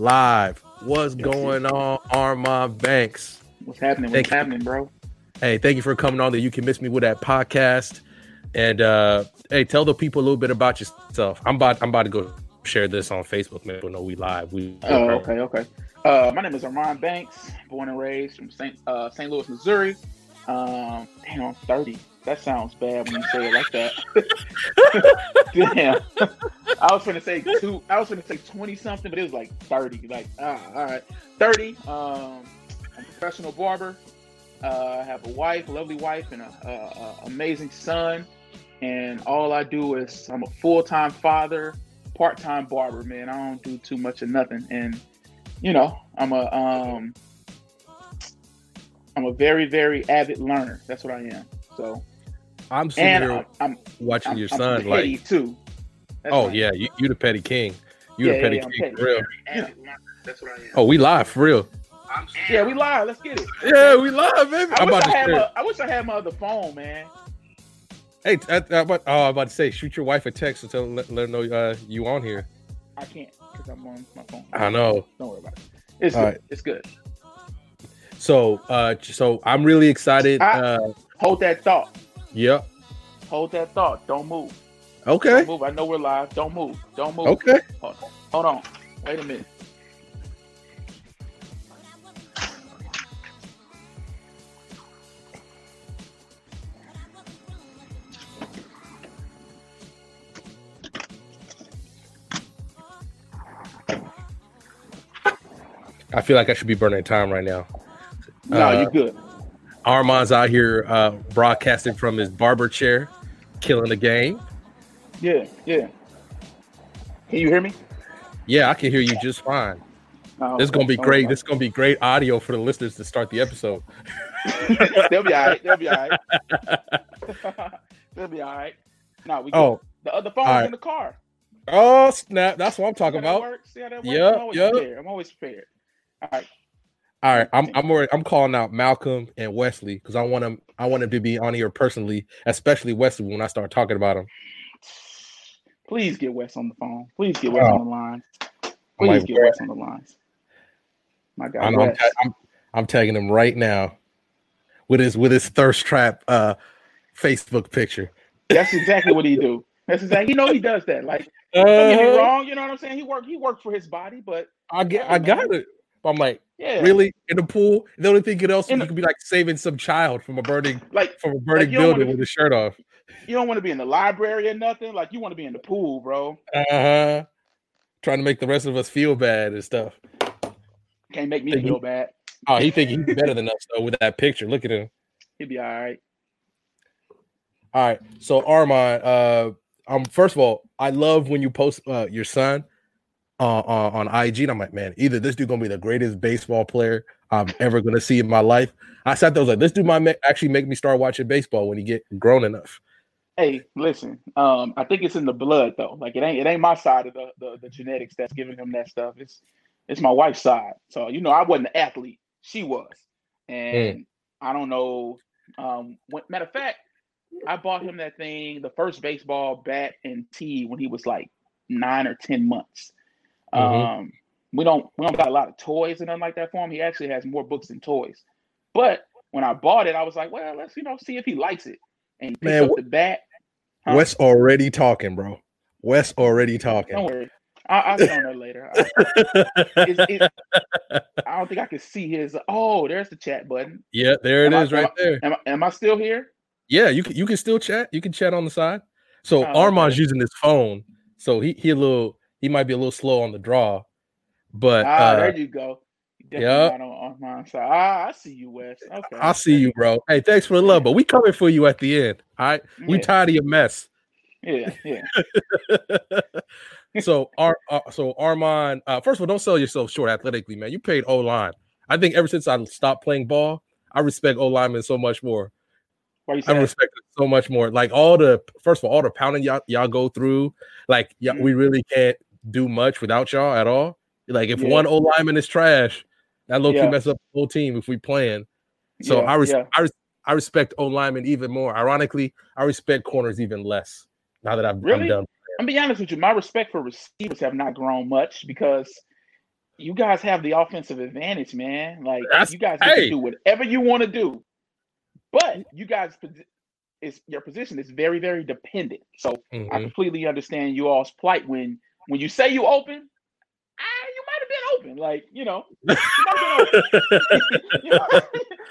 live. What's going on, Armand Banks? What's happening? What's happening, bro? Hey, thank you for coming on the You Can Miss Me with that podcast. And uh hey, tell the people a little bit about yourself. I'm about I'm about to go share this on Facebook. Man, know we live. We oh, okay, okay. Uh, my name is Armand Banks, born and raised from St. Uh, St. Louis, Missouri. Um, damn, I'm 30. That sounds bad when you say it like that. damn. I was gonna say two. I was gonna say 20 something, but it was like 30. Like, ah, all right, 30. Um, I'm a professional barber. Uh, I have a wife, lovely wife, and a, a, a amazing son. And all I do is I'm a full time father, part time barber. Man, I don't do too much of nothing. And you know, I'm a um, I'm a very very avid learner. That's what I am. So I'm sitting and here I'm, I'm watching I'm, your son like too. That's oh yeah, you, you the petty king. You yeah, the petty yeah, king petty. for real. Yeah. That's what I am. Oh, we live for real. Yeah, we live. Let's get it. Yeah, we live, baby. I, wish I, had my, I wish I had my other phone, man. Hey, I, I, oh, I'm about to say, shoot your wife a text and tell let, let her know uh, you on here. I can't because I'm on my phone. I know. Don't worry about it. It's All good. Right. It's good. So, uh, so I'm really excited. I, uh, hold that thought. Yep. Hold that thought. Don't move. Okay. Don't move. I know we're live. Don't move. Don't move. Okay. Hold on. Hold on. Wait a minute. I feel like I should be burning time right now. No, uh, you're good. Armand's out here uh, broadcasting from his barber chair, killing the game. Yeah, yeah. Can you hear me? Yeah, I can hear you just fine. Oh, this is gonna be great. This is gonna be great audio for the listeners to start the episode. They'll be all right. They'll be all right. They'll be all right. No, we. Oh, the other phone's right. in the car. Oh snap! That's what I'm talking about. See how that works? Yep, I'm always yep. prepared. I'm always prepared. All right. All right, I'm I'm already, I'm calling out Malcolm and Wesley because I want them I want them to be on here personally, especially Wesley when I start talking about him. Please get Wes on the phone. Please get Wes oh. on the line. Please like, get Wes on the lines. My God, I know, I'm, ta- I'm, I'm tagging him right now with his with his thirst trap uh Facebook picture. That's exactly what he do. That's exactly you know he does that. Like uh, don't get me uh-huh. wrong, you know what I'm saying? He worked he worked for his body, but I get I got it. I'm like, yeah. really in the pool. The only thing else you could be like saving some child from a burning like from a burning like building with his shirt off. You don't want to be in the library or nothing. Like you want to be in the pool, bro. Uh huh. Trying to make the rest of us feel bad and stuff. Can't make me think feel he, bad. Oh, he think he's better than us though with that picture. Look at him. He'll be all right. All right. So Armand, uh, um, first of all, I love when you post uh, your son uh, on, on IG. And I'm like, man, either this dude gonna be the greatest baseball player I'm ever gonna see in my life. I sat there, was like, this dude might actually make me start watching baseball when he get grown enough. Hey, listen, um, I think it's in the blood though. Like it ain't it ain't my side of the, the, the genetics that's giving him that stuff. It's it's my wife's side. So you know, I wasn't an athlete; she was, and mm. I don't know. Um, when, matter of fact, I bought him that thing, the first baseball bat and tee, when he was like nine or ten months. Mm-hmm. Um, we don't we don't got a lot of toys and nothing like that for him. He actually has more books than toys. But when I bought it, I was like, well, let's you know see if he likes it. And he Man, up the bat. Huh? Wes already talking, bro. Wes already talking. Don't worry. I, will get on that later. I, it's, it's, I don't think I can see his. Oh, there's the chat button. Yeah, there it am is, I, right am there. Am I, am I, still here? Yeah, you can. You can still chat. You can chat on the side. So oh, Armand's okay. using his phone, so he he a little he might be a little slow on the draw, but ah, uh, there you go. Yeah, on, on my side. Ah, I see you, Wes. Okay, I see you, bro. Hey, thanks for the love, but we coming for you at the end. All right, we yeah. tired of your mess. Yeah, yeah. so, Ar, uh, so Armand, uh, first of all, don't sell yourself short athletically, man. You played O line. I think ever since I stopped playing ball, I respect O linemen so much more. I respect it so much more. Like all the first of all, all the pounding y'all, y'all go through, like mm-hmm. we really can't do much without y'all at all. Like if yeah. one O lineman is trash, that low key yeah. mess up the whole team if we playing. So yeah, I, res- I, res- I respect O lineman even more. Ironically, I respect corners even less now that I've really? I'm done. I'm be honest with you. My respect for receivers have not grown much because you guys have the offensive advantage, man. Like That's, you guys hey. do whatever you want to do, but you guys is your position is very very dependent. So mm-hmm. I completely understand you all's plight when when you say you open. Ah, you might have been open, like you know, you might have been open. you, might,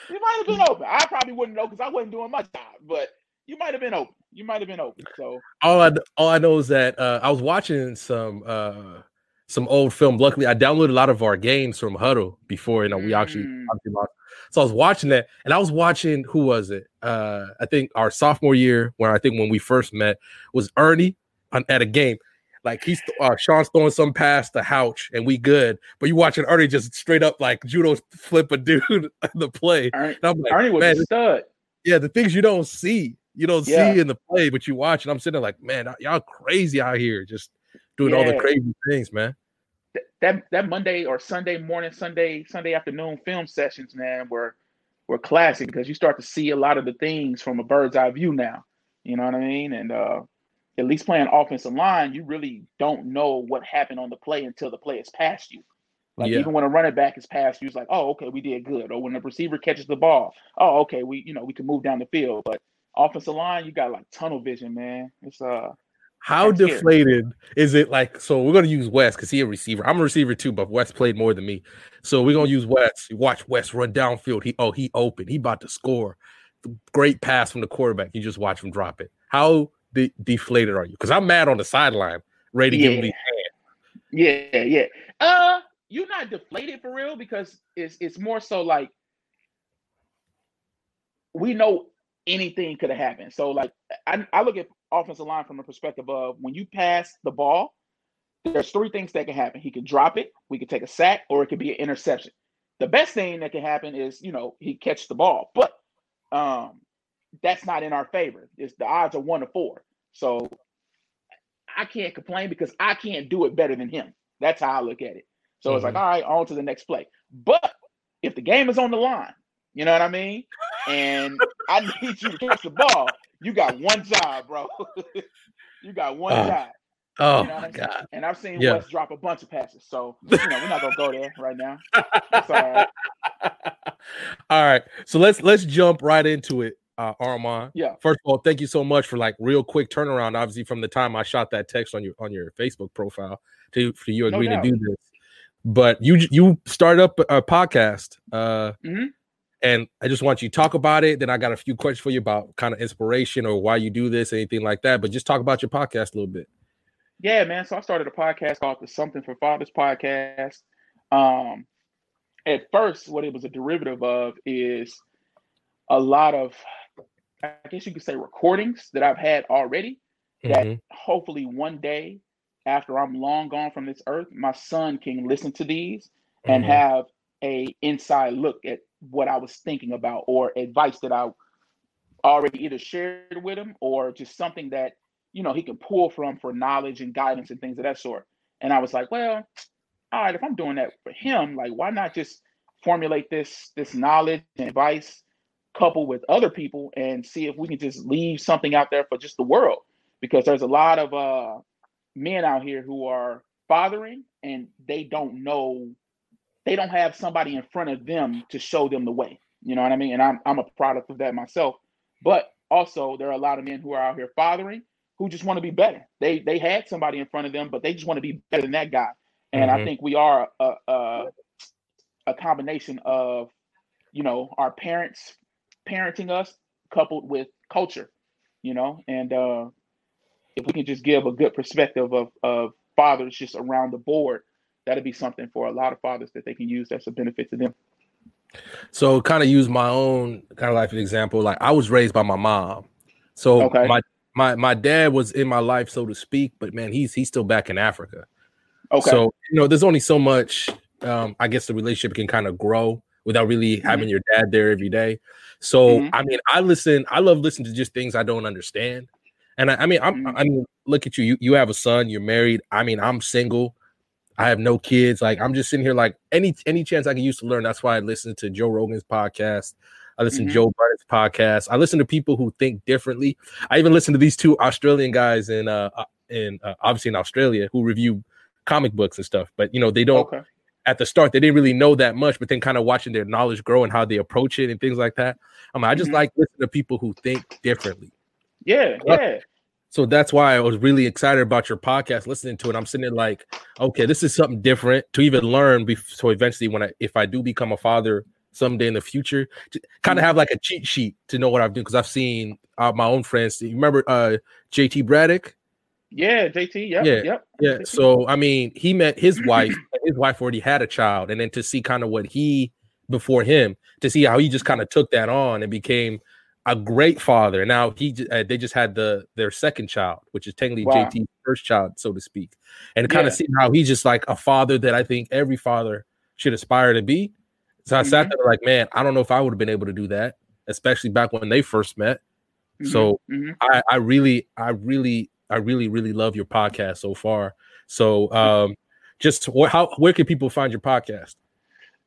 you might have been open. I probably wouldn't know because I wasn't doing my job, but you might have been open. You might have been open. So all I all I know is that uh, I was watching some uh, some old film. Luckily, I downloaded a lot of our games from Hudl before you know we actually, mm. So I was watching that, and I was watching who was it? Uh, I think our sophomore year, where I think when we first met was Ernie on, at a game. Like he's uh, Sean's throwing some past the Houch, and we good. But you watching Ernie just straight up like judo flip a dude the play. Ernie, like, Ernie was a stud. Yeah, the things you don't see, you don't yeah. see in the play, but you watch, and I'm sitting there like, man, y'all crazy out here, just doing yeah. all the crazy things, man. That that Monday or Sunday morning, Sunday Sunday afternoon film sessions, man, were were classic because you start to see a lot of the things from a bird's eye view now. You know what I mean? And uh, at least playing offensive line, you really don't know what happened on the play until the play is past you. Like yeah. even when a running back is past you, it's like, oh, okay, we did good. Or when the receiver catches the ball, oh, okay, we you know we can move down the field. But offensive line, you got like tunnel vision, man. It's uh how deflated is it? Like, so we're gonna use Wes because he's a receiver. I'm a receiver too, but Wes played more than me. So we're gonna use Wes. You watch Wes run downfield. He oh he open. He about to score. Great pass from the quarterback. You just watch him drop it. How de- deflated are you? Because I'm mad on the sideline, ready to yeah. give him the hand. Yeah, yeah. Uh, you're not deflated for real because it's it's more so like we know anything could have happened. So like I, I look at offensive line from a perspective of when you pass the ball, there's three things that can happen. He can drop it, we could take a sack, or it could be an interception. The best thing that can happen is, you know, he catch the ball, but um, that's not in our favor. It's the odds are one to four. So I can't complain because I can't do it better than him. That's how I look at it. So mm-hmm. it's like, mm-hmm. all right, on to the next play. But if the game is on the line, you know what I mean? And I need you to catch the ball, you got one job, bro. you got one uh, job. Oh you know my god! And I've seen yeah. Wes drop a bunch of passes, so you know we're not gonna go there right now. That's all right. all right, so let's let's jump right into it, uh, Armand. Yeah. First of all, thank you so much for like real quick turnaround. Obviously, from the time I shot that text on your on your Facebook profile to for you agreeing no to do this, but you you started up a podcast. Uh, mm-hmm. And I just want you to talk about it. Then I got a few questions for you about kind of inspiration or why you do this, anything like that. But just talk about your podcast a little bit. Yeah, man. So I started a podcast called the Something for Fathers podcast. Um, at first, what it was a derivative of is a lot of, I guess you could say, recordings that I've had already. That mm-hmm. hopefully one day, after I'm long gone from this earth, my son can listen to these mm-hmm. and have a inside look at what I was thinking about or advice that I already either shared with him or just something that you know he can pull from for knowledge and guidance and things of that sort. And I was like, well, all right, if I'm doing that for him, like why not just formulate this this knowledge and advice coupled with other people and see if we can just leave something out there for just the world because there's a lot of uh men out here who are fathering and they don't know they don't have somebody in front of them to show them the way. You know what I mean? And I'm I'm a product of that myself. But also there are a lot of men who are out here fathering who just want to be better. They they had somebody in front of them, but they just want to be better than that guy. And mm-hmm. I think we are a, a a combination of you know our parents parenting us coupled with culture, you know, and uh, if we can just give a good perspective of of fathers just around the board, that'd be something for a lot of fathers that they can use that's a benefit to them. So kind of use my own kind of life example. Like I was raised by my mom. So okay. my my my dad was in my life, so to speak, but man, he's he's still back in Africa. Okay. So you know, there's only so much um, I guess the relationship can kind of grow without really mm-hmm. having your dad there every day. So mm-hmm. I mean, I listen, I love listening to just things I don't understand. And I, I mean, I'm mm-hmm. I mean, look at you, you you have a son, you're married. I mean, I'm single. I have no kids. Like I'm just sitting here like any any chance I can use to learn. That's why I listen to Joe Rogan's podcast. I listen mm-hmm. to Joe Budden's podcast. I listen to people who think differently. I even listen to these two Australian guys in uh, uh in uh, obviously in Australia who review comic books and stuff. But you know they don't. Okay. At the start they didn't really know that much, but then kind of watching their knowledge grow and how they approach it and things like that. I mean, I just mm-hmm. like listening to people who think differently. Yeah, yeah. So that's why I was really excited about your podcast, listening to it. I'm sitting there like, okay, this is something different to even learn. so eventually, when I if I do become a father someday in the future, to kind of mm-hmm. have like a cheat sheet to know what I'm doing because I've seen uh, my own friends. You remember uh, JT Braddock? Yeah, JT. Yep, yeah, yep. Yeah. So I mean, he met his wife. his wife already had a child, and then to see kind of what he before him, to see how he just kind of took that on and became a great father. Now he uh, they just had the their second child, which is technically wow. JT's first child, so to speak, and kind of see how he's just like a father that I think every father should aspire to be. So I mm-hmm. sat there like, man, I don't know if I would have been able to do that, especially back when they first met. Mm-hmm. So mm-hmm. I, I really, I really, I really, really love your podcast so far. So um, just wh- how where can people find your podcast?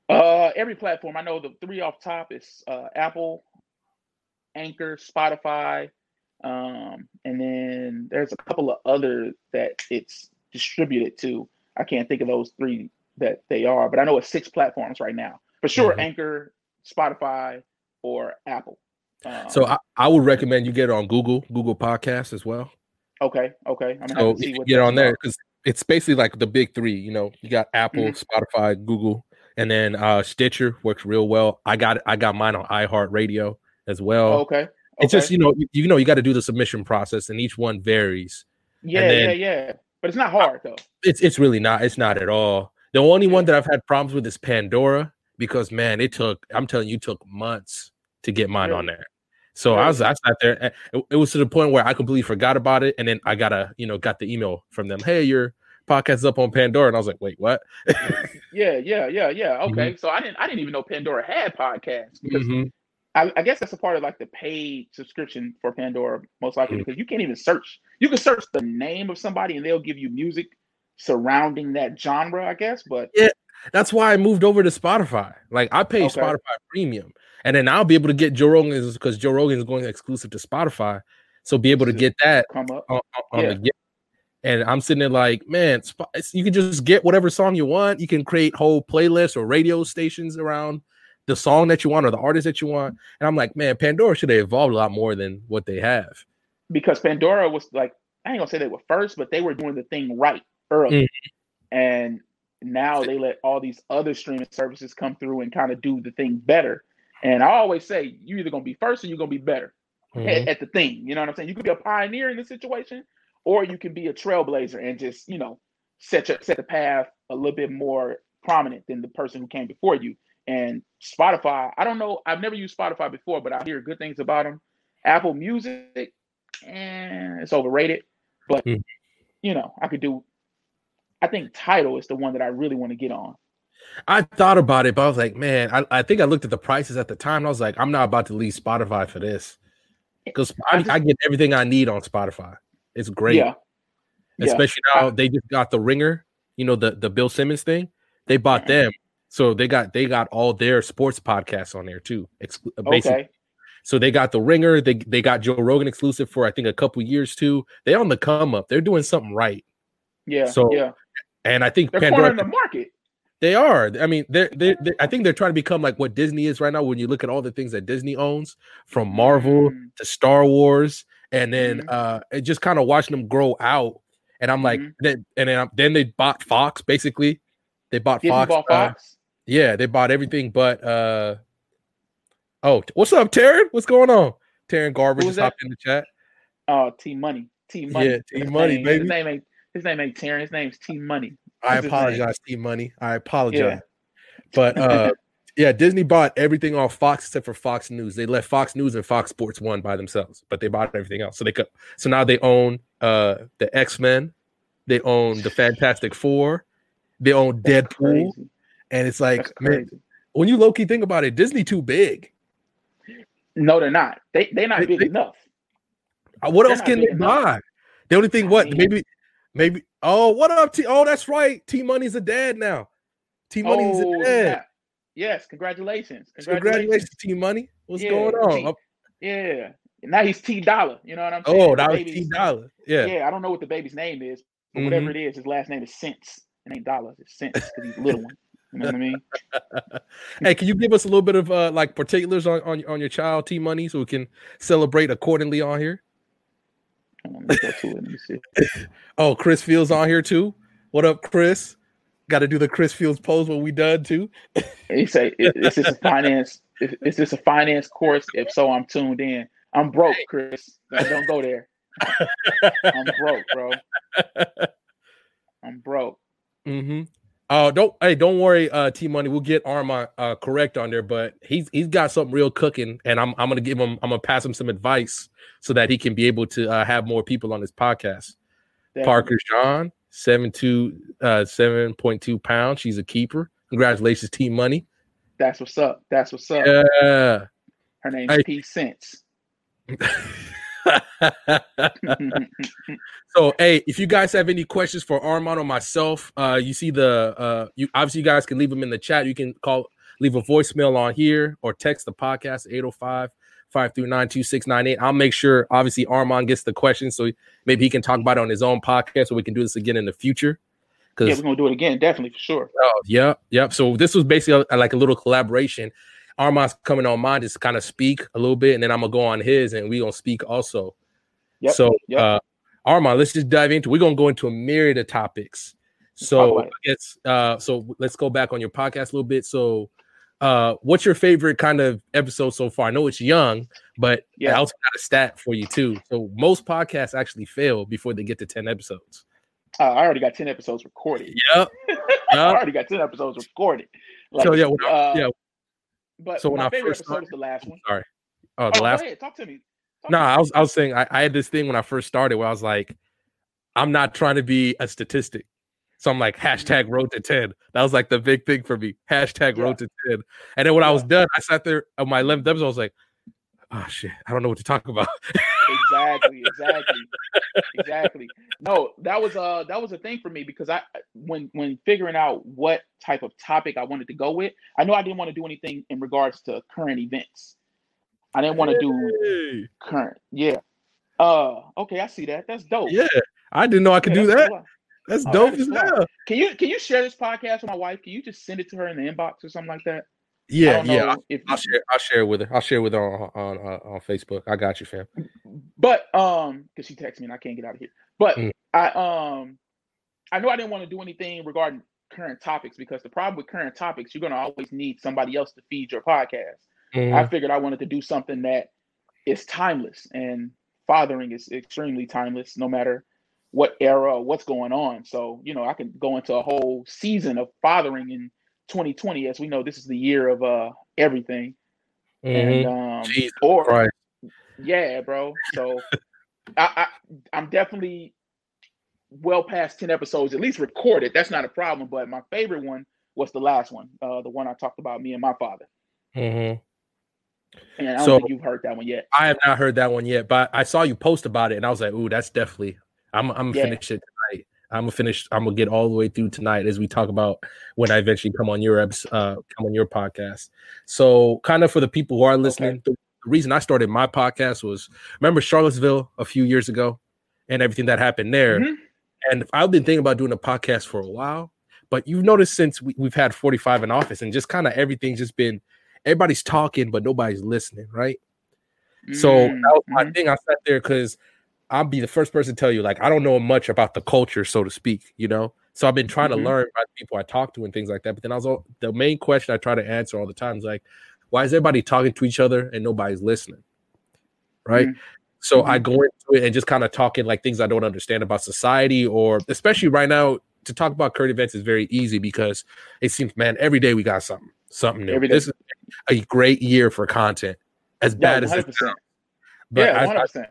Uh, every platform. I know the three off top is uh, Apple, Anchor, Spotify, um, and then there's a couple of other that it's distributed to. I can't think of those three that they are, but I know it's six platforms right now. For sure, mm-hmm. Anchor, Spotify, or Apple. Um, so I, I, would recommend you get it on Google, Google Podcasts as well. Okay, okay. I'm so get on there because it's basically like the big three. You know, you got Apple, mm-hmm. Spotify, Google, and then uh Stitcher works real well. I got I got mine on iHeartRadio as well. okay. okay. It's just you know you, you know you got to do the submission process, and each one varies. Yeah, then, yeah, yeah. But it's not hard though. It's it's really not. It's not at all. The only one that I've had problems with is Pandora because man, it took. I'm telling you, it took months to get mine really? on there. So really? I was I sat there. It, it, was to the point where I completely forgot about it, and then I got a you know got the email from them. Hey, your podcast is up on Pandora, and I was like, wait, what? yeah, yeah, yeah, yeah. Okay, mm-hmm. so I didn't I didn't even know Pandora had podcasts because mm-hmm. I, I, guess that's a part of like the paid subscription for Pandora, most likely mm-hmm. because you can't even search. You can search the name of somebody and they'll give you music surrounding that genre, I guess. But yeah, that's why I moved over to Spotify. Like I pay okay. Spotify premium, and then I'll be able to get Joe Rogan because Joe Rogan is going exclusive to Spotify, so be able to get that come up on, on yeah. the and I'm sitting there like, man, you can just get whatever song you want. You can create whole playlists or radio stations around the song that you want or the artist that you want. And I'm like, man, Pandora should have evolved a lot more than what they have. Because Pandora was like, I ain't gonna say they were first, but they were doing the thing right early. Mm-hmm. And now they let all these other streaming services come through and kind of do the thing better. And I always say, you're either gonna be first or you're gonna be better mm-hmm. at, at, the thing. You know what I'm saying? You could be a pioneer in the situation, or you can be a trailblazer and just, you know, set your, set the path a little bit more prominent than the person who came before you. And Spotify, I don't know, I've never used Spotify before, but I hear good things about them. Apple Music, and eh, it's overrated. But mm. you know, I could do. I think Tidal is the one that I really want to get on. I thought about it, but I was like, man, I, I think I looked at the prices at the time. And I was like, I'm not about to leave Spotify for this because I, I, I, get everything I need on Spotify. It's great, yeah. Especially yeah. now they just got the Ringer, you know, the the Bill Simmons thing. They bought mm-hmm. them, so they got they got all their sports podcasts on there too. basically. Okay. So they got the Ringer. They they got Joe Rogan exclusive for I think a couple years too. They on the come up. They're doing something right. Yeah. So yeah. And I think they're Pandora, the market. They are. I mean, they're, they're, they're, I think they're trying to become like what Disney is right now. When you look at all the things that Disney owns, from Marvel mm-hmm. to Star Wars, and then mm-hmm. uh, just kind of watching them grow out. And I'm like, mm-hmm. then, and then, then they bought Fox. Basically, they bought Disney Fox. Bought uh, Fox. Yeah, they bought everything but uh oh, what's up, Taryn? What's going on? Taryn Garbage just hopped in the chat. Oh, T Money. T Money. Yeah, T Money, baby. His name ain't his name ain't Taryn, his name's T Money. I apologize, T Money. I apologize. Yeah. But uh yeah, Disney bought everything off Fox except for Fox News. They left Fox News and Fox Sports One by themselves, but they bought everything else. So they could so now they own uh the X-Men, they own the Fantastic Four, they own That's Deadpool. Crazy. And it's like, man, when you low key think about it, Disney too big. No, they're not. They they're not they, big they, enough. Uh, what they're else can they buy? The only thing, what maybe, maybe. Oh, what up, T? Oh, that's right. T Money's a dad now. T Money's oh, a dad. Yeah. Yes, congratulations. Congratulations, T Money. What's yeah, going on? T, yeah. Now he's T Dollar. You know what I'm saying? Oh, that was T Dollar. Yeah. Yeah, I don't know what the baby's name is, but mm-hmm. whatever it is, his last name is Cents. It ain't dollars, it's cents because he's a little one. You know what I mean? hey, can you give us a little bit of uh, like particulars on, on on your child T Money so we can celebrate accordingly on here? oh, Chris Fields on here too. What up, Chris? Got to do the Chris Fields pose when we done too. he say, "Is this a finance? Is this a finance course? If so, I'm tuned in. I'm broke, Chris. Don't go there. I'm broke, bro. I'm broke. Mm-hmm. Uh, don't hey, don't worry, uh, T Money. We'll get Armand uh, correct on there, but he's he's got something real cooking, and I'm I'm gonna give him I'm gonna pass him some advice so that he can be able to uh, have more people on his podcast. Parker John, seven two uh seven point two pounds. She's a keeper. Congratulations, T Money. That's what's up. That's what's up. Yeah. Her name's hey. P Sense. so hey, if you guys have any questions for Armand or myself, uh, you see the uh, you obviously you guys can leave them in the chat. You can call, leave a voicemail on here, or text the podcast 805 539 2698. I'll make sure obviously Armand gets the question so maybe he can talk about it on his own podcast, so we can do this again in the future. Because yeah, we're gonna do it again, definitely for sure. Oh, yeah, yep. So this was basically a, like a little collaboration. Armand's coming on mine just kind of speak a little bit, and then I'm gonna go on his, and we gonna speak also. Yep, so, yep. uh, Armand, let's just dive into. We're gonna go into a myriad of topics. So, it's uh, so let's go back on your podcast a little bit. So, uh, what's your favorite kind of episode so far? I know it's young, but yeah. I also got a stat for you too. So, most podcasts actually fail before they get to ten episodes. Uh, I already got ten episodes recorded. Yep. yep. I already got ten episodes recorded. Like, so yeah, uh, yeah. But so when I first started, was the last one. Sorry. Oh, the oh, last. Ahead, talk to me. no, I was I was saying I, I had this thing when I first started where I was like, I'm not trying to be a statistic. So I'm like hashtag mm-hmm. road to 10. That was like the big thing for me. Hashtag yeah. road to 10. And then when yeah. I was done, I sat there on my 11th episode. I was like, oh shit, I don't know what to talk about. exactly, exactly, exactly. No, that was uh that was a thing for me because I when when figuring out what type of topic I wanted to go with, I know I didn't want to do anything in regards to current events. I didn't want to do current. Yeah. Uh okay, I see that. That's dope. Yeah. I didn't know I could yeah, do that. That's oh, dope as hell. Can you can you share this podcast with my wife? Can you just send it to her in the inbox or something like that? Yeah, yeah. I'll, if I'll share. I'll share with her. I'll share with her on on uh, on Facebook. I got you, fam. But um, because she texted me and I can't get out of here. But mm. I um, I know I didn't want to do anything regarding current topics because the problem with current topics, you're gonna always need somebody else to feed your podcast. Mm. I figured I wanted to do something that is timeless, and fathering is extremely timeless, no matter what era what's going on. So you know, I can go into a whole season of fathering in 2020, as we know, this is the year of uh everything. Mm-hmm. And um, or Christ. yeah, bro. So I, I I'm definitely well past 10 episodes, at least recorded. That's not a problem. But my favorite one was the last one, uh, the one I talked about me and my father. Mm-hmm. And I don't so, think you've heard that one yet. I have not heard that one yet, but I saw you post about it, and I was like, "Ooh, that's definitely." I'm I'm yeah. finish it I'm gonna finish. I'm gonna get all the way through tonight as we talk about when I eventually come on your uh come on your podcast. So, kind of for the people who are listening, okay. the reason I started my podcast was remember Charlottesville a few years ago and everything that happened there. Mm-hmm. And I've been thinking about doing a podcast for a while, but you've noticed since we, have had 45 in office and just kind of everything's just been everybody's talking, but nobody's listening, right? So that was my mm-hmm. thing. I sat there because I'll be the first person to tell you, like, I don't know much about the culture, so to speak, you know? So I've been trying mm-hmm. to learn about people I talk to and things like that. But then also the main question I try to answer all the time is like, why is everybody talking to each other and nobody's listening? Right. Mm-hmm. So mm-hmm. I go into it and just kind of talking like things I don't understand about society, or especially right now, to talk about current events is very easy because it seems, man, every day we got something, something new. This is a great year for content, as yeah, bad 100%. as it sounds. But yeah, 100%. I,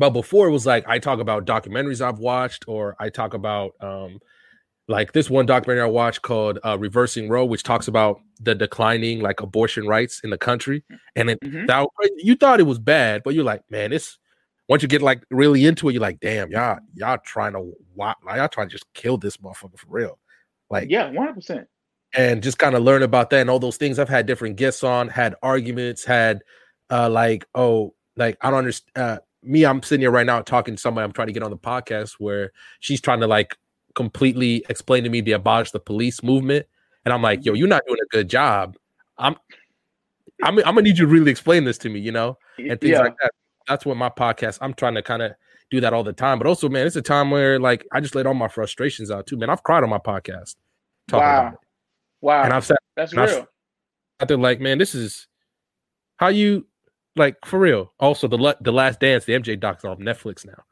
but before it was like I talk about documentaries I've watched, or I talk about um, like this one documentary I watched called uh, "Reversing Roe," which talks about the declining like abortion rights in the country. And it, mm-hmm. that you thought it was bad, but you're like, man, this. Once you get like really into it, you're like, damn, y'all, y'all trying to, like, y'all trying to just kill this motherfucker for real. Like, yeah, one hundred percent. And just kind of learn about that and all those things. I've had different guests on, had arguments, had uh like, oh, like I don't understand. Uh, me, I'm sitting here right now talking to somebody I'm trying to get on the podcast where she's trying to like completely explain to me the abolish the police movement. and I'm like, yo, you're not doing a good job. I'm I'm I'm gonna need you to really explain this to me, you know, and things yeah. like that. That's what my podcast. I'm trying to kind of do that all the time. But also, man, it's a time where like I just let all my frustrations out too. Man, I've cried on my podcast. Wow. Wow. And I've sat that's real. I've, they're like, man, this is how you like for real. Also, the the last dance, the MJ docs on Netflix now.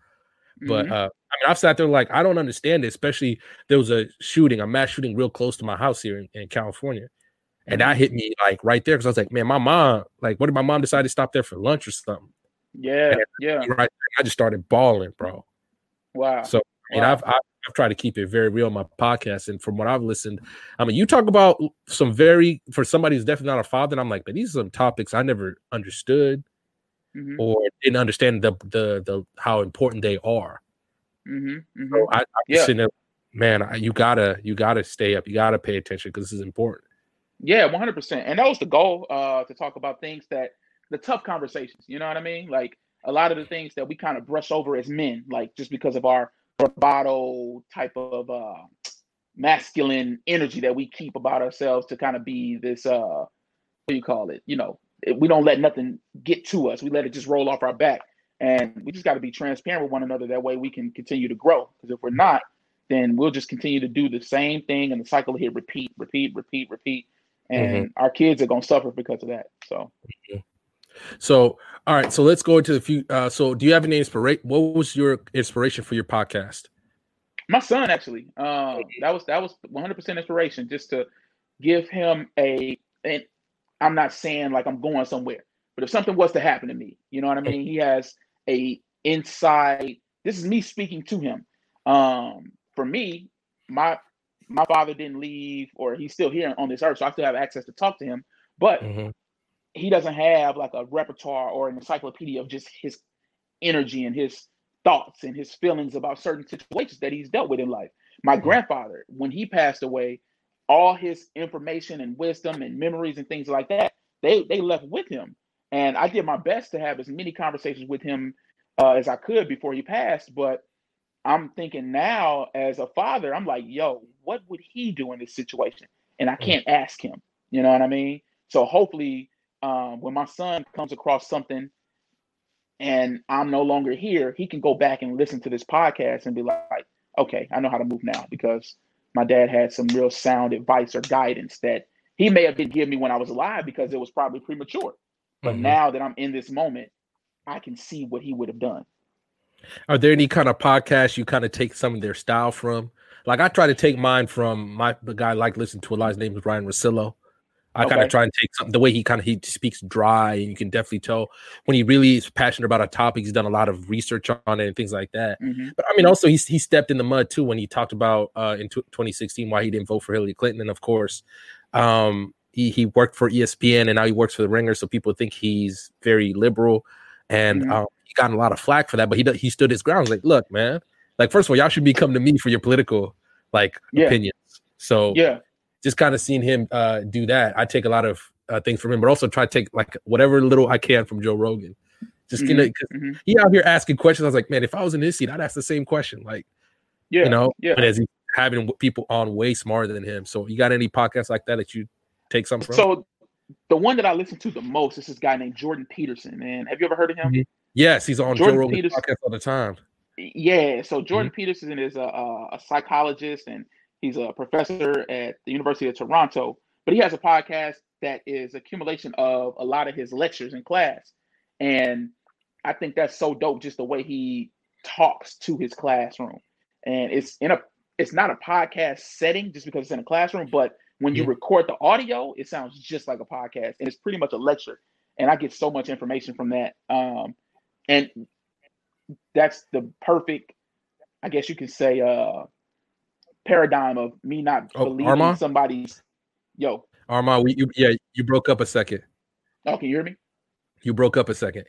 But mm-hmm. uh, I mean, I've sat there like I don't understand it. Especially there was a shooting, a mass shooting, real close to my house here in, in California, and that mm-hmm. hit me like right there because I was like, man, my mom, like, what did my mom decide to stop there for lunch or something? Yeah, yeah. Right, I just started bawling, bro. Wow. So Wow. I've, I've I've tried to keep it very real on my podcast, and from what I've listened, I mean, you talk about some very for somebody who's definitely not a father, and I'm like, but these are some topics I never understood mm-hmm. or didn't understand the the the how important they are. Mm-hmm. Mm-hmm. So I, I yeah. there, man, I, you gotta you gotta stay up, you gotta pay attention because this is important. Yeah, 100. percent And that was the goal uh, to talk about things that the tough conversations. You know what I mean? Like a lot of the things that we kind of brush over as men, like just because of our bravado type of uh, masculine energy that we keep about ourselves to kind of be this uh, what do you call it? You know, we don't let nothing get to us. We let it just roll off our back, and we just got to be transparent with one another. That way, we can continue to grow. Because if we're not, then we'll just continue to do the same thing, and the cycle here repeat, repeat, repeat, repeat, and mm-hmm. our kids are gonna suffer because of that. So. Mm-hmm. So, all right. So let's go into the few. Uh, so, do you have any inspiration? What was your inspiration for your podcast? My son, actually. Um, that was that was 100 percent inspiration, just to give him a. And I'm not saying like I'm going somewhere, but if something was to happen to me, you know what I mean. He has a inside. This is me speaking to him. Um, for me, my my father didn't leave, or he's still here on this earth, so I still have access to talk to him. But mm-hmm he doesn't have like a repertoire or an encyclopedia of just his energy and his thoughts and his feelings about certain situations that he's dealt with in life. My mm-hmm. grandfather, when he passed away, all his information and wisdom and memories and things like that, they they left with him. And I did my best to have as many conversations with him uh, as I could before he passed. But I'm thinking now, as a father, I'm like, yo, what would he do in this situation? And I mm. can't ask him. You know what I mean? So hopefully um, when my son comes across something and I'm no longer here, he can go back and listen to this podcast and be like, okay, I know how to move now because my dad had some real sound advice or guidance that he may have been giving me when I was alive because it was probably premature. But mm-hmm. now that I'm in this moment, I can see what he would have done. Are there any kind of podcasts you kind of take some of their style from? Like I try to take mine from my the guy I like listen to a lot. His name is Ryen Russillo. I okay. kind of try and take something the way he kind of he speaks dry, and you can definitely tell when he really is passionate about a topic. He's done a lot of research on it and things like that. Mm-hmm. But I mean, also he's he stepped in the mud too when he talked about uh, in t- 2016 why he didn't vote for Hillary Clinton, and of course, um, he he worked for ESPN and now he works for the Ringer, so people think he's very liberal, and mm-hmm. um, he got a lot of flack for that. But he he stood his ground. Like, look, man, like first of all, y'all should be coming to me for your political like yeah. opinions. So yeah just kind of seeing him uh, do that, I take a lot of uh, things from him, but also try to take like whatever little I can from Joe Rogan. Just mm-hmm, you know, mm-hmm. he out here asking questions. I was like, man, if I was in his seat, I'd ask the same question. Like, yeah, you know, yeah. But as he's having people on way smarter than him. So, you got any podcasts like that that you take some from? So, the one that I listen to the most is this guy named Jordan Peterson. Man, have you ever heard of him? Mm-hmm. Yes, he's on Jordan Joe Rogan podcast all the time. Yeah, so Jordan mm-hmm. Peterson is a, a psychologist and He's a professor at the University of Toronto, but he has a podcast that is accumulation of a lot of his lectures in class. And I think that's so dope, just the way he talks to his classroom. And it's in a it's not a podcast setting just because it's in a classroom, but when you record the audio, it sounds just like a podcast. And it's pretty much a lecture. And I get so much information from that. Um, and that's the perfect, I guess you could say, uh, paradigm of me not oh, believing Armand? somebody's yo. Armand, we, you, yeah, you broke up a second. Oh, can you hear me? You broke up a second.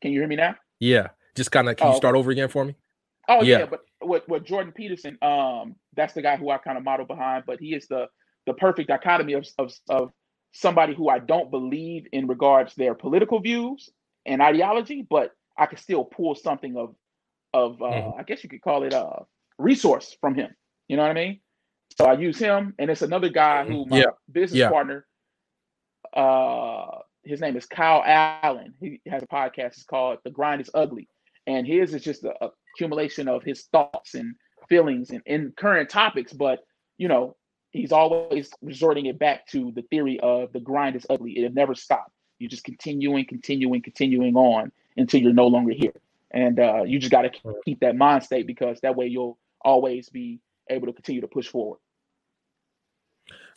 Can you hear me now? Yeah, just kind of. Can oh, you start over again for me? Oh yeah. yeah, but what what Jordan Peterson, um, that's the guy who I kind of model behind, but he is the the perfect dichotomy of, of of somebody who I don't believe in regards their political views and ideology, but I can still pull something of of uh, mm. I guess you could call it a resource from him. You know what I mean? So I use him, and it's another guy who my yeah. business yeah. partner. Uh, his name is Kyle Allen. He has a podcast. It's called "The Grind Is Ugly," and his is just a, accumulation of his thoughts and feelings and in current topics. But you know, he's always resorting it back to the theory of the grind is ugly. It'll never stop. You just continuing, continuing, continuing on until you're no longer here. And uh, you just got to keep that mind state because that way you'll always be able to continue to push forward.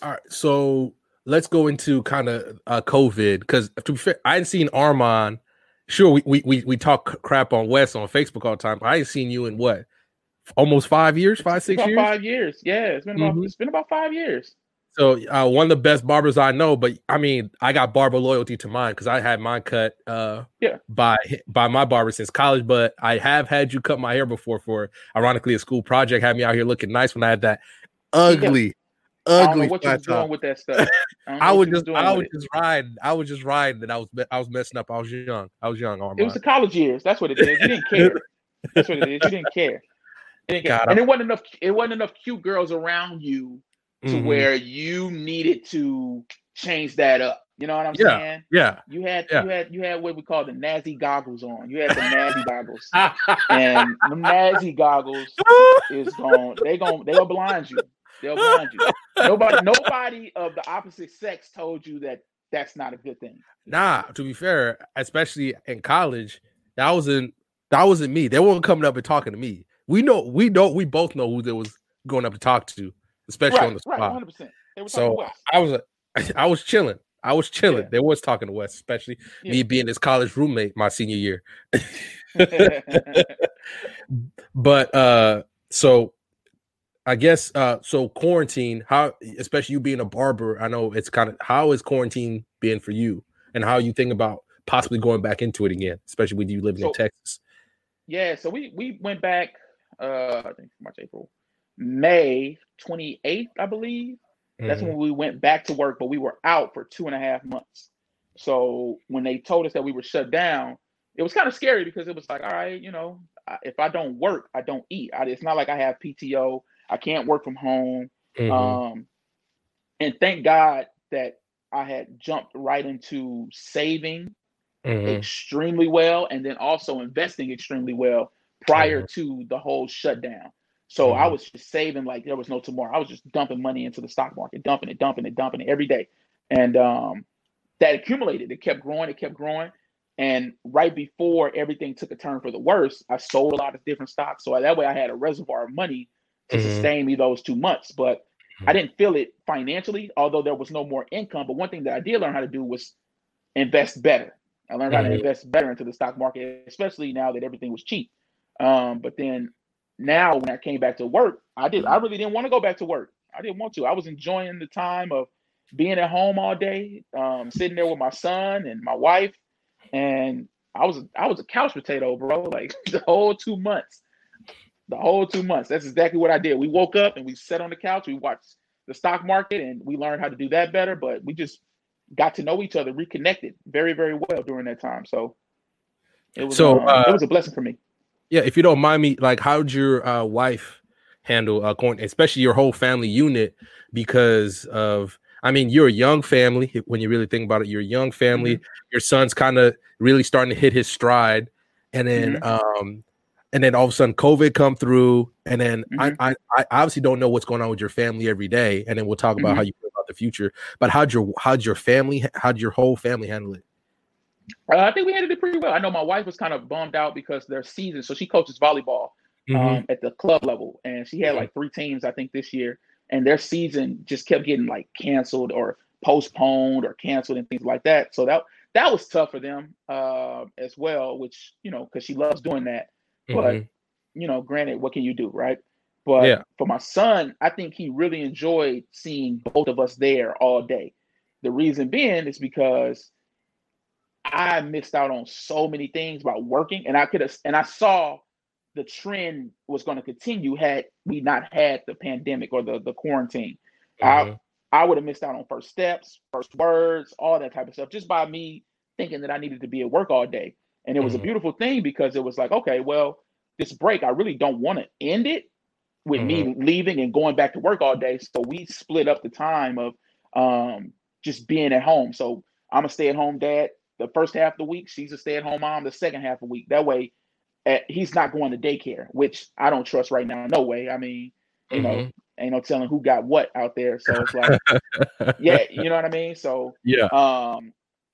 All right. So let's go into kind of uh, COVID because to be fair, I hadn't seen Armand. Sure, we, we we we talk crap on Wes on Facebook all the time. I ain't seen you in what almost five years, five six years. Five years, yeah. It's been about mm-hmm. it's been about five years. So uh, one of the best barbers I know, but I mean, I got barber loyalty to mine because I had mine cut uh, yeah. by by my barber since college. But I have had you cut my hair before for ironically a school project. Had me out here looking nice when I had that ugly, yeah. ugly. what you doing with that stuff? I, I would just I would just ride. I was just riding that I was I was messing up. I was young. I was young. It was the college years. That's what it is. You didn't care. That's what it is. You didn't care. You didn't care. and it wasn't enough. It wasn't enough cute girls around you to mm-hmm. where you needed to change that up. You know what I'm yeah, saying? Yeah. You had yeah. you had you had what we call the Nazi goggles on. You had the Nazi goggles, and the Nazi goggles is going. They going they'll blind you. They'll blind you. Nobody nobody of the opposite sex told you that that's not a good thing. Nah. To be fair, especially in college, that wasn't that wasn't me. They weren't coming up and talking to me. We know we know we both know who they was going up to talk to especially right, on the spot. Right, 100%. So I was a, I was chilling. I was chilling. Yeah. They was talking to Wes, especially yeah. me being his college roommate my senior year. but uh so I guess uh so quarantine, how especially you being a barber, I know it's kind of how is quarantine being for you and how you think about possibly going back into it again, especially with you living so, in Texas. Yeah, so we we went back uh I think March, April, May 28th, I believe. Mm-hmm. That's when we went back to work, but we were out for two and a half months. So when they told us that we were shut down, it was kind of scary because it was like, all right, you know, if I don't work, I don't eat. I, it's not like I have PTO. I can't work from home. Mm-hmm. Um, and thank God that I had jumped right into saving mm-hmm. extremely well and then also investing extremely well prior mm-hmm. to the whole shutdown. So mm-hmm. I was just saving like there was no tomorrow. I was just dumping money into the stock market, dumping it, dumping it, dumping it every day. And um, that accumulated. It kept growing, it kept growing. And right before everything took a turn for the worse, I sold a lot of different stocks. So that way I had a reservoir of money to mm-hmm. sustain me those two months. But I didn't feel it financially, although there was no more income. But one thing that I did learn how to do was invest better. I learned mm-hmm. how to mm-hmm. invest better into the stock market, especially now that everything was cheap. Um, but then now when I came back to work, I did I really didn't want to go back to work. I didn't want to. I was enjoying the time of being at home all day, um, sitting there with my son and my wife, and I was I was a couch potato, bro. Like the whole two months, the whole two months. That's exactly what I did. We woke up and we sat on the couch. We watched the stock market and we learned how to do that better. But we just got to know each other, reconnected very very well during that time. So it was so um, uh, it was a blessing for me. Yeah, if you don't mind me, like, how'd your uh, wife handle uh, quarantine, especially your whole family unit? Because of, I mean, you're a young family. When you really think about it, you're a young family. Mm-hmm. Your son's kind of really starting to hit his stride, and then, mm-hmm. um, and then all of a sudden, COVID come through, and then mm-hmm. I, I, I, obviously don't know what's going on with your family every day, and then we'll talk about how mm-hmm. you feel about the future. But how'd your, how'd your family, how'd your whole family handle it? Uh, I think we handled it pretty well. I know my wife was kind of bummed out because their season, so she coaches volleyball mm-hmm. um, at the club level, and she had like three teams, I think, this year, and their season just kept getting like canceled or postponed or canceled and things like that. So that that was tough for them uh, as well, which you know, because she loves doing that. Mm-hmm. But you know, granted, what can you do, right? But yeah. for my son, I think he really enjoyed seeing both of us there all day. The reason being is because I missed out on so many things about working, and I could have, and I saw the trend was going to continue had we not had the pandemic or the the quarantine. Mm-hmm. I I would have missed out on first steps, first words, all that type of stuff, just by me thinking that I needed to be at work all day. And it was mm-hmm. a beautiful thing because it was like, okay, well, this break, I really don't want to end it. with mm-hmm. me leaving and going back to work all day. So we split up the time of um, just being at home. So I'm a stay at home dad the first half of the week. She's a stay at home mom the second half of the week. That way, uh, he's not going to daycare, which I don't trust right now. No way. I mean, you mm-hmm. know, ain't no telling who got what out there. So it's like, yeah, you know what I mean. So yeah, um,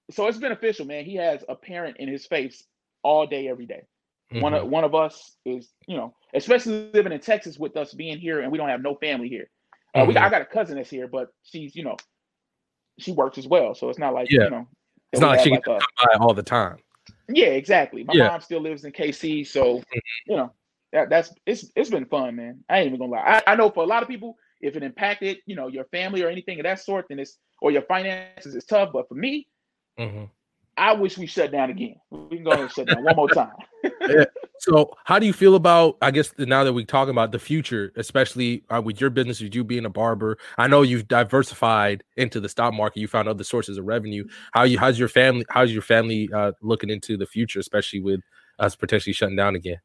so it's beneficial, man. He has a parent in his face all day, every day. Mm-hmm. One of one of us is, you know, especially living in Texas with us being here and we don't have no family here. Uh, mm-hmm. we I got a cousin that's here, but she's, you know, she works as well, so it's not like yeah. you know, it's not like she like can come by all the time. Yeah, exactly. My yeah. mom still lives in KC, so mm-hmm. you know that that's it's it's been fun, man. I ain't even gonna lie. I, I know for a lot of people, if it impacted, you know, your family or anything of that sort, then it's or your finances is tough. But for me, mm-hmm. I wish we shut down again. We can go ahead and shut down one more time. yeah. So, how do you feel about? I guess now that we're talking about the future, especially uh, with your business, with you being a barber, I know you've diversified into the stock market. You found other sources of revenue. How you? How's your family? How's your family uh, looking into the future, especially with us potentially shutting down again?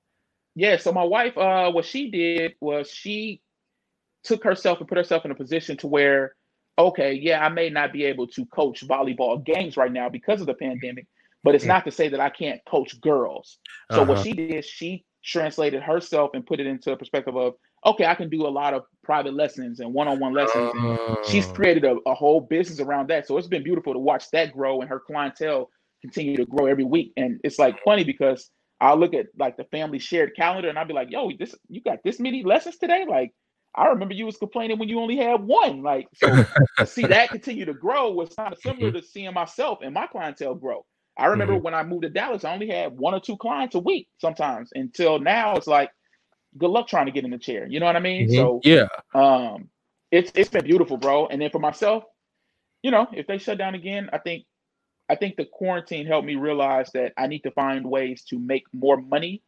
Yeah. So my wife, uh, what she did was she took herself and put herself in a position to where okay, yeah, I may not be able to coach volleyball games right now because of the pandemic, but it's not to say that I can't coach girls. So uh-huh. what she did, she translated herself and put it into a perspective of, okay, I can do a lot of private lessons and one-on-one lessons. She's created a, a whole business around that. So it's been beautiful to watch that grow and her clientele continue to grow every week. And it's like funny because I'll look at like the family shared calendar and I'll be like, yo, this you got this many lessons today? Like I remember you was complaining when you only had one. Like, so see that continue to grow was kind of similar to seeing myself and my clientele grow. I remember mm-hmm. when I moved to Dallas, I only had one or two clients a week sometimes. Until now, it's like, good luck trying to get in the chair. You know what I mean? Mm-hmm. So yeah, um, it's it's been beautiful, bro. And then for myself, you know, if they shut down again, I think I think the quarantine helped me realize that I need to find ways to make more money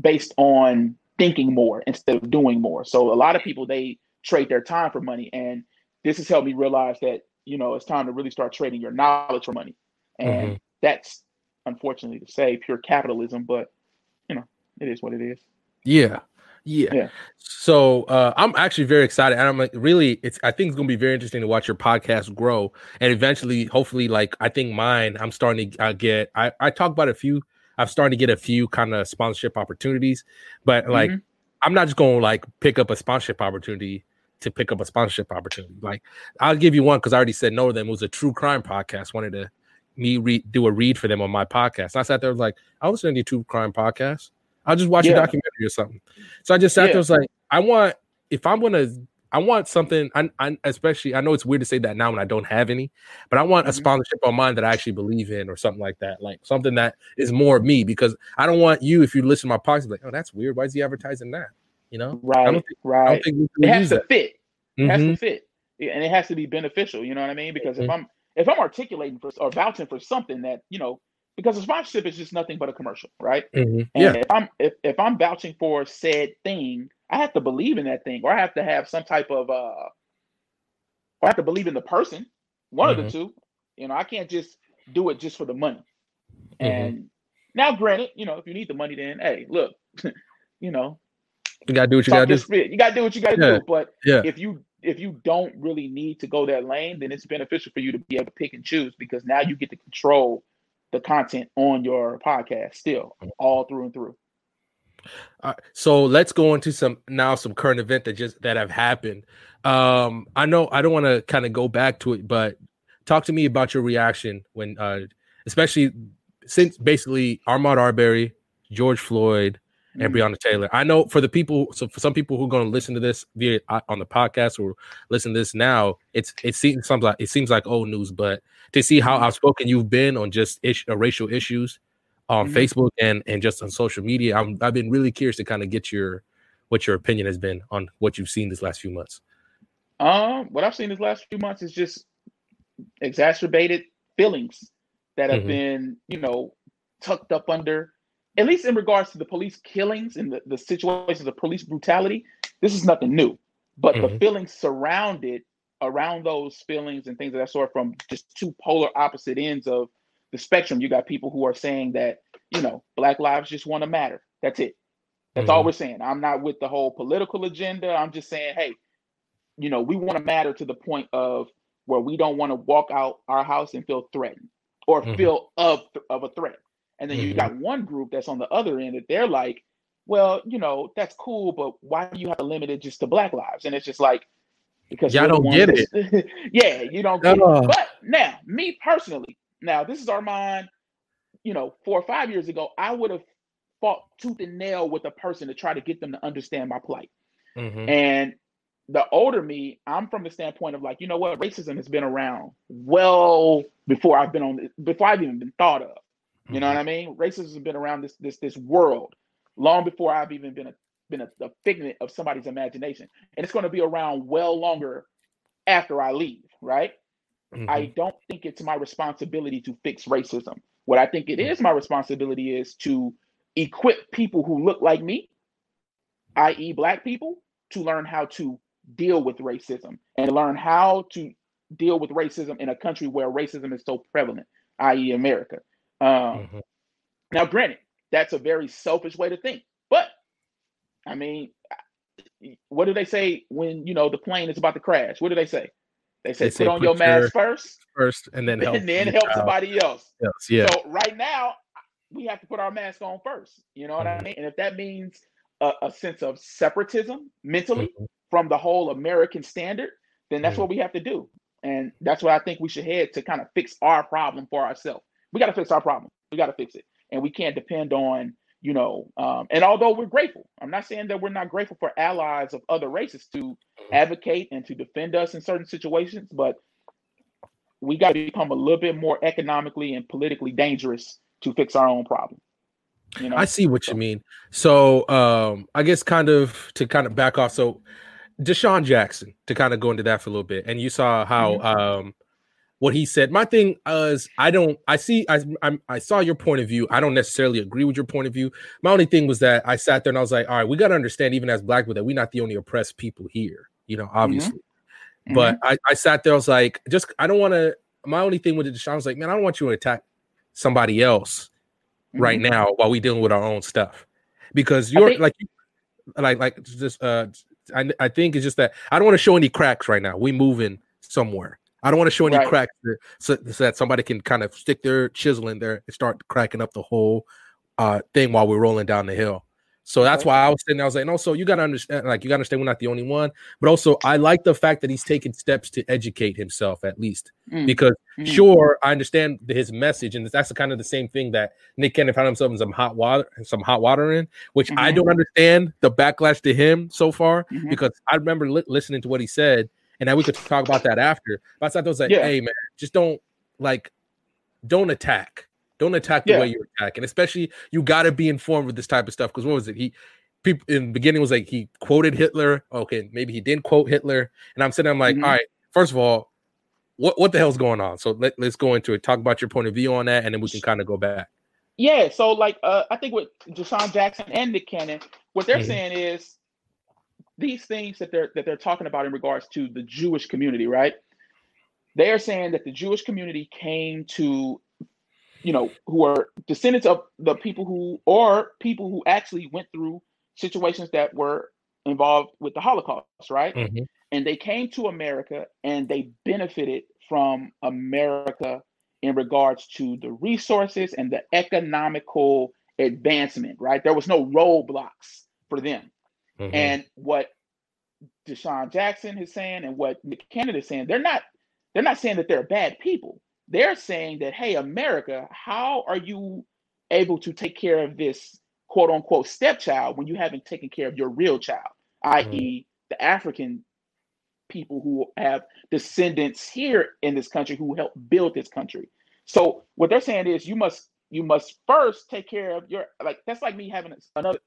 based on thinking more instead of doing more. So a lot of people they trade their time for money, and this has helped me realize that you know it's time to really start trading your knowledge for money, and mm-hmm. That's unfortunately to say pure capitalism, but you know it is what it is. Yeah. Yeah. yeah. So uh, I'm actually very excited. And I'm like, really, it's I think it's gonna be very interesting to watch your podcast grow. And eventually, hopefully, like I think mine, I'm starting to uh, get I, I talk about a few I've started to get a few kind of sponsorship opportunities, but like mm-hmm. I'm not just going to like pick up a sponsorship opportunity to pick up a sponsorship opportunity. Like I'll give you one because I already said no to them. It was a true crime podcast. Wanted to me read do a read for them on my podcast. I sat there was like, I'll listen to true crime podcast. I'll just watch yeah. a documentary or something. So I just sat yeah. there was like, I want if I'm gonna I want something. I, I, especially I know it's weird to say that now when I don't have any, but I want a mm-hmm. sponsorship on mine that I actually believe in or something like that, like something that is more me because I don't want you if you listen to my podcast like, oh, that's weird. Why is he advertising that? You know, right, I don't think, right. I don't think it has to that. fit. It mm-hmm. has to mm-hmm. fit, and it has to be beneficial. You know what I mean? Because mm-hmm. if I'm if I'm articulating for or vouching for something that you know, because a sponsorship is just nothing but a commercial, right? Mm-hmm. And yeah. if I'm if, if I'm vouching for said thing I have to believe in that thing, or I have to have some type of uh, or I have to believe in the person. One mm-hmm. of the mm-hmm. two. You know, I can't just do it just for the money. Mm-hmm. And now, granted, you know, if you need the money, then hey, look, you know, you gotta do what you gotta do. You gotta do what you gotta yeah. do. But yeah. if you if you don't really need to go that lane, then it's beneficial for you to be able to pick and choose because now you get to control the content on your podcast still all through and through. Uh, so let's go into some now some current event that just that have happened. Um, I know I don't want to kind of go back to it, but talk to me about your reaction when, uh, especially since basically Ahmaud Arbery, George Floyd, and mm-hmm. Breonna Taylor. I know for the people, so for some people who are going to listen to this via uh, on the podcast or listen to this now, it's it seems like it seems like old news, but to see how mm-hmm. outspoken you've been on just ish, uh, racial issues on mm-hmm. Facebook and and just on social media. I'm, I've been really curious to kind of get your what your opinion has been on what you've seen this last few months. Um, what I've seen this last few months is just exacerbated feelings that have mm-hmm. been, you know, tucked up under, at least in regards to the police killings and the, the situations of police brutality. This is nothing new, but mm-hmm. the feelings surrounded around those feelings and things of that sort from just two polar opposite ends of the spectrum, you got people who are saying that, you know, black lives just want to matter. That's it. That's mm-hmm. all we're saying. I'm not with the whole political agenda. I'm just saying, hey, you know, we want to matter to the point of where we don't want to walk out our house and feel threatened or mm-hmm. feel of of a threat. And then mm-hmm. you got one group that's on the other end that they're like, well, you know, that's cool, but why do you have to limit it just to black lives? And it's just like because y'all don't get it. yeah, you don't get uh. it. But now, me personally, now this is Armand. You know, four or five years ago, I would have fought tooth and nail with a person to try to get them to understand my plight. Mm-hmm. And the older me, I'm from the standpoint of like, you know what, racism has been around well before I've been on before I've even been thought of. You mm-hmm. know what I mean? Racism has been around this this this world long before I've even been a been a, a figment of somebody's imagination, and it's going to be around well longer after I leave. Right? Mm-hmm. I don't think it's my responsibility to fix racism. What I think it mm-hmm. is my responsibility is to equip people who look like me, i.e., Black people, to learn how to deal with racism and learn how to deal with racism in a country where racism is so prevalent, i.e., America. Um, mm-hmm. Now, granted, that's a very selfish way to think, but I mean, what do they say when you know the plane is about to crash? What do they say? They say, they put say on put your mask first, first, and then help, and then help somebody else. Yes, yeah. So right now, we have to put our mask on first. You know what mm-hmm. I mean? And if that means a, a sense of separatism mentally mm-hmm. from the whole American standard, then that's mm-hmm. what we have to do. And that's what I think we should head to kind of fix our problem for ourselves. We got to fix our problem. We got to fix it. And we can't depend on, you know, um, and although we're grateful, I'm not saying that we're not grateful for allies of other races to mm-hmm. advocate and to defend us in certain situations, but we got to become a little bit more economically and politically dangerous to fix our own problem. You know? I see what you mean. So um, I guess kind of to kind of back off. So DeSean Jackson to kind of go into that for a little bit, and you saw how mm-hmm. um, what he said. My thing is, I don't. I see. I I'm, i saw your point of view. I don't necessarily agree with your point of view. My only thing was that I sat there and I was like, all right, we got to understand, even as black people, that we're not the only oppressed people here. You know, mm-hmm. obviously. Mm-hmm. But mm-hmm. I, I sat there. I was like, just I don't want to. My only thing with DeSean was like, man, I don't want you to attack somebody else mm-hmm. right now while we dealing with our own stuff because you're think- like like like just uh I, I think it's just that I don't want to show any cracks right now. We moving somewhere. I don't want to show any right. cracks so, so, that somebody can kind of stick their chisel in there and start cracking up the whole uh, thing while we're rolling down the hill. So that's why I was sitting. there. I was like, and also you got to understand, like you got to understand, we're not the only one. But also, I like the fact that he's taking steps to educate himself at least, mm. because mm. sure, I understand his message, and that's kind of the same thing that Nick Cannon found himself in some hot water, some hot water in, which mm-hmm. I don't understand the backlash to him so far, mm-hmm. because I remember li- listening to what he said, and then we could talk about that after. But I thought was like, yeah. hey man, just don't like, don't attack don't attack the yeah. way you're attacking, especially you got to be informed with this type of stuff. Because what was it? He people in the beginning was like he quoted Hitler. Okay, maybe he didn't quote Hitler, and I'm sitting. I'm like, mm-hmm. all right. First of all, what what the hell's going on? So let, let's go into it. Talk about your point of view on that, and then we can kind of go back. Yeah. So like, uh, I think with DeSean Jackson and Nick Cannon, what they're mm-hmm. saying is these things that they're that they're talking about in regards to the Jewish community, right? They are saying that the Jewish community came to you know, who are descendants of the people who, or people who actually went through situations that were involved with the Holocaust, right? Mm-hmm. And they came to America and they benefited from America in regards to the resources and the economical advancement, right? There was no roadblocks for them. Mm-hmm. And what DeSean Jackson is saying and what Nick Cannon is saying, they're not they're not saying that they're bad people they're saying that, hey, America, how are you able to take care of this quote unquote stepchild when you haven't taken care of your real child, mm-hmm. i.e., the African people who have descendants here in this country who helped build this country. So what they're saying is you must you must first take care of your like that's like me having another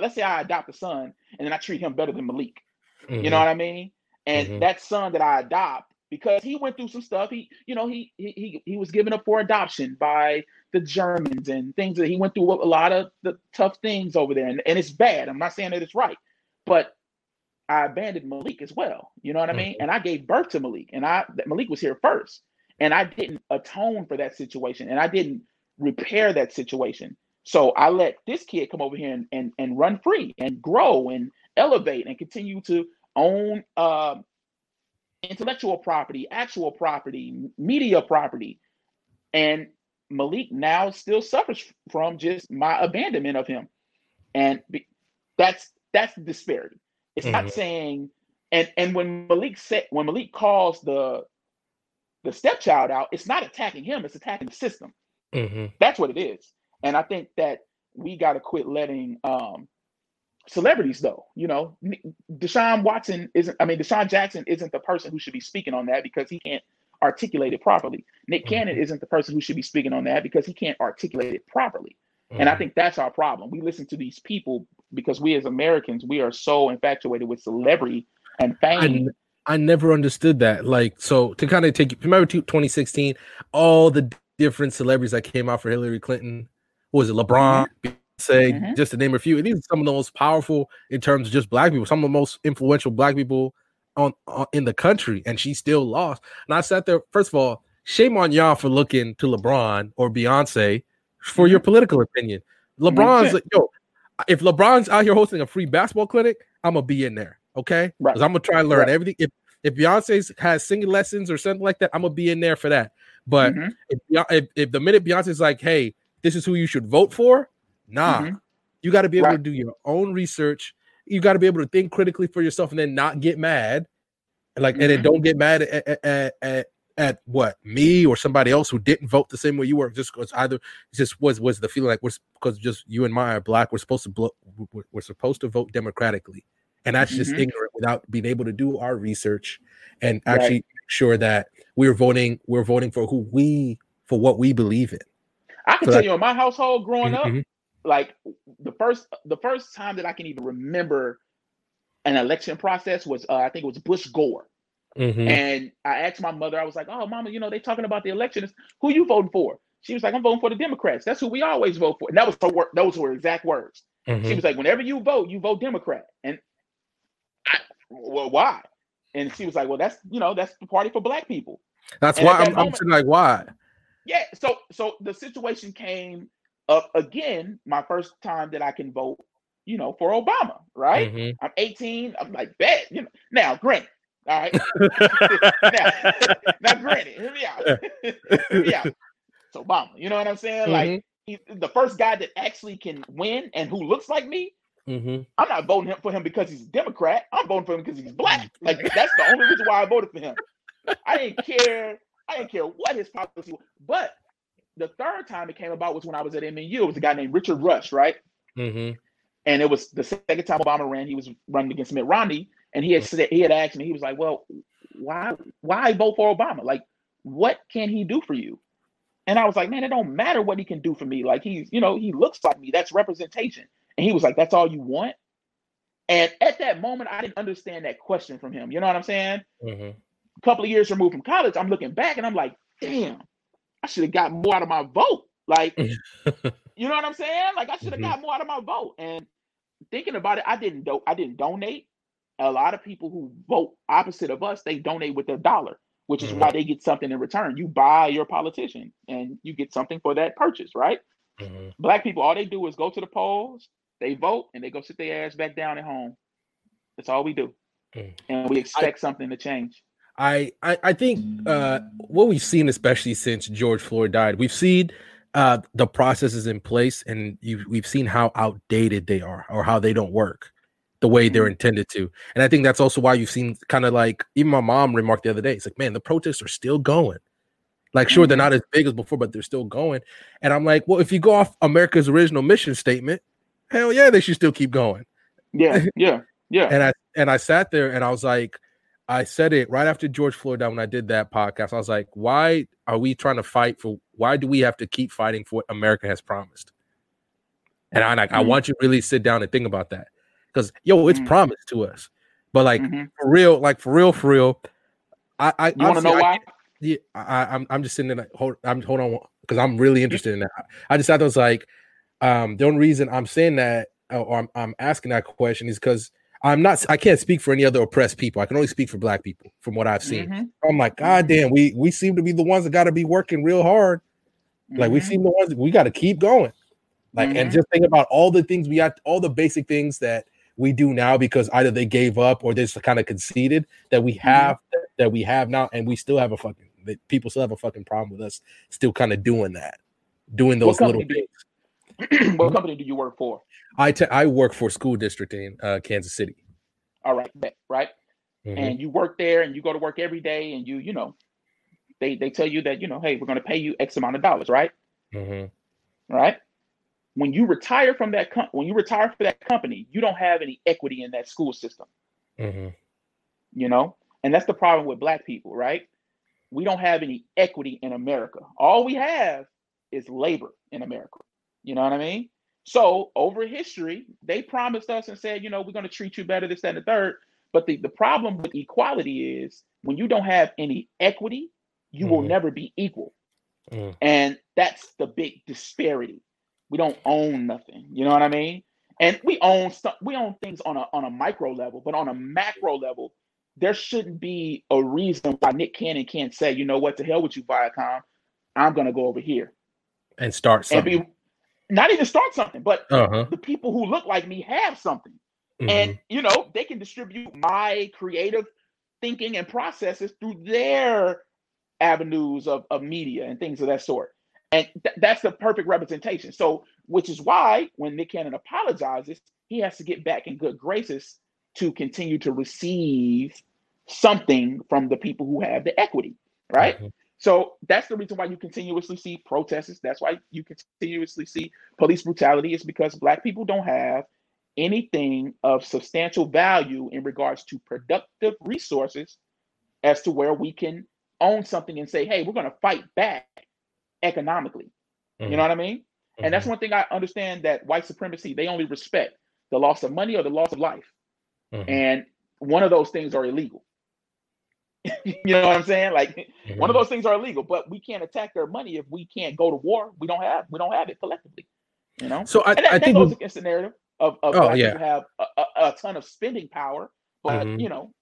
let's say I adopt a son and then I treat him better than Malik. Mm-hmm. You know mm-hmm. what I mean? And mm-hmm. that son that I adopt because he went through some stuff. He, you know, he he he was given up for adoption by the Germans and things that he went through a lot of the tough things over there. And, and it's bad. I'm not saying that it's right, but I abandoned Malik as well. You know what I mean? Mm-hmm. And I gave birth to Malik, and I Malik was here first, and I didn't atone for that situation, and I didn't repair that situation. So I let this kid come over here and, and, and run free and grow and elevate and continue to own uh, intellectual property, actual property, media property. And Malik now still suffers from just my abandonment of him. And that's that's the disparity. It's mm-hmm. not saying and and when Malik said when Malik calls the the stepchild out, it's not attacking him, it's attacking the system. Mm-hmm. That's what it is. And I think that we got to quit letting um, celebrities, though. You know, Deshaun Watson isn't, I mean, DeSean Jackson isn't the person who should be speaking on that because he can't articulate it properly. Nick mm-hmm. Cannon isn't the person who should be speaking on that because he can't articulate it properly. And I mm-hmm. think that's our problem. We listen to these people because we as Americans, we are so infatuated with celebrity and fame. I, I never understood that. Like, so to kind of take you, remember 2016, all the different celebrities that came out for Hillary Clinton. What was it LeBron, mm-hmm. say mm-hmm. just to name a few? And these are some of the most powerful in terms of just black people, some of the most influential black people on, on in the country, and she still lost. And I sat there. First of all, shame on y'all for looking to LeBron or Beyonce for mm-hmm. your political opinion. LeBron's like, yo, if LeBron's out here hosting a free basketball clinic, I'm gonna be in there. Okay, because right. I'm gonna try and learn right. everything. If if Beyonce has singing lessons or something like that, I'm gonna be in there for that. But mm-hmm. if, if, if, the minute Beyonce's like, hey, this is who you should vote for, nah, mm-hmm. you got to be able right. to do your own research. You got to be able to think critically for yourself and then not get mad. Like, mm-hmm. and then mm-hmm. don't get mad at, at, at, at, what me or somebody else who didn't vote the same way you were. Just because either just was was the feeling like we're because just you and my are black. We're supposed to blo- we're supposed to vote democratically, and that's just mm-hmm. ignorant without being able to do our research and actually right. make sure that we're voting we're voting for who we for what we believe in. I can so tell you in my household growing mm-hmm. up, like the first the first time that I can even remember an election process was uh, I think it was Bush Gore. Mm-hmm. And I asked my mother, I was like, "Oh, mama, you know they talking about the election. Who you voting for?" She was like, "I'm voting for the Democrats. That's who we always vote for." And that was her word. Those were exact words. Mm-hmm. She was like, "Whenever you vote, you vote Democrat." And I, well, why? And she was like, "Well, that's you know that's the party for black people." That's and why I'm, moment, I'm like, why? Yeah. So so the situation came up again. My first time that I can vote, you know, for Obama. Right. Mm-hmm. I'm 18. I'm like, bet. You know. Now, granted. All right. now, now, granted, hear me out. hear me out. It's Obama. You know what I'm saying? Mm-hmm. Like he, the first guy that actually can win and who looks like me. Mm-hmm. I'm not voting him for him because he's a Democrat. I'm voting for him because he's black. Like that's the only reason why I voted for him. I didn't care. I didn't care what his policy was. But the third time it came about was when I was at MNU. It was a guy named Richard Rush, right? Mm-hmm. And it was the second time Obama ran. He was running against Mitt Romney, and he had said he had asked me. He was like, "Well, why why vote for Obama? Like, what can he do for you?" And I was like, "Man, it don't matter what he can do for me. Like, he's you know he looks like me. That's representation." And he was like, "That's all you want." And at that moment, I didn't understand that question from him. You know what I'm saying? Mm-hmm a couple of years removed from college, I'm looking back and I'm like, damn, I should have got more out of my vote. Like, you know what I'm saying? Like I should have mm-hmm. got more out of my vote. And thinking about it, I didn't do I didn't donate. A lot of people who vote opposite of us, they donate with their dollar, which is mm-hmm. why they get something in return. You buy your politician and you get something for that purchase, right? Mm-hmm. Black people, all they do is go to the polls, they vote, and they go sit their ass back down at home. That's all we do. Mm. And we expect I, something to change. I, I, I think uh, what we've seen, especially since George Floyd died, we've seen uh, the processes in place, and we've seen how outdated they are or how they don't work the way they're mm-hmm. intended to. And I think that's also why you've seen kind of like even my mom remarked the other day. It's like, man, the protests are still going. Like, sure, they're mm-hmm. not as big as before, but they're still going. And I'm like, well, if you go off America's original mission statement, hell yeah, they should still keep going. Yeah, yeah, yeah. and I and I sat there and I was like, I said it right after George Floyd died when I did that podcast. I was like, why are we trying to fight for why do we have to keep fighting for what America has promised? And I like mm-hmm. I want you to really sit down and think about that. Because yo, it's mm-hmm. promised to us. But like mm-hmm. for real, like for real, for real. I I want to know why? yeah, I, I'm I'm just sitting there like hold I'm hold on because I'm really interested in that. I just thought it was like um the only reason I'm saying that or I'm, I'm asking that question is because I'm not. I can't speak for any other oppressed people. I can only speak for Black people from what I've seen. Mm-hmm. I'm like, God mm-hmm. damn, we we seem to be the ones that got to be working real hard. Mm-hmm. Like we mm-hmm. seem the ones we got to keep going. Like, mm-hmm. and just think about all the things we got, all the basic things that we do now because either they gave up or they just kind of conceded that we mm-hmm. have that we have now, and we still have a fucking people still have a fucking problem with us still kind of doing that, doing those little things. what company do you work for? I, te- I work for school district in uh, Kansas City. All right, right. Mm-hmm. And you work there, and you go to work every day, and you you know, they they tell you that you know, hey, we're going to pay you X amount of dollars, right? Mm-hmm. Right. When you retire from that com- when you retire for that company, you don't have any equity in that school system. Mm-hmm. You know, and that's the problem with black people, right? We don't have any equity in America. All we have is labor in America. You know what I mean? So over history, they promised us and said, you know, we're going to treat you better, this, that, and the third. But the, the problem with equality is when you don't have any equity, you mm will mm-hmm. never be equal. Mm. And that's the big disparity. We don't own nothing. You know what I mean? And we own stuff, we own things on a on a micro level, but on a macro level, there shouldn't be a reason why Nick Cannon can't say, you know what, to hell with you, Viacom. I'm gonna go over here. And start something. And be, not even start something, but uh-huh. the people who look like me have something. Mm-hmm. And you know, they can distribute my creative thinking and processes through their avenues of, of media and things of that sort. And th- that's the perfect representation. So, which is why when Nick Cannon apologizes, he has to get back in good graces to continue to receive something from the people who have the equity, right? Mm-hmm. So that's the reason why you continuously see protests. That's why you continuously see police brutality, is because Black people don't have anything of substantial value in regards to productive resources as to where we can own something and say, hey, we're going to fight back economically. Mm-hmm. You know what I mean? Mm-hmm. And that's mm-hmm. one thing I understand that white supremacy, they only respect the loss of money or the loss of life. Mm-hmm. And one of those things are illegal. you know what I'm saying? Like mm-hmm. one of those things are illegal, but we can't attack their money if we can't go to war. We don't have we don't have it collectively. You know. So I, that, I that think goes against the narrative of, of oh, yeah. have a, a, a, ton of spending power, but mm-hmm. you know.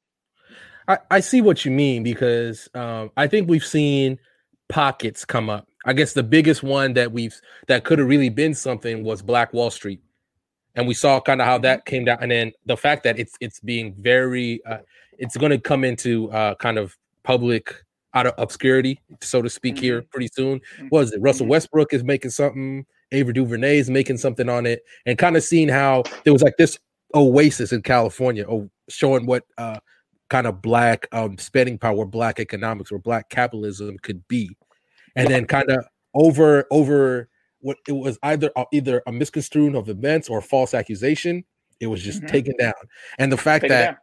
I, I see what you mean because um, I think we've seen pockets come up. I guess the biggest one that we've that could have really been something was Black Wall Street, and we saw kind of how that came down, and then the fact that it's it's being very uh, it's going to come into uh, kind of public out of obscurity, so to speak, mm-hmm. here pretty soon. Mm-hmm. Was it Russell mm-hmm. Westbrook is making something? Ava DuVernay is making something on it, and kind of seeing how there was like this oasis in California, oh, showing what uh, kind of black um, spending power, black economics, or black capitalism could be, and then kind of over over what it was either uh, either a misconstruing of events or false accusation. It was just mm-hmm. taken down, and the fact Take that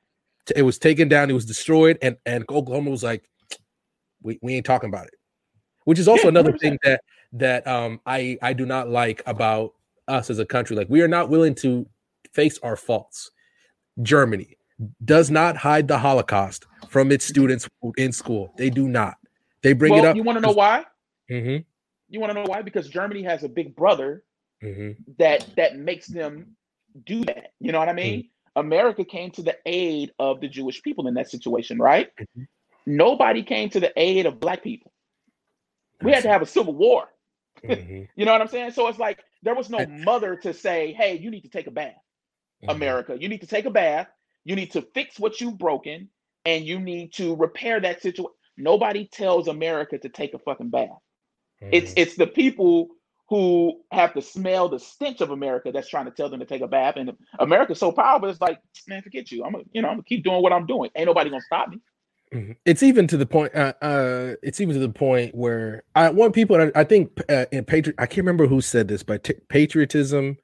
it was taken down, it was destroyed, and and Oklahoma was like, we, we ain't talking about it. Which is also yeah, another thing that that um I I do not like about us as a country. Like we are not willing to face our faults. Germany does not hide the Holocaust from its students in school. They do not. They bring well, it up. You want to know why? Mm-hmm. You want to know why? Because Germany has a big brother mm-hmm. that that makes them do that. You know what I mean? America came to the aid of the Jewish people in that situation, right? Mm-hmm. Nobody came to the aid of black people. We had to have a civil war. Mm-hmm. you know what I'm saying? So it's like there was no mother to say, hey, you need to take a bath, mm-hmm. America. You need to take a bath. You need to fix what you've broken and you need to repair that situation. Nobody tells America to take a fucking bath. It's mm-hmm. it's the people who have to smell the stench of America that's trying to tell them to take a bath. And America's so powerful, it's like, man, forget you. I'm gonna, you know, I'm gonna keep doing what I'm doing. Ain't nobody gonna stop me. Mm-hmm. It's even to the point. Uh, uh, it's even to the point where I want people. I, I think uh, in patriot. I can't remember who said this, but t- patriotism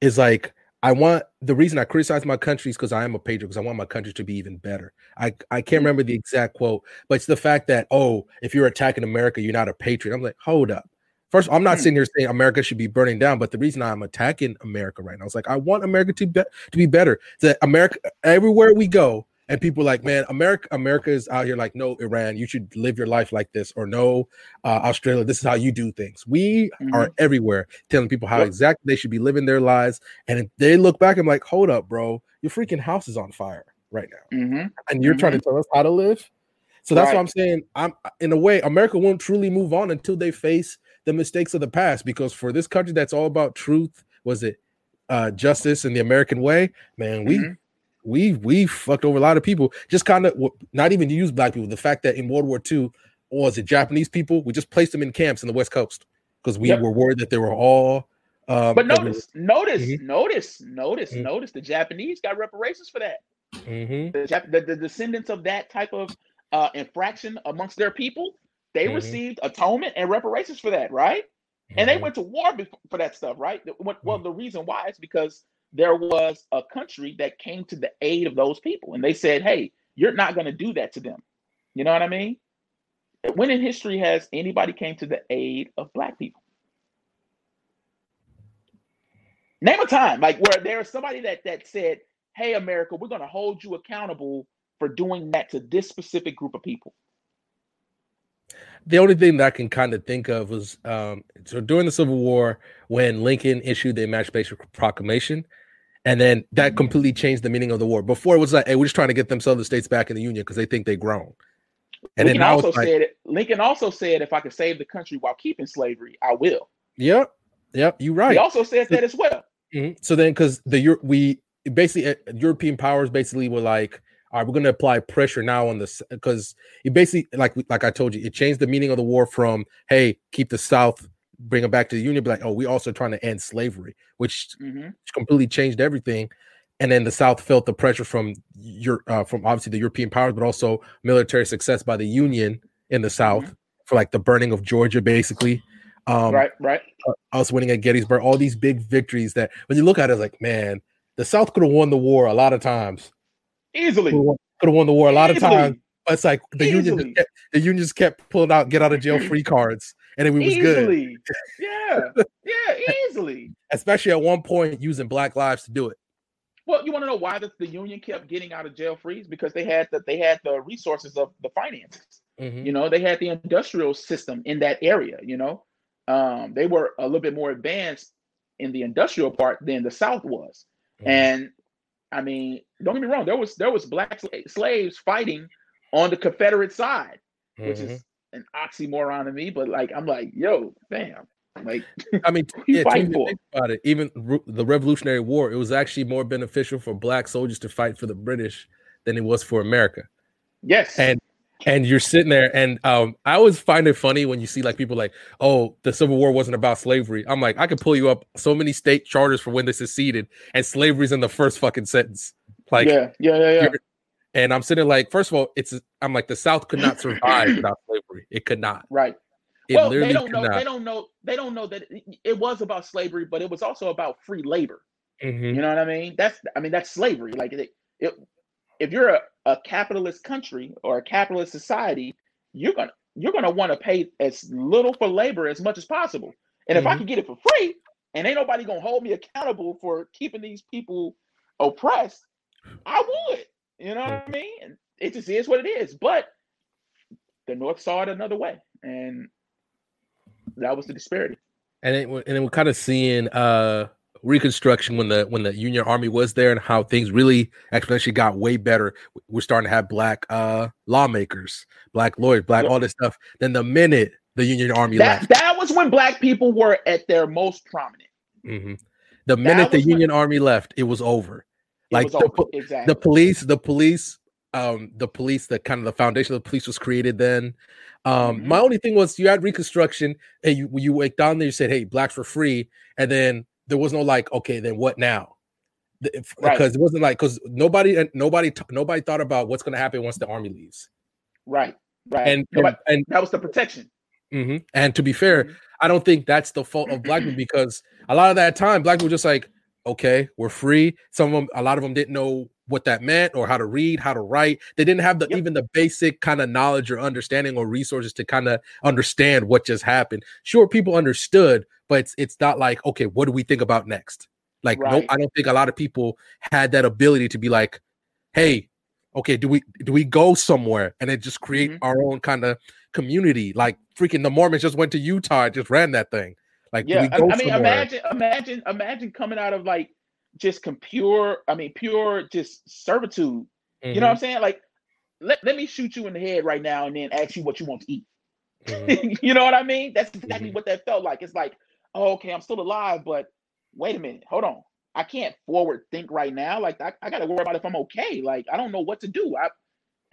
is like I want the reason I criticize my country is because I am a patriot because I want my country to be even better. I I can't mm-hmm. remember the exact quote, but it's the fact that oh, if you're attacking America, you're not a patriot. I'm like, hold up. First, I'm not hmm. sitting here saying America should be burning down, but the reason I'm attacking America right now is like I want America to be to be better. That America everywhere we go, and people like, man, America, America is out here like, no, Iran, you should live your life like this, or no, uh, Australia, this is how you do things. We mm-hmm. are everywhere telling people how yep. exactly they should be living their lives, and if they look back, I'm like, hold up, bro, your freaking house is on fire right now, mm-hmm. and you're mm-hmm. trying to mm-hmm. tell us how to live. So that's right. what I'm saying. I'm in a way, America won't truly move on until they face the mistakes of the past because for this country that's all about truth, was it uh justice and the American way, man, we mm-hmm. we we fucked over a lot of people. Just kind of not even use black people. The fact that in World War II, or was it Japanese people? We just placed them in camps in the West Coast because we yep. were worried that they were all. Um, but notice, notice, mm-hmm. notice, notice, mm-hmm. notice. The Japanese got reparations for that. Mm-hmm. The, the, the, descendants of that type of uh, infraction amongst their people, they mm-hmm. received atonement and reparations for that, right? And they mm-hmm. went to war for that stuff, right? Well, mm-hmm. the reason why is because there was a country that came to the aid of those people, and they said, "Hey, you're not going to do that to them." You know what I mean? When in history has anybody came to the aid of black people? Name a time like where there's somebody that that said, "Hey, America, we're going to hold you accountable for doing that to this specific group of people." The only thing that I can kind of think of was um, so during the Civil War when Lincoln issued the Emancipation Proclamation, and then that mm-hmm. completely changed the meaning of the war. Before it was like, "Hey, we're just trying to get them southern states back in the Union because they think they've grown." And Lincoln also like, said Lincoln also said if I could save the country while keeping slavery, I will. Yep. Yep. You're right. He also said that as well. Mm-hmm. So then, because the we basically uh, European powers basically were like, all right, we're going to apply pressure now on this because it basically like like I told you, it changed the meaning of the war from hey, keep the South, bring it back to the Union, but like oh, we also trying to end slavery, which mm-hmm. completely changed everything and then the South felt the pressure from your uh, from obviously the European powers, but also military success by the Union in the South mm-hmm. for like the burning of Georgia, basically. Um, right, right. Uh, us winning at Gettysburg, all these big victories that when you look at it, it's like, man, the South could have won the war a lot of times. Easily. Could have won the war a lot Easily. of times. But it's like the Easily. union just kept, the union just kept pulling out get out of jail free cards and it was easily. good. yeah. Yeah, easily. Especially at one point using black lives to do it. Well, you want to know why the, the union kept getting out of jail freeze because they had that they had the resources of the finances. Mm-hmm. You know, they had the industrial system in that area. You know, um, they were a little bit more advanced in the industrial part than the South was. Mm-hmm. And I mean, don't get me wrong, there was there was black slaves fighting on the Confederate side, mm-hmm. which is mm-hmm. an oxymoron to me. But like, I'm like, yo, fam, like, I mean, yeah, think about it. Even re- the Revolutionary War, it was actually more beneficial for black soldiers to fight for the British than it was for America. Yes, and and you're sitting there, and um, I always find it funny when you see like people like, oh, the Civil War wasn't about slavery. I'm like, I could pull you up so many state charters for when they seceded, and slavery's in the first fucking sentence. Like, yeah, yeah, yeah, yeah. And I'm sitting like, first of all, it's I'm like the South could not survive without slavery. It could not. Right. It well, they don't know. Not. They don't know. They don't know that it, was about slavery, but it was also about free labor. Mm-hmm. You know what I mean? That's I mean that's slavery. Like it, it if you're a, a capitalist country or a capitalist society, you're gonna you're gonna want to pay as little for labor as much as possible. And mm-hmm. if I mm-hmm. can get it for free, and ain't nobody gonna hold me accountable for keeping these people oppressed, I would. You know what I mean? It just is what it is. But the North saw it another way, and that was the disparity. And it, and then we're kind of seeing uh reconstruction when the when the Union Army was there and how things really exponentially got way better. We're starting to have black uh lawmakers, black lawyers, black all this stuff. Then the minute the Union Army that, left, that was when black people were at their most prominent. Mm-hmm. The minute the Union when, Army left, it was over. Like the. Exactly. the police, the police, um, the police, the kind of the foundation of the police was created then. Um, mm-hmm. my only thing was you had Reconstruction, and you you went down there, you said, "Hey, blacks were free," and then there was no like, okay, then what now? Because right. it wasn't like because nobody nobody nobody thought about what's going to happen once the army leaves. Right, right, and nobody, and, that was the protection. Mm-hmm. And to be fair, mm-hmm. I don't think that's the fault of black people because a lot of that time, black people just like, okay, we're free. Some of them, a lot of them didn't know what that meant or how to read, how to write. They didn't have the yep. even the basic kind of knowledge or understanding or resources to kind of understand what just happened. Sure, people understood, but it's it's not like, okay, what do we think about next? Like, right. no, I don't think a lot of people had that ability to be like, hey, okay, do we do we go somewhere and then just create mm-hmm. our own kind of community? Like freaking the Mormons just went to Utah, just ran that thing. Like, yeah, I, I mean, imagine, imagine, imagine coming out of like just pure, I mean, pure just servitude. Mm-hmm. You know what I'm mm-hmm. saying? Like, let, let me shoot you in the head right now and then ask you what you want to eat. Mm-hmm. you know what I mean? That's exactly mm-hmm. what that felt like. It's like, oh, okay, I'm still alive, but wait a minute, hold on. I can't forward think right now. Like I, I gotta worry about if I'm okay. Like I don't know what to do. I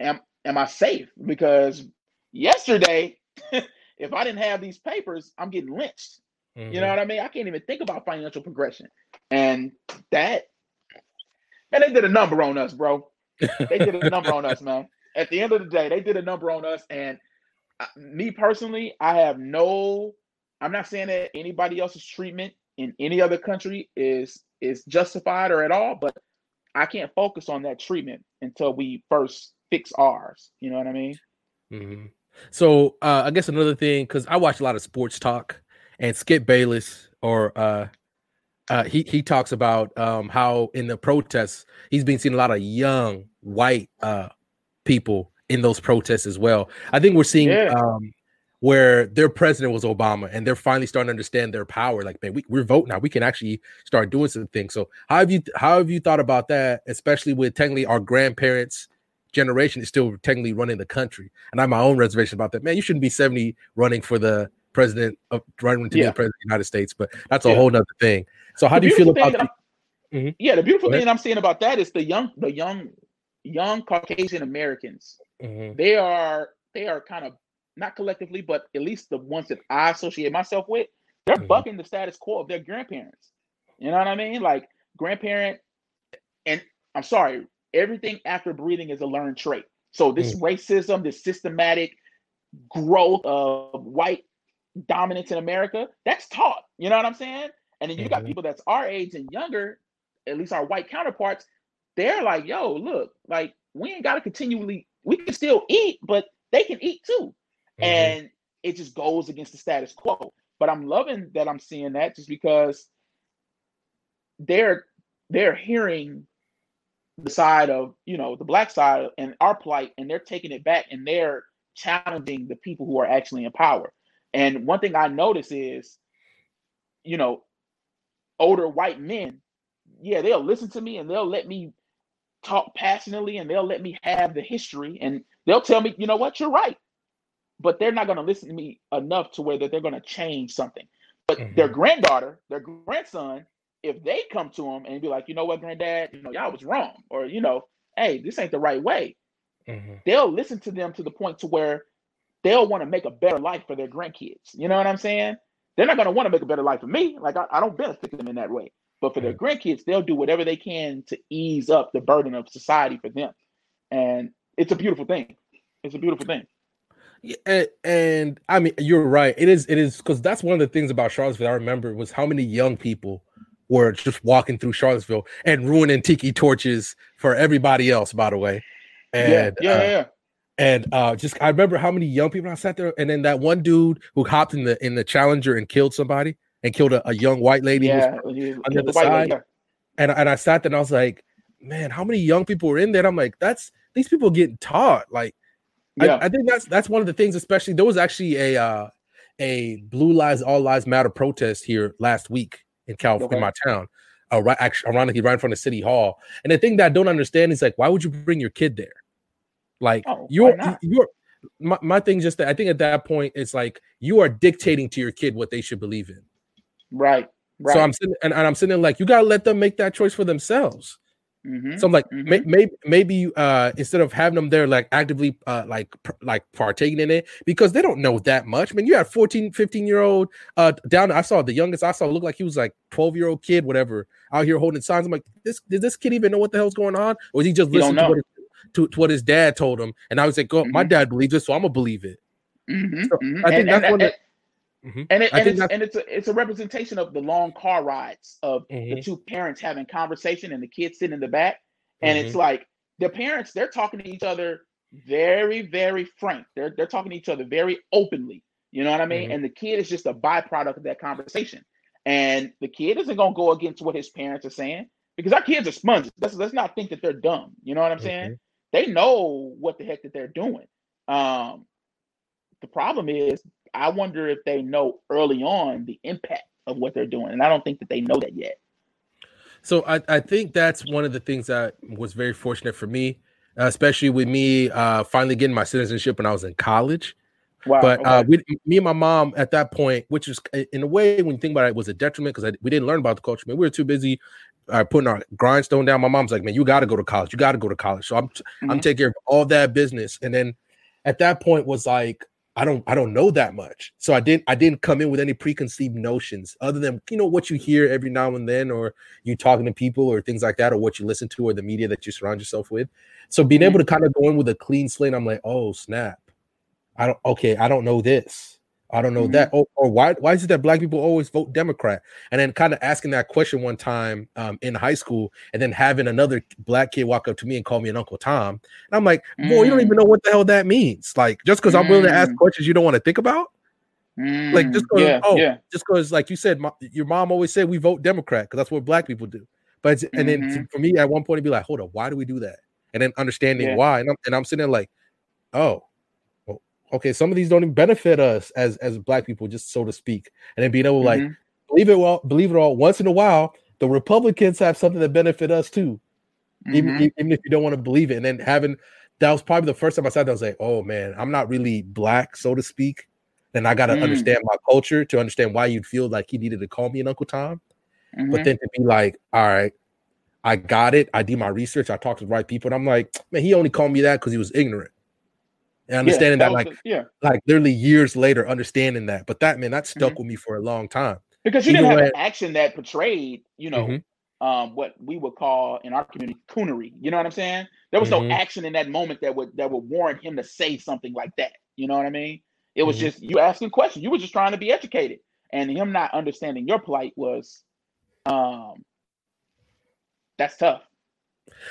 am am I safe? Because yesterday, if I didn't have these papers, I'm getting lynched. Mm-hmm. You know what I mean? I can't even think about financial progression. And that and they did a number on us, bro. They did a number on us, man. At the end of the day, they did a number on us. And uh, me personally, I have no. I'm not saying that anybody else's treatment in any other country is is justified or at all, but I can't focus on that treatment until we first fix ours. You know what I mean? Mm-hmm. So uh, I guess another thing, because I watch a lot of sports talk, and Skip Bayless or uh, uh, he he talks about um, how in the protests he's been seeing a lot of young white uh, people in those protests as well. I think we're seeing yeah. um, where their president was Obama, and they're finally starting to understand their power. Like, man, we, we're voting now. We can actually start doing some things. So, how have you how have you thought about that, especially with technically our grandparents' generation is still technically running the country? And I have my own reservation about that. Man, you shouldn't be seventy running for the president of running to yeah. be the president of the United States, but that's a yeah. whole nother thing. So, how the do you feel about? Mm-hmm. Yeah, the beautiful thing I'm seeing about that is the young, the young, young Caucasian Americans. Mm-hmm. They are they are kind of not collectively, but at least the ones that I associate myself with, they're mm-hmm. bucking the status quo of their grandparents. You know what I mean? Like grandparent, and I'm sorry, everything after breathing is a learned trait. So this mm-hmm. racism, this systematic growth of white dominance in America, that's taught. You know what I'm saying? And then you mm-hmm. got people that's our age and younger, at least our white counterparts, they're like, yo, look, like we ain't gotta continually, we can still eat, but they can eat too. Mm-hmm. And it just goes against the status quo. But I'm loving that I'm seeing that just because they're they're hearing the side of you know the black side and our plight and they're taking it back and they're challenging the people who are actually in power and one thing i notice is you know older white men yeah they'll listen to me and they'll let me talk passionately and they'll let me have the history and they'll tell me you know what you're right but they're not going to listen to me enough to where that they're going to change something. But mm-hmm. their granddaughter, their grandson, if they come to them and be like, you know what, granddad, you know, y'all was wrong, or you know, hey, this ain't the right way, mm-hmm. they'll listen to them to the point to where they'll want to make a better life for their grandkids. You know what I'm saying? They're not going to want to make a better life for me. Like I, I don't benefit them in that way. But for their grandkids, they'll do whatever they can to ease up the burden of society for them. And it's a beautiful thing. It's a beautiful thing. Yeah, and, and, I mean, you're right. It is. It is because that's one of the things about Charlottesville. I remember was how many young people were just walking through Charlottesville and ruining tiki torches for everybody else. By the way, and yeah, yeah, uh, yeah. And uh, just I remember how many young people I sat there, and then that one dude who hopped in the in the Challenger and killed somebody and killed a, a young white lady yeah, on the other side. Lady. And and I sat there and I was like, man, how many young people were in there? And I'm like, that's these people getting taught like yeah. I, I, think that's that's one of the things, especially there was actually a uh, a Blue Lives All Lives Matter protest here last week in California, okay. in my town. Uh, right, actually, ironically, right in front of City Hall. And the thing that I don't understand is like, why would you bring your kid there? Like, oh, you're you're my, my thing just that I think at that point it's like you are dictating to your kid what they should believe in. Right. Right. So I'm sitting and, and I'm sitting like, you gotta let them make that choice for themselves. Mm-hmm. So I'm like, mm-hmm. may, maybe maybe uh, instead of having them there like actively uh, like pr- like partaking in it because they don't know that much. I mean, you had 14, 15 year old uh, down. I saw the youngest I saw look like he was like 12 year old kid, whatever, out here holding signs. I'm like, this did this kid even know what the hell's going on, or is he just listening to what, his, to, to, what his dad told him? And I was like, oh, mm-hmm. my dad believes it, so I'm gonna believe it. Mm-hmm. So mm-hmm. I think and, that's and, one. And, Mm-hmm. And, it, and, it's, and it's a it's a representation of the long car rides of mm-hmm. the two parents having conversation and the kids sitting in the back and mm-hmm. it's like the parents, they're talking to each other very, very frank. They're they're talking to each other very openly. You know what I mean? And the kid is just a byproduct of that conversation. And the kid isn't gonna go against what his parents are saying because our kids are sponges. Let's let's not think that they're dumb. You know what I'm saying? They know what the heck that they're doing. Um, the problem is, I wonder if they know early on the impact of what they're doing, and I don't think that they know that yet. So I, I think that's one of the things that was very fortunate for me, especially with me uh, finally getting my citizenship when I was in college. Wow, but uh, okay. uh, we, me and my mom at that point, which is in a way, when you think about it, was a detriment because we didn't learn about the culture. Man, we were too busy uh, putting our grindstone down. My mom's like, "Man, you got to go to college. You got to go to college." So I'm mm-hmm. I'm taking care of all that business, and then at that point was like, I don't I don't know that much. So I didn't I didn't come in with any preconceived notions other than you know what you hear every now and then or you talking to people or things like that or what you listen to or the media that you surround yourself with. So being mm-hmm. able to kind of go in with a clean slate, I'm like, oh snap. I don't okay, I don't know this. I don't know mm-hmm. that. Or, or, why why is it that black people always vote Democrat? And then kind of asking that question one time um, in high school, and then having another black kid walk up to me and call me an Uncle Tom. And I'm like, boy, you don't even know what the hell that means. Like, just because I'm willing to ask mm. questions you don't want to think about. Mm, like just because, yeah, oh, yeah. just because, like you said, my, your mom always said we vote Democrat because that's what black people do. But and mm-hmm. then for me, at one point, it'd be like, hold up, why do we do that? And then understanding yeah. why, and I'm, and I'm sitting there like, oh, okay, some of these don't even benefit us as as black people, just so to speak. And then being able to mm-hmm. like believe it well, believe it all, once in a while, the Republicans have something that benefit us too. Mm-hmm. Even, even if you don't want to believe it. And then having that was probably the first time I sat down, I was like, oh man, I'm not really black, so to speak. Then I gotta mm. understand my culture to understand why you'd feel like he needed to call me an Uncle Tom. Mm-hmm. But then to be like, all right, I got it. I did my research. I talked to the right people. And I'm like, man, he only called me that because he was ignorant and understanding yeah, that, that like yeah like literally years later understanding that but that man that stuck mm-hmm. with me for a long time because you Even didn't have when, an action that portrayed you know mm-hmm. um, what we would call in our community coonery you know what i'm saying there was mm-hmm. no action in that moment that would that would warrant him to say something like that you know what i mean it was mm-hmm. just you asking questions you were just trying to be educated and him not understanding your plight was um that's tough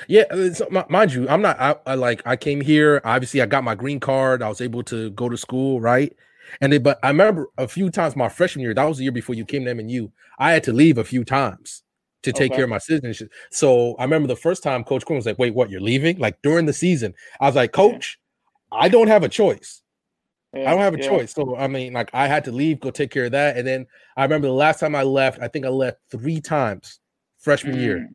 yeah, uh, mind you, I'm not. I, I, like. I came here. Obviously, I got my green card. I was able to go to school, right? And then, but I remember a few times my freshman year. That was the year before you came to MNU. I had to leave a few times to take okay. care of my citizenship. So I remember the first time Coach Quinn was like, "Wait, what? You're leaving?" Like during the season, I was like, "Coach, I don't have a choice. Yeah, I don't have a yeah. choice." So I mean, like I had to leave, go take care of that. And then I remember the last time I left, I think I left three times freshman mm. year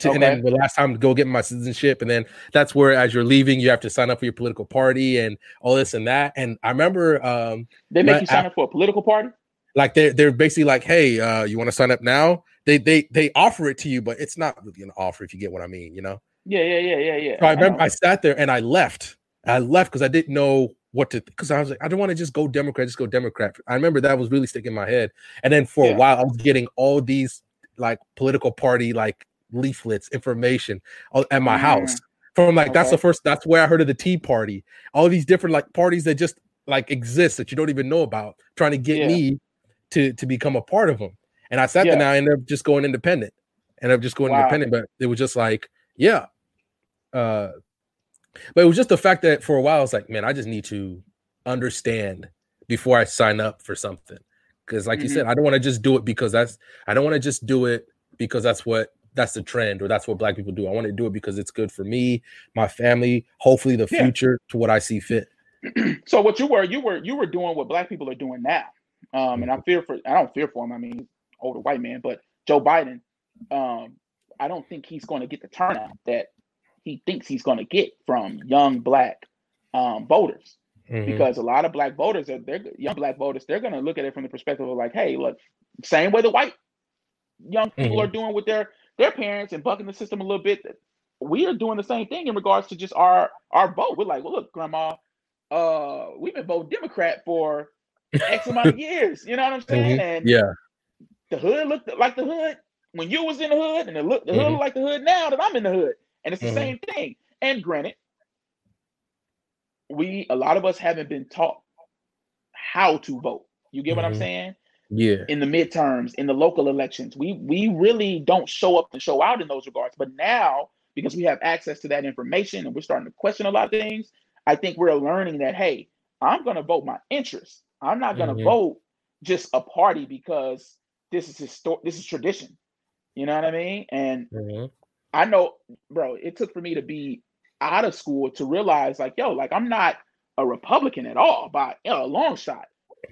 to, okay. and then the last time to go get my citizenship, and then that's where as you're leaving, you have to sign up for your political party and all this and that. And I remember um, they make you sign up for a political party. Like they're they're basically like, hey, uh, you want to sign up now? They they they offer it to you, but it's not really an offer if you get what I mean, you know? Yeah, yeah, yeah, yeah, yeah. So I remember I, I sat there and I left. I left because I didn't know what to because I was like, I don't want to just go Democrat, just go Democrat. I remember that was really sticking in my head. And then for yeah. a while, I was getting all these like political party like leaflets, information at my mm. house. From like okay. that's the first that's where I heard of the Tea Party. All these different like parties that just like exist that you don't even know about, trying to get yeah. me to to become a part of them. And I sat yeah. there now and they're just going independent. And I'm just going wow. independent. But it was just like, yeah. Uh but it was just the fact that for a while I was like, man, I just need to understand before I sign up for something. Because like mm-hmm. you said, I don't want to just do it because that's I don't want to just do it because that's what that's the trend or that's what black people do. I want to do it because it's good for me, my family, hopefully the yeah. future to what I see fit. so what you were, you were, you were doing what black people are doing now. Um, and I mm-hmm. fear for, I don't fear for him. I mean, older white man, but Joe Biden, um, I don't think he's going to get the turnout that he thinks he's going to get from young black um, voters. Mm-hmm. Because a lot of black voters are they're young black voters, they're gonna look at it from the perspective of like, hey, look, same way the white young people mm-hmm. are doing with their their parents and bucking the system a little bit. We are doing the same thing in regards to just our our vote. We're like, well, look, grandma, uh, we've been voting Democrat for X amount of years. You know what I'm saying? Mm-hmm. And yeah, the hood looked like the hood when you was in the hood, and it looked the mm-hmm. hood like the hood now that I'm in the hood, and it's the mm-hmm. same thing. And granted, we a lot of us haven't been taught how to vote. You get what I'm mm-hmm. saying? Yeah. in the midterms in the local elections. We we really don't show up and show out in those regards but now because we have access to that information and we're starting to question a lot of things i think we're learning that hey i'm going to vote my interests i'm not going to mm-hmm. vote just a party because this is histor- this is tradition. You know what i mean? And mm-hmm. i know bro it took for me to be out of school to realize like yo like i'm not a republican at all by a long shot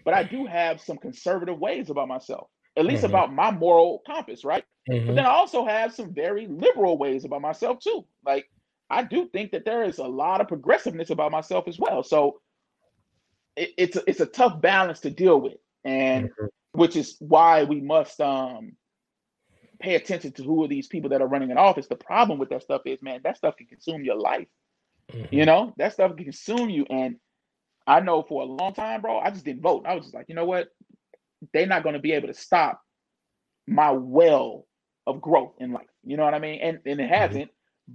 but I do have some conservative ways about myself, at least mm-hmm. about my moral compass, right? Mm-hmm. But then I also have some very liberal ways about myself too. Like I do think that there is a lot of progressiveness about myself as well. So it, it's a, it's a tough balance to deal with, and mm-hmm. which is why we must um pay attention to who are these people that are running in office. The problem with that stuff is, man, that stuff can consume your life. Mm-hmm. You know, that stuff can consume you. And I know for a long time, bro, I just didn't vote. I was just like, you know what? They're not going to be able to stop my well of growth in life. You know what I mean? And and it mm-hmm. hasn't.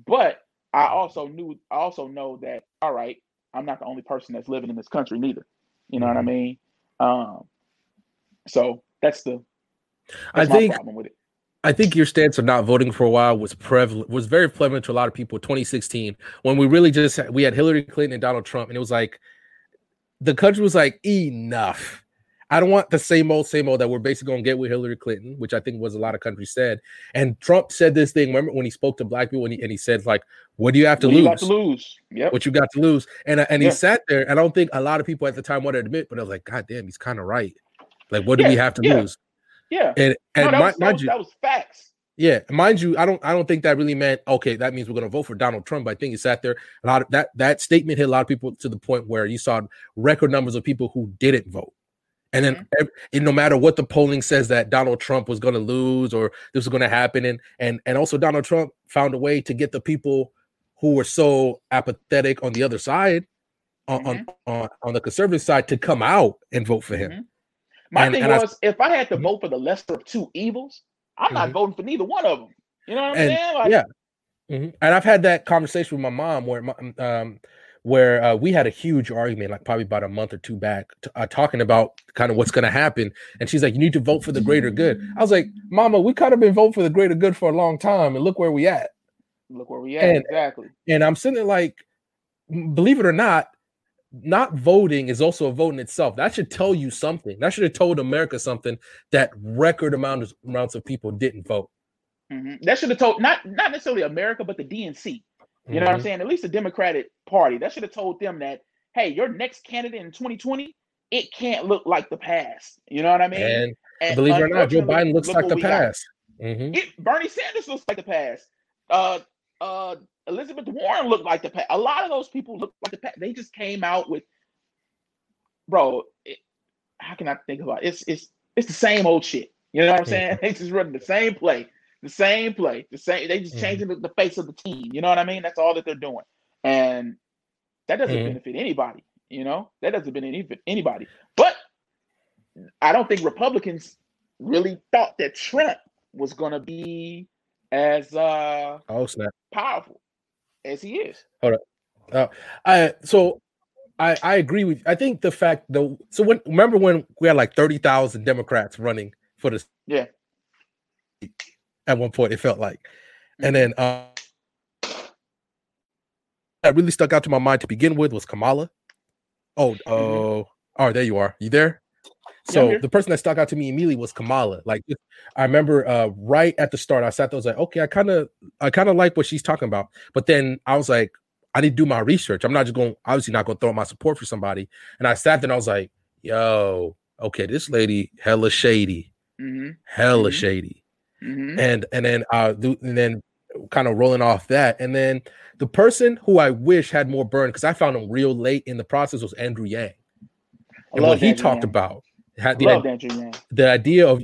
But I also knew I also know that all right, I'm not the only person that's living in this country neither. You know what I mm-hmm. mean? Um so that's the that's I think problem with it. I think your stance of not voting for a while was prevalent, was very prevalent to a lot of people. 2016, when we really just we had Hillary Clinton and Donald Trump, and it was like the country was like enough. I don't want the same old, same old that we're basically gonna get with Hillary Clinton, which I think was a lot of countries said. And Trump said this thing. Remember when he spoke to black people and he, and he said like, "What do you have to what lose? to lose? Yeah, what you got to lose?" And uh, and he sat there. And I don't think a lot of people at the time wanted to admit, but I was like, "God damn, he's kind of right. Like, what do yeah, we have to yeah. lose?" Yeah. And and no, that, was, mind, that, you, that was facts. Yeah, mind you, I don't I don't think that really meant okay, that means we're gonna vote for Donald Trump. But I think he sat there. A lot of that that statement hit a lot of people to the point where you saw record numbers of people who didn't vote. And then mm-hmm. and no matter what the polling says that Donald Trump was gonna lose or this was gonna happen, and and and also Donald Trump found a way to get the people who were so apathetic on the other side, on mm-hmm. on, on, on, the conservative side, to come out and vote for him. Mm-hmm. My and, thing and was, I, if I had to vote for the lesser of two evils, I'm mm-hmm. not voting for neither one of them. You know what I'm saying? Like, yeah. Mm-hmm. And I've had that conversation with my mom where my, um where uh, we had a huge argument, like probably about a month or two back, t- uh, talking about kind of what's going to happen. And she's like, "You need to vote for the greater good." I was like, "Mama, we kind of been voting for the greater good for a long time, and look where we at." Look where we at. And, exactly. And I'm sitting there like, believe it or not, not voting is also a vote in itself. That should tell you something. That should have told America something that record amount of, amounts of people didn't vote. Mm-hmm. That should have told not not necessarily America, but the DNC. You mm-hmm. know what I'm mm-hmm. saying? At least the Democratic Party. That should have told them that, hey, your next candidate in 2020, it can't look like the past. You know what I mean? And, and believe it or not, Joe Biden looks look like the past. Mm-hmm. It, Bernie Sanders looks like the past. Uh, uh, Elizabeth Warren looked like the past. A lot of those people look like the past. They just came out with, bro. It, how can I think about it? it's it's it's the same old shit. You know what I'm saying? They just running the same play, the same play, the same. They just mm-hmm. changing the, the, face of the team. You know what I mean? That's all that they're doing, and that doesn't mm-hmm. benefit anybody. You know that doesn't benefit anybody. But I don't think Republicans really thought that Trump was going to be as uh oh snap powerful as he is. Hold up. Uh, I so I I agree with. I think the fact though. So when remember when we had like thirty thousand Democrats running for the yeah. At one point, it felt like, mm-hmm. and then uh, that really stuck out to my mind to begin with was Kamala. Oh, oh, mm-hmm. oh, there you are. You there? So the person that stuck out to me immediately was Kamala. Like I remember uh, right at the start, I sat there, I was like, okay, I kind of I kind of like what she's talking about. But then I was like, I need to do my research. I'm not just going, obviously not going to throw my support for somebody. And I sat there and I was like, yo, okay, this lady hella shady, mm-hmm. hella mm-hmm. shady. Mm-hmm. And and then uh and then kind of rolling off that. And then the person who I wish had more burn because I found him real late in the process was Andrew Yang. And what he Andrew talked Yang. about had the, Love the idea of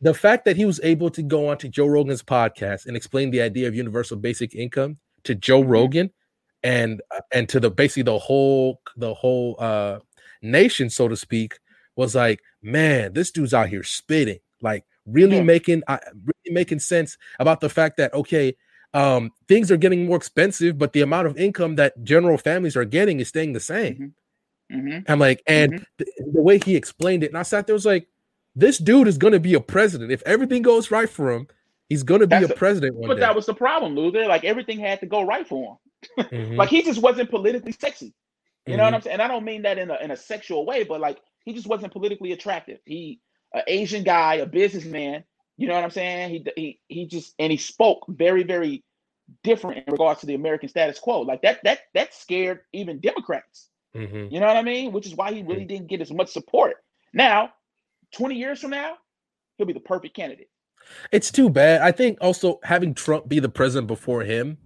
the fact that he was able to go on to Joe Rogan's podcast and explain the idea of universal basic income to Joe mm-hmm. Rogan and and to the basically the whole the whole uh nation so to speak was like man this dude's out here spitting like really yeah. making uh, really making sense about the fact that okay um things are getting more expensive but the amount of income that general families are getting is staying the same mm-hmm. Mm-hmm. I'm like, and mm-hmm. the, the way he explained it, and I sat there was like, this dude is going to be a president if everything goes right for him. He's going to be That's a president. but day. that was the problem, Luther. Like everything had to go right for him. mm-hmm. Like he just wasn't politically sexy. You know what I'm mm-hmm. saying? And I don't mean that in a in a sexual way, but like he just wasn't politically attractive. He, an Asian guy, a businessman. You know what I'm saying? He he he just and he spoke very very different in regards to the American status quo. Like that that that scared even Democrats. Mm-hmm. You know what I mean? Which is why he really didn't get as much support. Now, 20 years from now, he'll be the perfect candidate. It's too bad. I think also having Trump be the president before him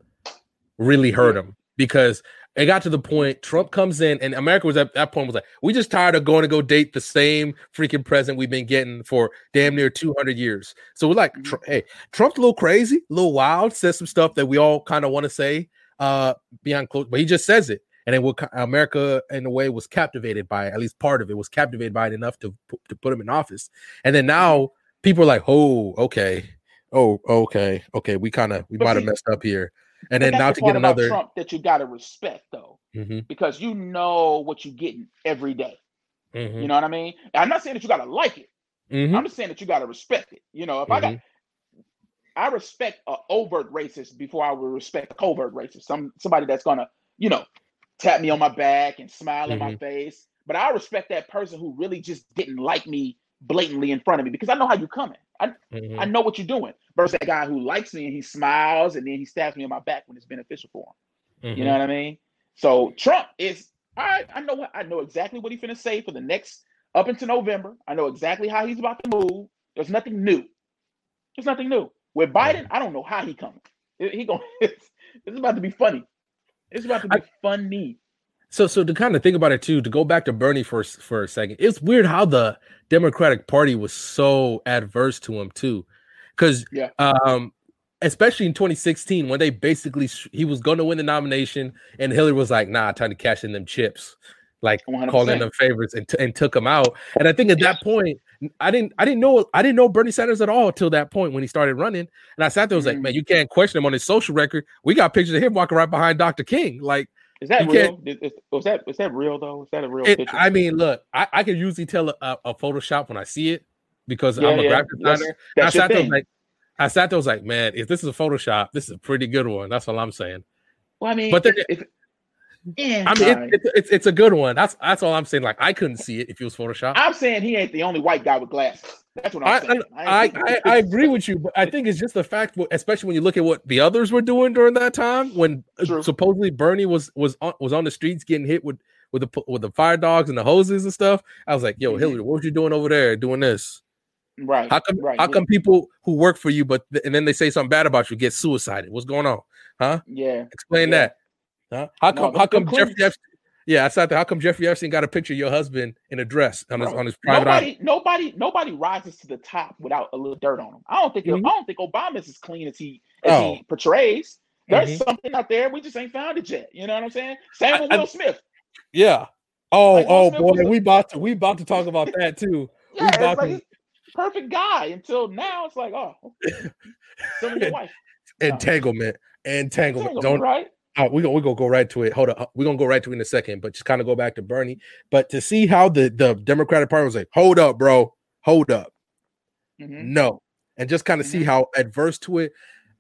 really hurt him because it got to the point Trump comes in and America was at that point was like, we just tired of going to go date the same freaking president we've been getting for damn near 200 years. So we're like, mm-hmm. hey, Trump's a little crazy, a little wild, says some stuff that we all kind of want to say uh beyond close, but he just says it. And then what America in a way was captivated by it, at least part of it was captivated by it enough to, to put him in office. And then now people are like, oh, okay. Oh, okay, okay. We kind of we might have messed up here. And then now the to get another Trump that you got to respect though, mm-hmm. because you know what you're getting every day. Mm-hmm. You know what I mean? I'm not saying that you got to like it. Mm-hmm. I'm just saying that you got to respect it. You know, if I got, mm-hmm. I respect an overt racist before I would respect a covert racist. Some somebody that's gonna, you know, tap me on my back and smile in my mm-hmm. face. But I respect that person who really just didn't like me blatantly in front of me because I know how you're coming. I mm-hmm. I know what you're doing. Versus that guy who likes me and he smiles and then he stabs me on my back when it's beneficial for him. Mm-hmm. You know mm-hmm. what I mean? So Trump is all right. I know what I know exactly what he's gonna say for the next up until November. I know exactly how he's about to move. There's nothing new. There's nothing new. With Biden, I don't know how he coming. He going it's, it's about to be funny. It's about to be I, funny. So, so to kind of think about it too, to go back to Bernie for for a second, it's weird how the Democratic Party was so adverse to him too, because yeah, um, especially in 2016 when they basically he was going to win the nomination and Hillary was like, "Nah, time to cash in them chips," like 100%. calling them favorites and, t- and took him out. And I think at that point, I didn't I didn't know I didn't know Bernie Sanders at all till that point when he started running. And I sat there was mm-hmm. like, man, you can't question him on his social record. We got pictures of him walking right behind Dr. King, like. Is that real? Is, was that is that real though? Is that a real it, picture? I mean, look, I, I can usually tell a, a, Photoshop when I see it because yeah, I'm a yeah. graphic designer. That's, that's I sat there like, I sat there was like, man, if this is a Photoshop, this is a pretty good one. That's all I'm saying. Well, I mean, but then, if, yeah, I mean, it, it, it's it's a good one. That's that's all I'm saying. Like, I couldn't see it if it was Photoshop. I'm saying he ain't the only white guy with glasses. That's what I'm I, saying. I, I, I, I, agree with you, but I think it's just the fact, especially when you look at what the others were doing during that time, when uh, True. supposedly Bernie was was on, was on the streets getting hit with with the with the fire dogs and the hoses and stuff. I was like, "Yo, mm-hmm. Hillary, what were you doing over there doing this?" Right. How come? Right. How come people who work for you, but and then they say something bad about you, get suicided? What's going on? Huh? Yeah. Explain yeah. that. Huh? How come? No, how come Jeffrey Epstein? Yeah, I saw that. How come Jeffrey Epstein got a picture of your husband in a dress on his on his private? Nobody, nobody, nobody rises to the top without a little dirt on him. I don't think. Mm-hmm. I don't think Obama's as clean as he as oh. he portrays. There's mm-hmm. something out there we just ain't found it yet. You know what I'm saying? Same with I, Will Smith. Yeah. Oh, like oh boy, we about to we about to talk about that too. yeah, it's like to... perfect guy until now. It's like, oh, some of your wife. Entanglement, entanglement. entanglement Don't right uh, we're gonna we gonna go right to it. Hold up, we're gonna go right to it in a second, but just kind of go back to Bernie. But to see how the the Democratic Party was like, hold up, bro, hold up, mm-hmm. no, and just kind of mm-hmm. see how adverse to it.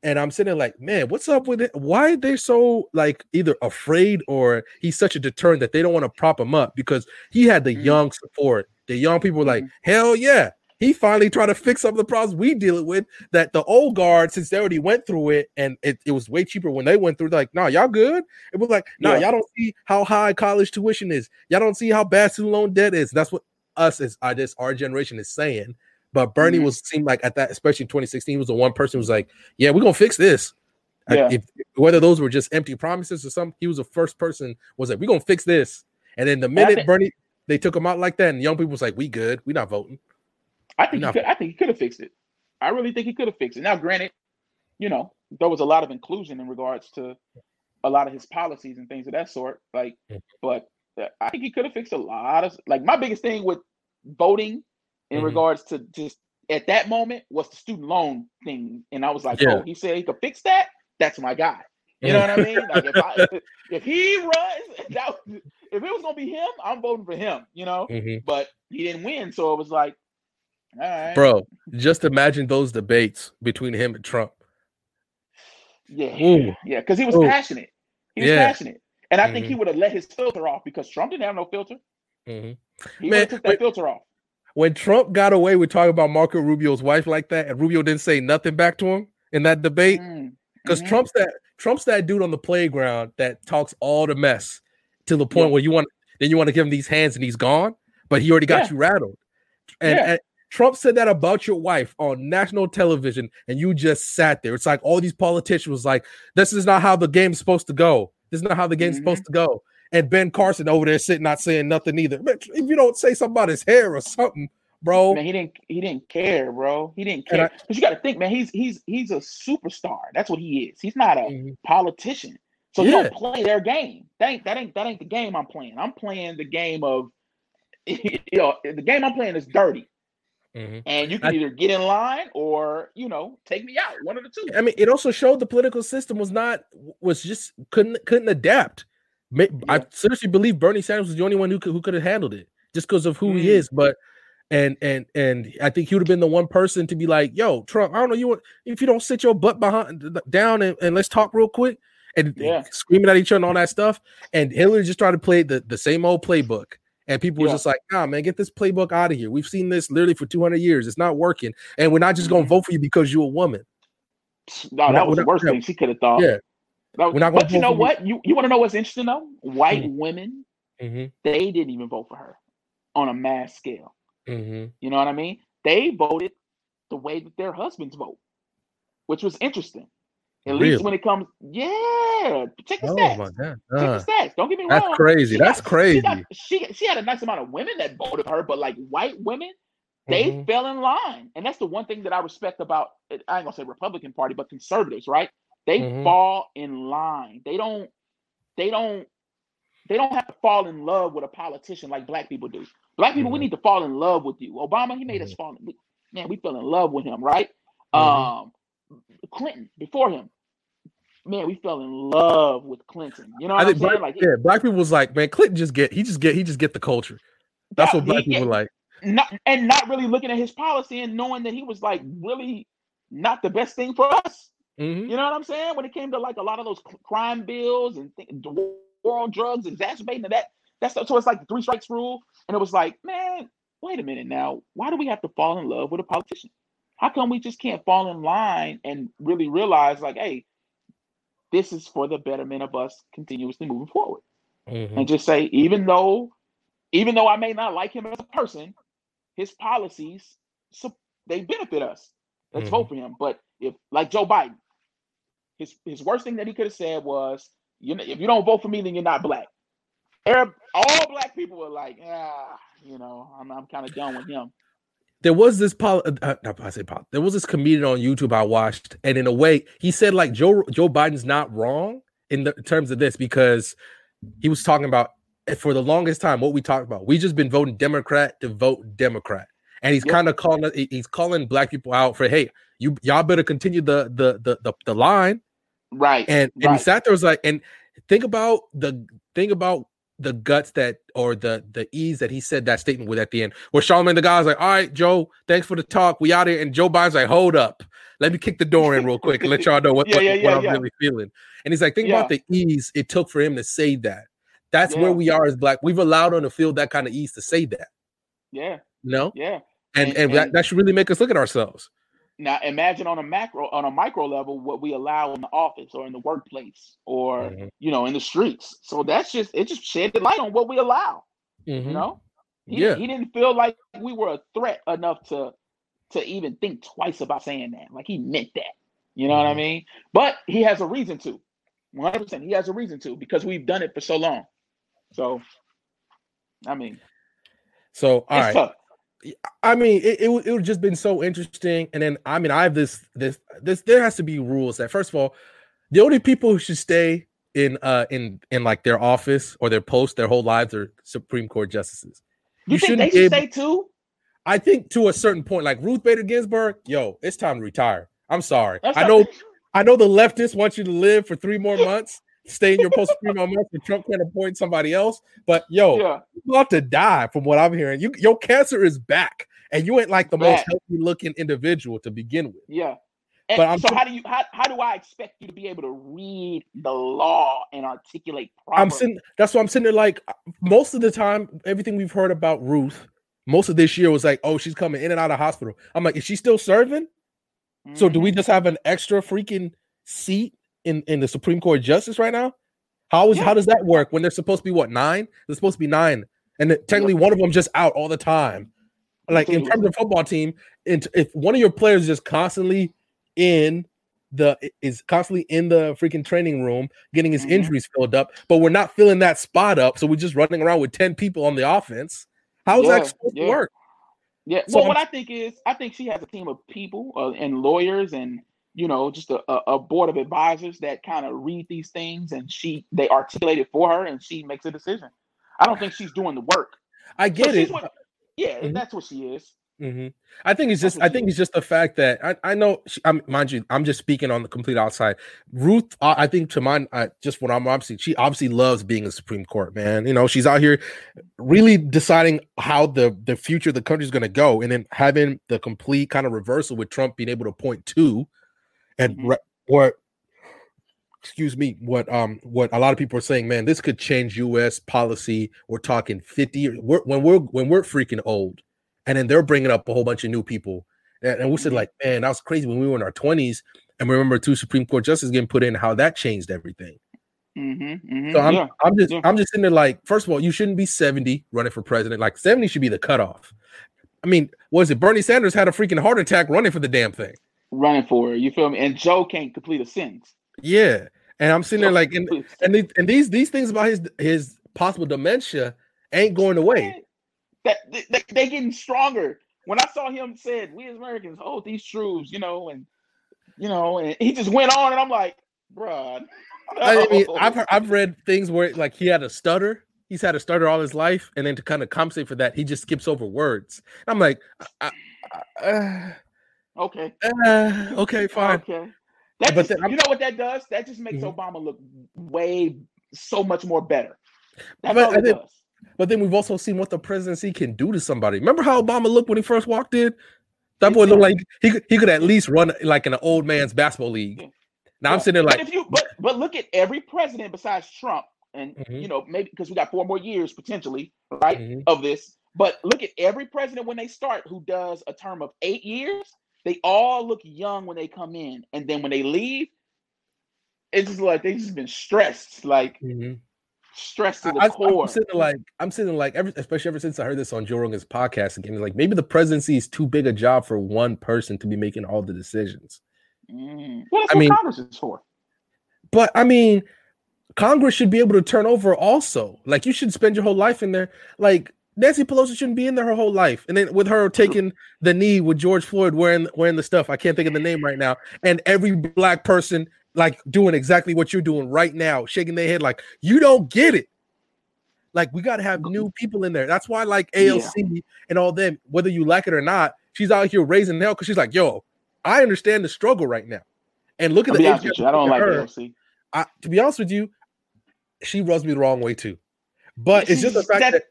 And I'm sitting like, man, what's up with it? Why are they so like either afraid or he's such a deterrent that they don't want to prop him up because he had the mm-hmm. young support. The young people were like, mm-hmm. hell yeah, he finally tried to fix some of the problems we dealing with that the old guard since they already went through it and it, it was way cheaper when they went through like nah y'all good? It was like nah yeah. y'all don't see how high college tuition is. Y'all don't see how bad student loan debt is. That's what us as i guess our generation is saying. But bernie mm-hmm. was seemed like at that especially in 2016 he was the one person who was like yeah we're gonna fix this. Yeah. If, whether those were just empty promises or something he was the first person was like we're gonna fix this. And then the minute bernie they took him out like that and young people was like we good. We not voting I think he could, I think he could have fixed it. I really think he could have fixed it. Now, granted, you know, there was a lot of inclusion in regards to a lot of his policies and things of that sort. Like, but uh, I think he could have fixed a lot of like my biggest thing with voting in mm-hmm. regards to just at that moment was the student loan thing. And I was like, yeah. oh, he said he could fix that. That's my guy. You know what I mean? Like if I if, he runs, that, if it was gonna be him, I'm voting for him. You know, mm-hmm. but he didn't win, so it was like, Bro, just imagine those debates between him and Trump. Yeah, Ooh. yeah, because he was Ooh. passionate. He was yeah. passionate, and I mm-hmm. think he would have let his filter off because Trump didn't have no filter. Mm-hmm. He Man, took that when, filter off. When Trump got away with talking about Marco Rubio's wife like that, and Rubio didn't say nothing back to him in that debate, because mm-hmm. Trump's that Trump's that dude on the playground that talks all the mess to the point yeah. where you want then you want to give him these hands and he's gone, but he already got yeah. you rattled. And, yeah. and Trump said that about your wife on national television, and you just sat there. It's like all these politicians was like, "This is not how the game's supposed to go." This is not how the game's mm-hmm. supposed to go. And Ben Carson over there sitting not saying nothing either. If you don't say something about his hair or something, bro. Man, he didn't he didn't care, bro. He didn't care. Because you got to think, man, he's he's he's a superstar. That's what he is. He's not a mm-hmm. politician. So yeah. you don't play their game. That ain't that ain't that ain't the game I'm playing. I'm playing the game of you know, the game I'm playing is dirty. Mm-hmm. And you can I, either get in line or you know take me out. One of the two. I mean, it also showed the political system was not was just couldn't couldn't adapt. Yeah. I seriously believe Bernie Sanders was the only one who could who could have handled it just because of who mm-hmm. he is. But and and and I think he would have been the one person to be like, "Yo, Trump, I don't know you if you don't sit your butt behind down and, and let's talk real quick." And yeah. screaming at each other and all that stuff. And Hillary just tried to play the, the same old playbook. And people were yeah. just like, nah, man, get this playbook out of here. We've seen this literally for 200 years. It's not working. And we're not just going to mm-hmm. vote for you because you're a woman. No, that was the worst thing she could have thought. Yeah. Was, we're not but you know what? You, you want to know what's interesting though? White mm-hmm. women, mm-hmm. they didn't even vote for her on a mass scale. Mm-hmm. You know what I mean? They voted the way that their husbands vote, which was interesting. At really? least when it comes, yeah. Check the oh stats. My God. Uh, check the stats. Don't get me that's wrong. That's crazy. She that's got, crazy. She, got, she, she had a nice amount of women that voted for her, but like white women, they mm-hmm. fell in line. And that's the one thing that I respect about I ain't gonna say Republican Party, but conservatives, right? They mm-hmm. fall in line. They don't, they don't, they don't have to fall in love with a politician like black people do. Black people, mm-hmm. we need to fall in love with you. Obama, he made us mm-hmm. fall in man, we fell in love with him, right? Mm-hmm. Um Clinton before him, man, we fell in love with Clinton. You know what I am saying? Black, like, yeah, black people was like, man, Clinton just get he just get he just get the culture. That's yeah, what black he, people like. Not and not really looking at his policy and knowing that he was like really not the best thing for us. Mm-hmm. You know what I'm saying? When it came to like a lot of those crime bills and th- war on drugs exacerbating that, that's so it's like the three strikes rule, and it was like, man, wait a minute now, why do we have to fall in love with a politician? How come we just can't fall in line and really realize like, hey, this is for the betterment of us continuously moving forward. Mm-hmm. And just say, even though, even though I may not like him as a person, his policies they benefit us. Let's mm-hmm. vote for him. But if like Joe Biden, his his worst thing that he could have said was, you know, if you don't vote for me, then you're not black. Arab, all black people were like, yeah, you know, I'm I'm kind of done with him there was this pol- uh, not I say pol- there was this comedian on YouTube I watched, and in a way, he said like Joe Joe Biden's not wrong in, the, in terms of this because he was talking about eh, for the longest time what we talked about. We just been voting Democrat to vote Democrat, and he's yep. kind of calling he's calling black people out for hey, you y'all better continue the the the the, the line, right? And and he sat there was like, and think about the thing about the guts that or the the ease that he said that statement with at the end, where Charlamagne the guy was like, "All right, Joe, thanks for the talk. We out here." And Joe Biden's like, "Hold up, let me kick the door in real quick and let y'all know what, yeah, what, yeah, yeah, what I'm really feeling." And he's like, "Think about the ease it took for him to say that. That's where we are as black. We've allowed him to feel that kind of ease to say that. Yeah, no, yeah, and and, and that, that should really make us look at ourselves." Now imagine on a macro, on a micro level, what we allow in the office or in the workplace or mm-hmm. you know in the streets. So that's just it. Just shed the light on what we allow. Mm-hmm. You know, he, yeah. He didn't feel like we were a threat enough to to even think twice about saying that. Like he meant that. You know mm-hmm. what I mm-hmm. mean? But he has a reason to. One hundred percent, he has a reason to because we've done it for so long. So, I mean, so all right. I mean, it, it, it would just been so interesting. And then, I mean, I have this, this, this, there has to be rules that, first of all, the only people who should stay in, uh, in, in like their office or their post their whole lives are Supreme Court justices. You, you think they should able, stay too? I think to a certain point, like Ruth Bader Ginsburg, yo, it's time to retire. I'm sorry. That's I know, I know the leftists want you to live for three more months stay in your post more months and Trump can't appoint somebody else. But yo, yeah. you about to die from what I'm hearing. You your cancer is back, and you ain't like the most healthy looking individual to begin with. Yeah. And but I'm so how do you how, how do I expect you to be able to read the law and articulate properly? I'm sitting that's why I'm sitting there like most of the time, everything we've heard about Ruth, most of this year was like, oh, she's coming in and out of hospital. I'm like, is she still serving? Mm-hmm. So do we mm-hmm. just have an extra freaking seat in in the Supreme Court justice right now? How is yeah. how does that work when they're supposed to be what nine? They're supposed to be nine, and technically one of them just out all the time. Like in terms of football team, and if one of your players is just constantly in the is constantly in the freaking training room getting his mm-hmm. injuries filled up, but we're not filling that spot up. So we're just running around with 10 people on the offense. How's yeah, that supposed yeah. to work? Yeah. So well, what I think is, I think she has a team of people uh, and lawyers and you know just a, a board of advisors that kind of read these things and she they articulate it for her and she makes a decision. I don't think she's doing the work. I get it. What, yeah, mm-hmm. that's what she is. Mm-hmm. I think it's just I think it's just the fact that I, I know she, I'm mind you I'm just speaking on the complete outside. Ruth, uh, I think to mine, just what I'm obviously she obviously loves being a Supreme Court man. You know she's out here really deciding how the the future of the country is going to go, and then having the complete kind of reversal with Trump being able to point to, and mm-hmm. what excuse me what um what a lot of people are saying man this could change us policy we're talking 50 we're, when we're when we're freaking old and then they're bringing up a whole bunch of new people. And, and we said, mm-hmm. like, man, that was crazy when we were in our 20s. And we remember two Supreme Court justices getting put in, how that changed everything. Mm-hmm, mm-hmm, so I'm, yeah, I'm just yeah. I'm just sitting there like, first of all, you shouldn't be 70 running for president. Like 70 should be the cutoff. I mean, was it Bernie Sanders had a freaking heart attack running for the damn thing? Running for it, you feel me? And Joe can't complete a sentence. Yeah, and I'm sitting there like, and and, these, and these these things about his his possible dementia ain't going away that they, they getting stronger. When I saw him said, "We as Americans hold these truths," you know, and you know, and he just went on, and I'm like, bruh. No. I mean, I've heard, I've read things where like he had a stutter. He's had a stutter all his life, and then to kind of compensate for that, he just skips over words. I'm like, uh, okay, uh, okay, fine. Okay, that but just, then, you know what that does? That just makes mm-hmm. Obama look way so much more better. That's but all it does. But then we've also seen what the presidency can do to somebody. Remember how Obama looked when he first walked in? That boy looked like he could, he could at least run like in an old man's basketball league. Now yeah. I'm sitting there like, but you but but look at every president besides Trump, and mm-hmm. you know maybe because we got four more years potentially, right, mm-hmm. of this. But look at every president when they start who does a term of eight years. They all look young when they come in, and then when they leave, it's just like they just been stressed. Like mm-hmm stressed to the I, core. I'm sitting like I'm sitting like every, especially ever since I heard this on Joe Rogan's podcast again. Like maybe the presidency is too big a job for one person to be making all the decisions. Mm. Well, I mean, Congress is for. But I mean, Congress should be able to turn over also. Like you should spend your whole life in there. Like Nancy Pelosi shouldn't be in there her whole life. And then with her taking the knee with George Floyd wearing wearing the stuff, I can't think of the name right now. And every black person like doing exactly what you're doing right now, shaking their head like you don't get it. Like we got to have new people in there. That's why like AOC yeah. and all them, whether you like it or not, she's out here raising hell because she's like, yo, I understand the struggle right now. And look at I'll the age I don't like her. AOC. I, to be honest with you, she rubs me the wrong way too. But it's just the fact that, that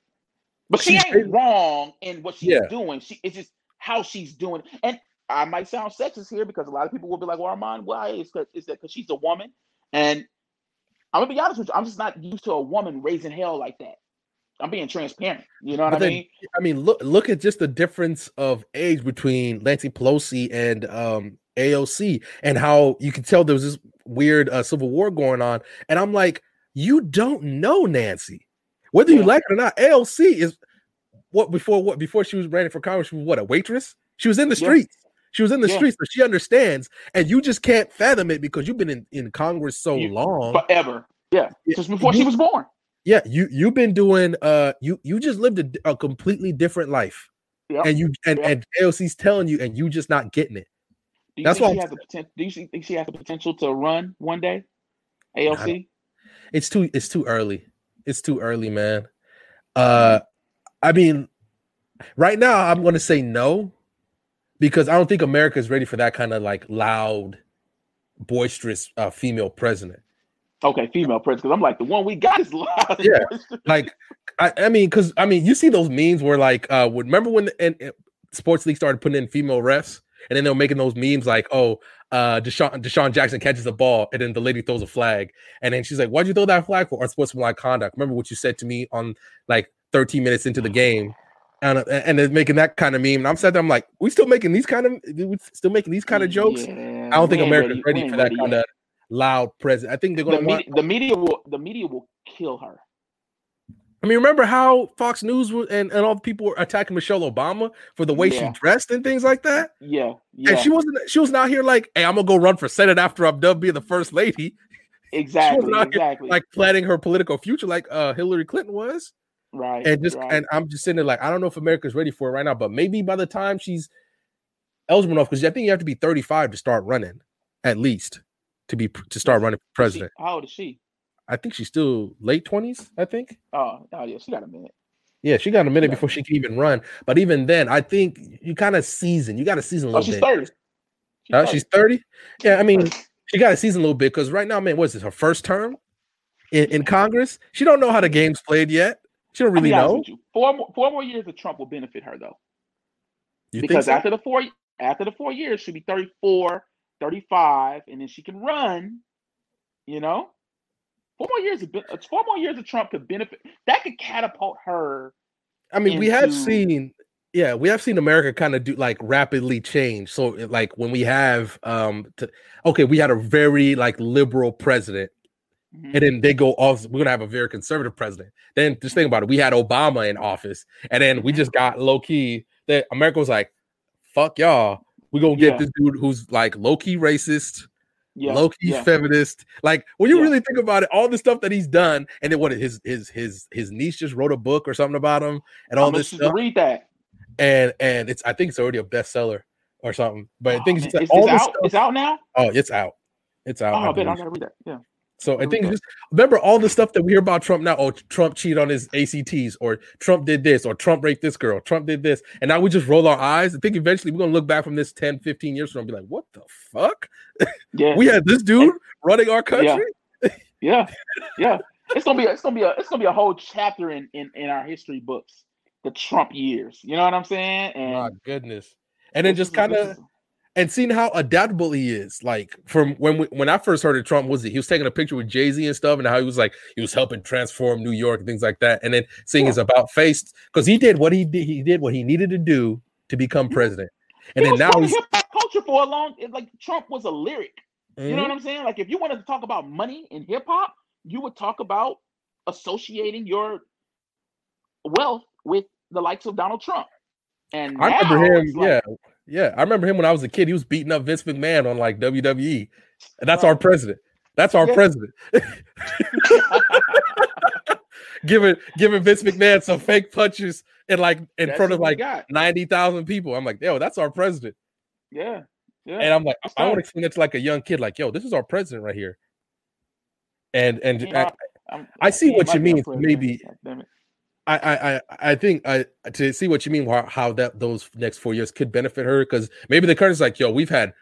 but she ain't wrong in what she's yeah. doing. She it's just how she's doing. And I might sound sexist here because a lot of people will be like, "Well, Armand, why is that? Is that because she's a woman?" And I'm gonna be honest with you, I'm just not used to a woman raising hell like that. I'm being transparent. You know what but I then, mean? I mean, look look at just the difference of age between Nancy Pelosi and um, AOC, and how you can tell there was this weird uh, civil war going on. And I'm like, you don't know Nancy, whether you like it or not. AOC is what before what before she was running for Congress. She was what a waitress. She was in the streets. She was in the yeah. streets, but she understands, and you just can't fathom it because you've been in, in Congress so you, long, forever. Yeah, just before you, she was born. Yeah, you you've been doing uh you you just lived a, a completely different life, yep. and you and yep. and AOC's telling you, and you just not getting it. Do That's why she has the potential. Do you think she has the potential to run one day? AOC. It's too it's too early. It's too early, man. Uh, I mean, right now I'm going to say no because I don't think America is ready for that kind of like loud, boisterous uh, female president. Okay, female president. Because I'm like the one we got is loud. Yeah, like I, I mean, because I mean, you see those memes where like, uh, remember when the, and, and sports league started putting in female refs, and then they were making those memes like, oh, uh, DeSean, DeSean Jackson catches the ball, and then the lady throws a flag, and then she's like, "Why'd you throw that flag for unsportsmanlike conduct?" Remember what you said to me on like 13 minutes into the game and and they're making that kind of meme. And I'm there, I'm like, we still making these kind of, we still making these kind of jokes. Yeah, I don't think America's ready, ready for that kind yet. of loud present. I think they're going to. The, the media will, the media will kill her. I mean, remember how Fox News and, and all the people were attacking Michelle Obama for the way yeah. she dressed and things like that? Yeah, yeah. And she wasn't she was not here like, hey, I'm gonna go run for Senate after I'm done being the first lady. Exactly. exactly. Here, like planning her political future like uh Hillary Clinton was. Right. And just right. and I'm just sitting there like, I don't know if America's ready for it right now, but maybe by the time she's eligible enough, because I think you have to be 35 to start running, at least to be to start running for president. How old is she? I think she's still late twenties. I think. Oh, oh yeah, she got a minute. Yeah, she got a minute before she can even run. But even then, I think you kind of season. You got to season a little oh, she's bit. 30. She's, uh, 30. she's 30. Yeah, I mean, she got to season a little bit because right now, man, what is this? Her first term in, in Congress? She don't know how the game's played yet. She don't really know. Four more, four more years of Trump will benefit her though. You because so? after the four after the four years, she'll be 34, 35, and then she can run. You know, four more years of four more years of Trump could benefit. That could catapult her. I mean, into... we have seen, yeah, we have seen America kind of do like rapidly change. So, like when we have, um, to, okay, we had a very like liberal president, mm-hmm. and then they go off. We're gonna have a very conservative president. Then just think about it. We had Obama in office, and then we mm-hmm. just got low key. That America was like, "Fuck y'all." We gonna get yeah. this dude who's like low key racist yeah, low key yeah. feminist. Like when you yeah. really think about it, all the stuff that he's done, and then what his his his his niece just wrote a book or something about him, and all this stuff. Read that. And and it's I think it's already a bestseller or something. But oh, I think oh, it's, it's, all it's out. Stuff, it's out now. Oh, it's out. It's out. Oh, I, bet I gotta read that. Yeah. So I think just remember all the stuff that we hear about Trump now. Oh, Trump cheated on his ACTs, or Trump did this, or Trump raped this girl, Trump did this. And now we just roll our eyes. I think eventually we're gonna look back from this 10, 15 years from and be like, what the fuck? Yeah. we had this dude running our country. Yeah. yeah. yeah. It's gonna be it's gonna be a it's gonna be a whole chapter in, in in our history books, the Trump years. You know what I'm saying? And my goodness. And then just kind of and seeing how adaptable he is. Like from when we, when I first heard of Trump, was he? He was taking a picture with Jay Z and stuff, and how he was like he was helping transform New York and things like that. And then seeing yeah. his about face because he did what he did. He did what he needed to do to become president. And he then now he's hip hop culture for a long. Like Trump was a lyric. Mm-hmm. You know what I'm saying? Like if you wanted to talk about money in hip hop, you would talk about associating your wealth with the likes of Donald Trump. And I remember him. Like, yeah, yeah. I remember him when I was a kid. He was beating up Vince McMahon on like WWE, and that's our president. That's our yeah. president. giving giving Vince McMahon some fake punches in like in that's front of like ninety thousand people. I'm like, yo, that's our president. Yeah, yeah. And I'm like, I want to explain it to like a young kid, like, yo, this is our president right here. And and you know, I, I, see what you mean. Maybe I, I I think I to see what you mean how, how that those next four years could benefit her because maybe the current's like yo we've had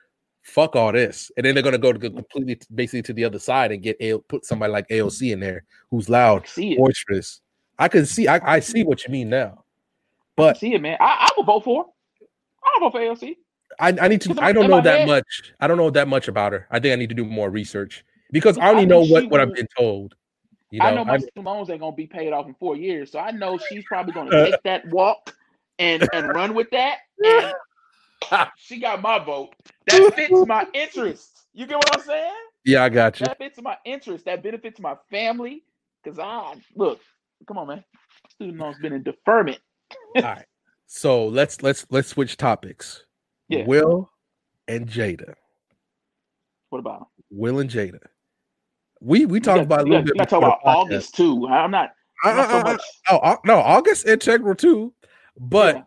fuck all this and then they're gonna go to completely basically to the other side and get a put somebody like AOC in there who's loud boisterous. I can see I, I see what you mean now, but see it man I, I will vote for I will vote for AOC. I, I need to I don't know that head, much I don't know that much about her. I think I need to do more research because I only know what what I've been told. You know, I know most loans ain't gonna be paid off in four years, so I know she's probably gonna uh. take that walk and and run with that. She got my vote. That fits my interest. You get what I'm saying? Yeah, I got you. That fits my interest. That benefits my family. Cause I look, come on, man. Student loans been in deferment. All right. So let's let's let's switch topics. Yeah. Will and Jada. What about Will and Jada? We we talked about a little bit. talk about August too. I'm not. not so much. Uh, uh, uh, oh no, August integral too. But yeah.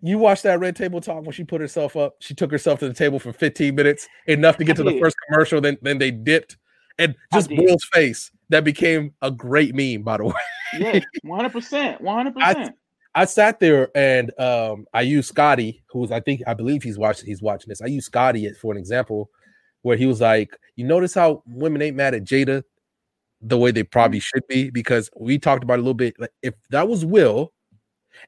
you watched that red table talk when she put herself up. She took herself to the table for 15 minutes, enough to get to the first commercial. Then then they dipped, and just Will's face that became a great meme. By the way, yeah, 100, percent 100. percent I sat there and um, I used Scotty, who's I think I believe he's watching he's watching this. I used Scotty for an example where he was like, "You notice how women ain't mad at Jada the way they probably should be?" Because we talked about a little bit. Like, if that was Will,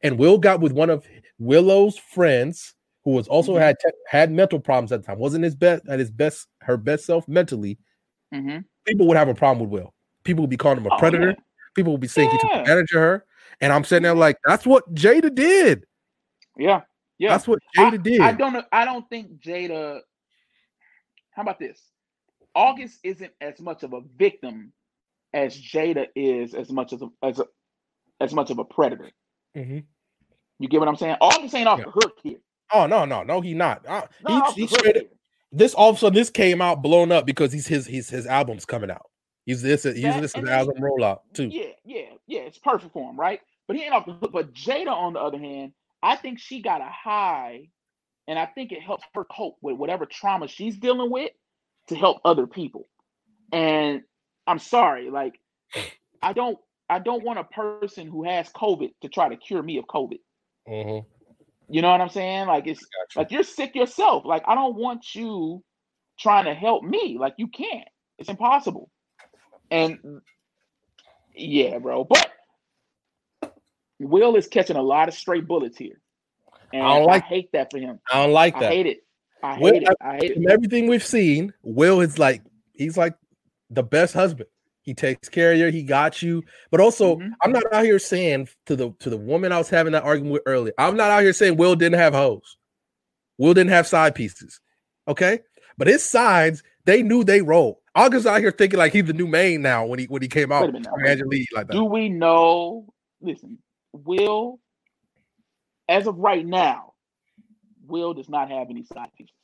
and Will got with one of Willow's friends who was also mm-hmm. had had mental problems at the time, wasn't his best at his best her best self mentally. Mm-hmm. People would have a problem with Will. People would be calling him a oh, predator. Yeah. People would be saying yeah. he took advantage of her. And I'm sitting there like, that's what Jada did. Yeah, yeah, that's what Jada I, did. I don't. I don't think Jada how about this? August isn't as much of a victim as Jada is as much as a, as a, as much of a predator. Mm-hmm. You get what I'm saying? August ain't off yeah. the hook here. Oh no, no, no, he not. Uh, no, he, he straight, this all of a sudden this came out blown up because he's his he's his album's coming out. He's this he's that, this is album rollout too. Yeah, yeah, yeah. It's perfect for him, right? But he ain't off the hook. But Jada, on the other hand, I think she got a high, and I think it helps her cope with whatever trauma she's dealing with to help other people. And I'm sorry, like I don't I don't want a person who has COVID to try to cure me of COVID. Mm-hmm. You know what I'm saying? Like it's gotcha. like you're sick yourself. Like I don't want you trying to help me. Like you can't. It's impossible. And yeah, bro. But Will is catching a lot of stray bullets here. And I, don't like, I hate that for him. I don't like that. I hate it. I Will, hate it. I hate it. Everything we've seen, Will is like he's like the best husband. He takes care of you. He got you. But also, mm-hmm. I'm not out here saying to the to the woman I was having that argument with earlier. I'm not out here saying Will didn't have hoes. Will didn't have side pieces. Okay, but his sides they knew they rolled. August out here thinking like he's the new main now when he when he came out. Minute, like that. Do we know? Listen, Will, as of right now, Will does not have any side pieces.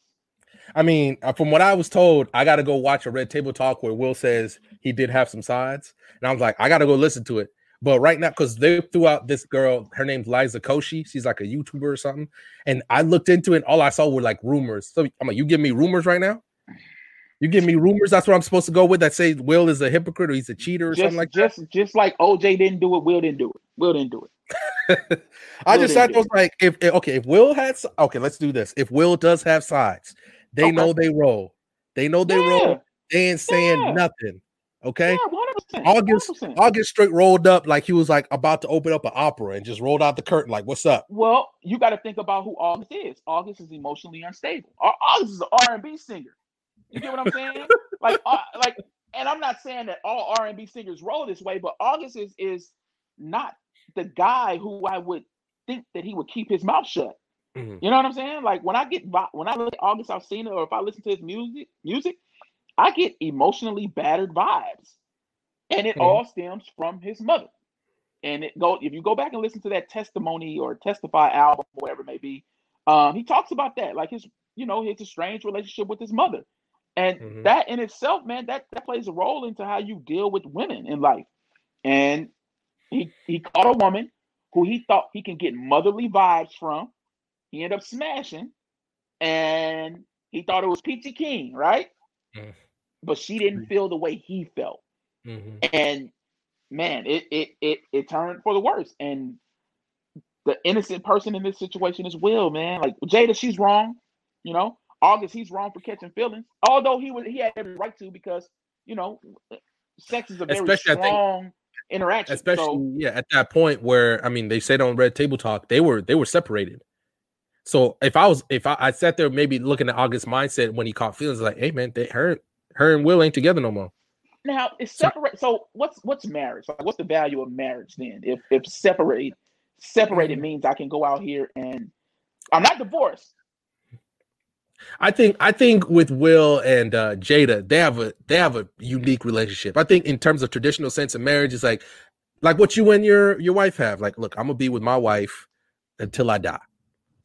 I mean, uh, from what I was told, I got to go watch a Red Table Talk where Will says he did have some sides, and I was like, I got to go listen to it. But right now, because they threw out this girl, her name's Liza Koshy. She's like a YouTuber or something. And I looked into it, all I saw were like rumors. So I'm like, you give me rumors right now? You give me rumors. That's what I'm supposed to go with. That say Will is a hypocrite or he's a cheater or just, something like just, that. Just like OJ didn't do it, Will didn't do it. Will didn't do it. I just thought it was like if okay, if Will had okay, let's do this. If Will does have sides, they okay. know they roll. They know they yeah. roll. They ain't saying yeah. nothing. Okay. Yeah, 100%, August 100%. August straight rolled up like he was like about to open up an opera and just rolled out the curtain like, "What's up?" Well, you got to think about who August is. August is emotionally unstable. August is an R and B singer. You get what I'm saying? like, uh, like, and I'm not saying that all R and B singers roll this way, but August is is not the guy who I would think that he would keep his mouth shut. Mm-hmm. You know what I'm saying? Like when I get when I look at August Alsina or if I listen to his music, music, I get emotionally battered vibes, and it mm-hmm. all stems from his mother. And it go if you go back and listen to that testimony or testify album, whatever it may be, um, he talks about that, like his you know his strange relationship with his mother, and mm-hmm. that in itself, man, that that plays a role into how you deal with women in life. And he he caught a woman who he thought he can get motherly vibes from he ended up smashing, and he thought it was Peachy King, right? Mm. But she didn't feel the way he felt, mm-hmm. and man, it it it it turned for the worse. And the innocent person in this situation is Will, man. Like Jada, she's wrong, you know. August, he's wrong for catching feelings, although he was he had every right to because you know, sex is a very Especially, strong interaction. Especially, so, yeah, at that point where I mean, they said on Red Table Talk they were they were separated. So if I was if I, I sat there maybe looking at August mindset when he caught feelings like, hey man, they her her and Will ain't together no more. Now it's separate. So what's what's marriage? Like, what's the value of marriage then? If if separate separated mm-hmm. means I can go out here and I'm not divorced. I think I think with Will and uh, Jada, they have a they have a unique relationship. I think in terms of traditional sense of marriage, it's like like what you and your your wife have. Like, look, I'm gonna be with my wife until I die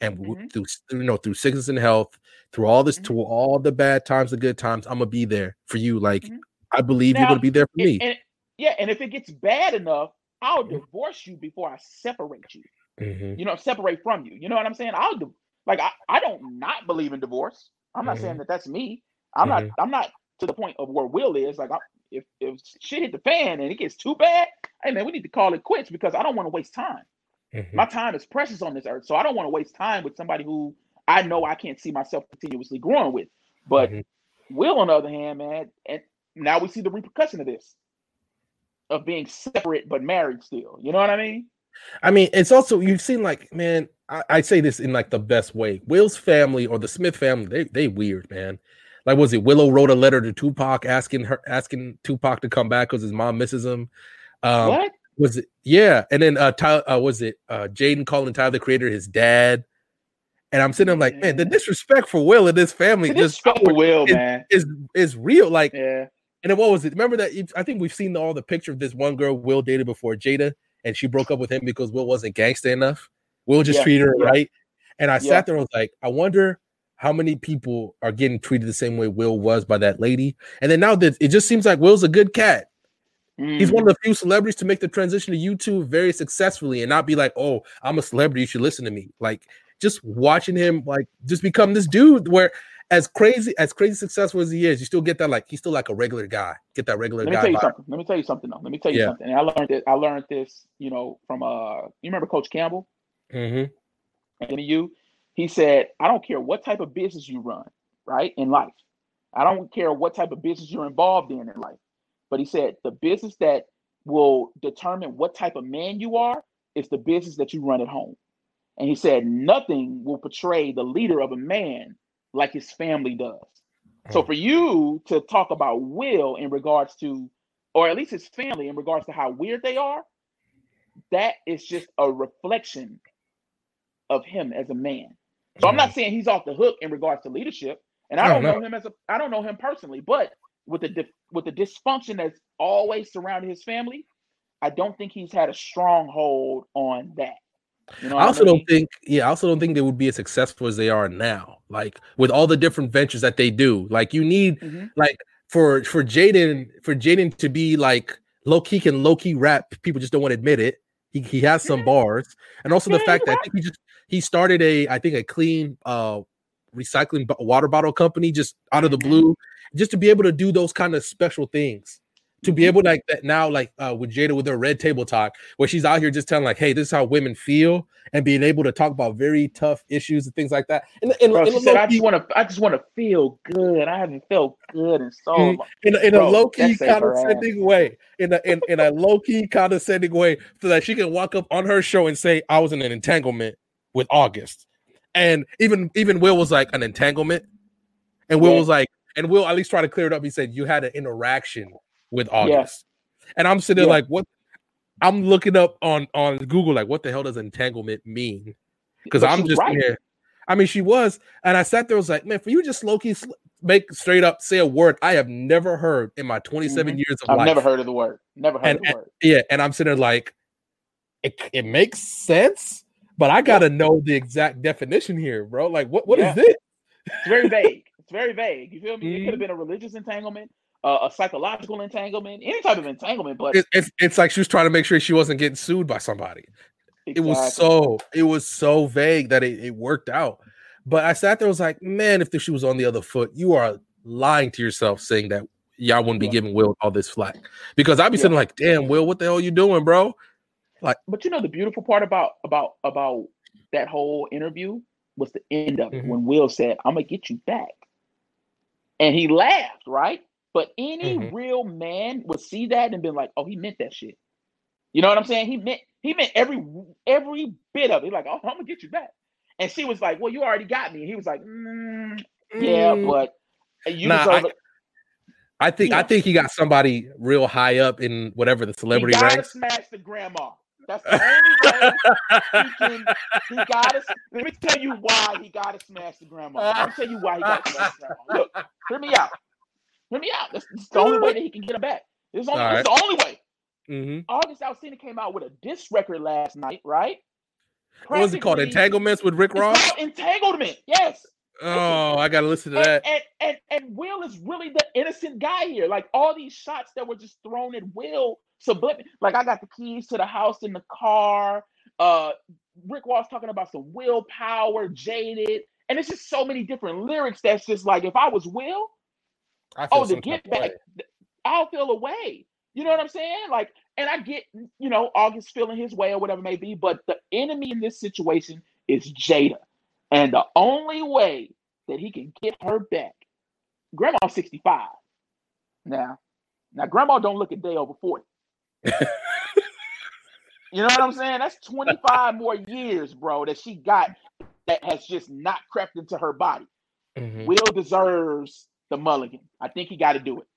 and mm-hmm. through you know through sickness and health through all this mm-hmm. through all the bad times the good times i'm gonna be there for you like mm-hmm. i believe now, you're gonna be there for me and, yeah and if it gets bad enough i'll mm-hmm. divorce you before i separate you mm-hmm. you know separate from you you know what i'm saying i'll do like I, I don't not believe in divorce i'm not saying mm-hmm. that that's me i'm not i'm not to the point of where will is like I, if if shit hit the fan and it gets too bad hey man we need to call it quits because i don't want to waste time Mm-hmm. My time is precious on this earth, so I don't want to waste time with somebody who I know I can't see myself continuously growing with. But mm-hmm. Will, on the other hand, man, and now we see the repercussion of this, of being separate but married still. You know what I mean? I mean, it's also you've seen like, man, I, I say this in like the best way. Will's family or the Smith family, they they weird, man. Like, was it Willow wrote a letter to Tupac asking her asking Tupac to come back because his mom misses him? Um, what? Was it? Yeah, and then uh, Tyler, uh was it uh Jaden calling Tyler the Creator his dad? And I'm sitting there like, man, the disrespect for Will and his family just for Will, is, man, is is real. Like, yeah. And then what was it? Remember that? I think we've seen all the picture of this one girl Will dated before Jada, and she broke up with him because Will wasn't gangster enough. Will just yeah, treated her yeah. right. And I yeah. sat there and was like, I wonder how many people are getting treated the same way Will was by that lady. And then now that it just seems like Will's a good cat. Mm. He's one of mm. the few celebrities to make the transition to YouTube very successfully and not be like, oh, I'm a celebrity. You should listen to me. Like just watching him like just become this dude where as crazy as crazy successful as he is, you still get that like he's still like a regular guy. Get that regular Let me guy. Tell you something. Let me tell you something though. Let me tell you yeah. something. And I learned it. I learned this, you know, from uh you remember Coach Campbell? Mm-hmm. And you, he said, I don't care what type of business you run, right? In life. I don't care what type of business you're involved in in life. But he said the business that will determine what type of man you are is the business that you run at home. And he said nothing will portray the leader of a man like his family does. So hmm. for you to talk about Will in regards to, or at least his family in regards to how weird they are, that is just a reflection of him as a man. So I'm not hmm. saying he's off the hook in regards to leadership, and I don't, know. him as a, I don't know him personally, but with the with the dysfunction that's always surrounding his family, I don't think he's had a stronghold on that. You know I also I mean? don't think, yeah, I also don't think they would be as successful as they are now. Like with all the different ventures that they do, like you need, mm-hmm. like for for Jaden, for Jaden to be like low key can low key rap. People just don't want to admit it. He, he has some bars, and also the fact that I think he just he started a I think a clean uh recycling water bottle company just out of the mm-hmm. blue, just to be able to do those kind of special things to be able to like that now, like uh, with Jada with her red table talk, where she's out here just telling like, "Hey, this is how women feel," and being able to talk about very tough issues and things like that. And, and, Bro, she said, "I just want to, I just want to feel good. I haven't felt good in so long." In, in Bro, a low key condescending way, in a in, in a low key condescending way, so that she can walk up on her show and say, "I was in an entanglement with August," and even even Will was like, "An entanglement," and Will yeah. was like, and Will at least try to clear it up. He said, "You had an interaction." With August. Yeah. And I'm sitting there yeah. like, what? I'm looking up on on Google like, what the hell does entanglement mean? Because I'm just right. here. I mean, she was, and I sat there. was like, man, for you just low key make straight up say a word I have never heard in my 27 mm-hmm. years of I've life. never heard of the word. Never heard and, of the word. Yeah, and I'm sitting there like, it, it makes sense, but I gotta yeah. know the exact definition here, bro. Like, what what yeah. is it? It's very vague. It's very vague. You feel me? Mm-hmm. It could have been a religious entanglement uh, a psychological entanglement, any type of entanglement. But it, it's it's like she was trying to make sure she wasn't getting sued by somebody. Exactly. It was so it was so vague that it, it worked out. But I sat there, was like, man, if the shoe was on the other foot, you are lying to yourself saying that y'all wouldn't be yeah. giving Will all this flack. Because I'd be yeah. sitting like, damn, Will, what the hell are you doing, bro? Like, but you know the beautiful part about about about that whole interview was the end of it mm-hmm. when Will said, I'm gonna get you back. And he laughed, right? But any mm-hmm. real man would see that and be like, "Oh, he meant that shit." You know what I'm saying? He meant he meant every every bit of it. Like, "Oh, I'm gonna get you back," and she was like, "Well, you already got me." And he was like, mm, "Yeah, mm. but you nah, I, I, think yeah. I think he got somebody real high up in whatever the celebrity he gotta smash the grandma. That's the only way he can. He got to. Let me tell you why he got to smash the grandma. Let me tell you why he got to smash the grandma. Look, hear me out. Hear me out. That's, that's the only way that he can get him back. This is, only, right. the only way. Mm-hmm. August Alsina came out with a diss record last night, right? What was it called? Entanglements with Rick Ross? Entanglement, yes. Oh, I gotta listen to and, that. And, and and Will is really the innocent guy here. Like all these shots that were just thrown at Will, subliminal. Like I got the keys to the house in the car. Uh, Rick Ross talking about some willpower, jaded, and it's just so many different lyrics. That's just like if I was Will, oh, the get back, I'll feel away. You know what I'm saying? Like, and I get, you know, August feeling his way or whatever it may be, but the enemy in this situation is Jada. And the only way that he can get her back, grandma's 65. Now, now grandma don't look a day over 40. you know what I'm saying? That's 25 more years, bro, that she got that has just not crept into her body. Mm-hmm. Will deserves the mulligan. I think he got to do it.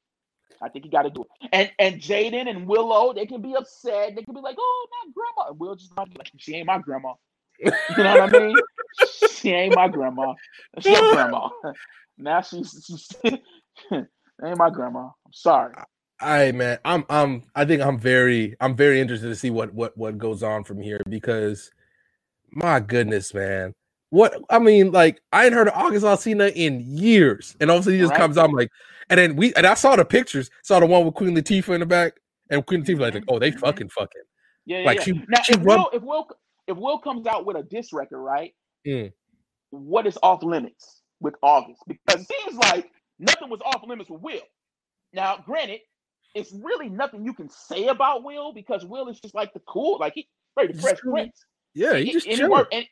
I think he got to do it. And and Jaden and Willow, they can be upset. They can be like, "Oh, my grandma." And Will just like, "She ain't my grandma." You know what I mean? she ain't my grandma. She's your grandma. now she's, she's ain't my grandma. I'm sorry. I man, I'm I'm I think I'm very I'm very interested to see what what what goes on from here because my goodness, man. What I mean, like I ain't heard of August Alsina in years, and obviously he just right. comes out I'm like, and then we and I saw the pictures, saw the one with Queen Latifah in the back, and Queen Latifah like, oh, they mm-hmm. fucking fucking. Yeah, yeah. Like yeah. she, now, she if, run- Will, if Will if Will comes out with a diss record, right? Mm. What is off limits with August? Because it seems like nothing was off limits with Will. Now, granted, it's really nothing you can say about Will because Will is just like the cool, like he very the fresh prince. Yeah, he just and, and, worth, and,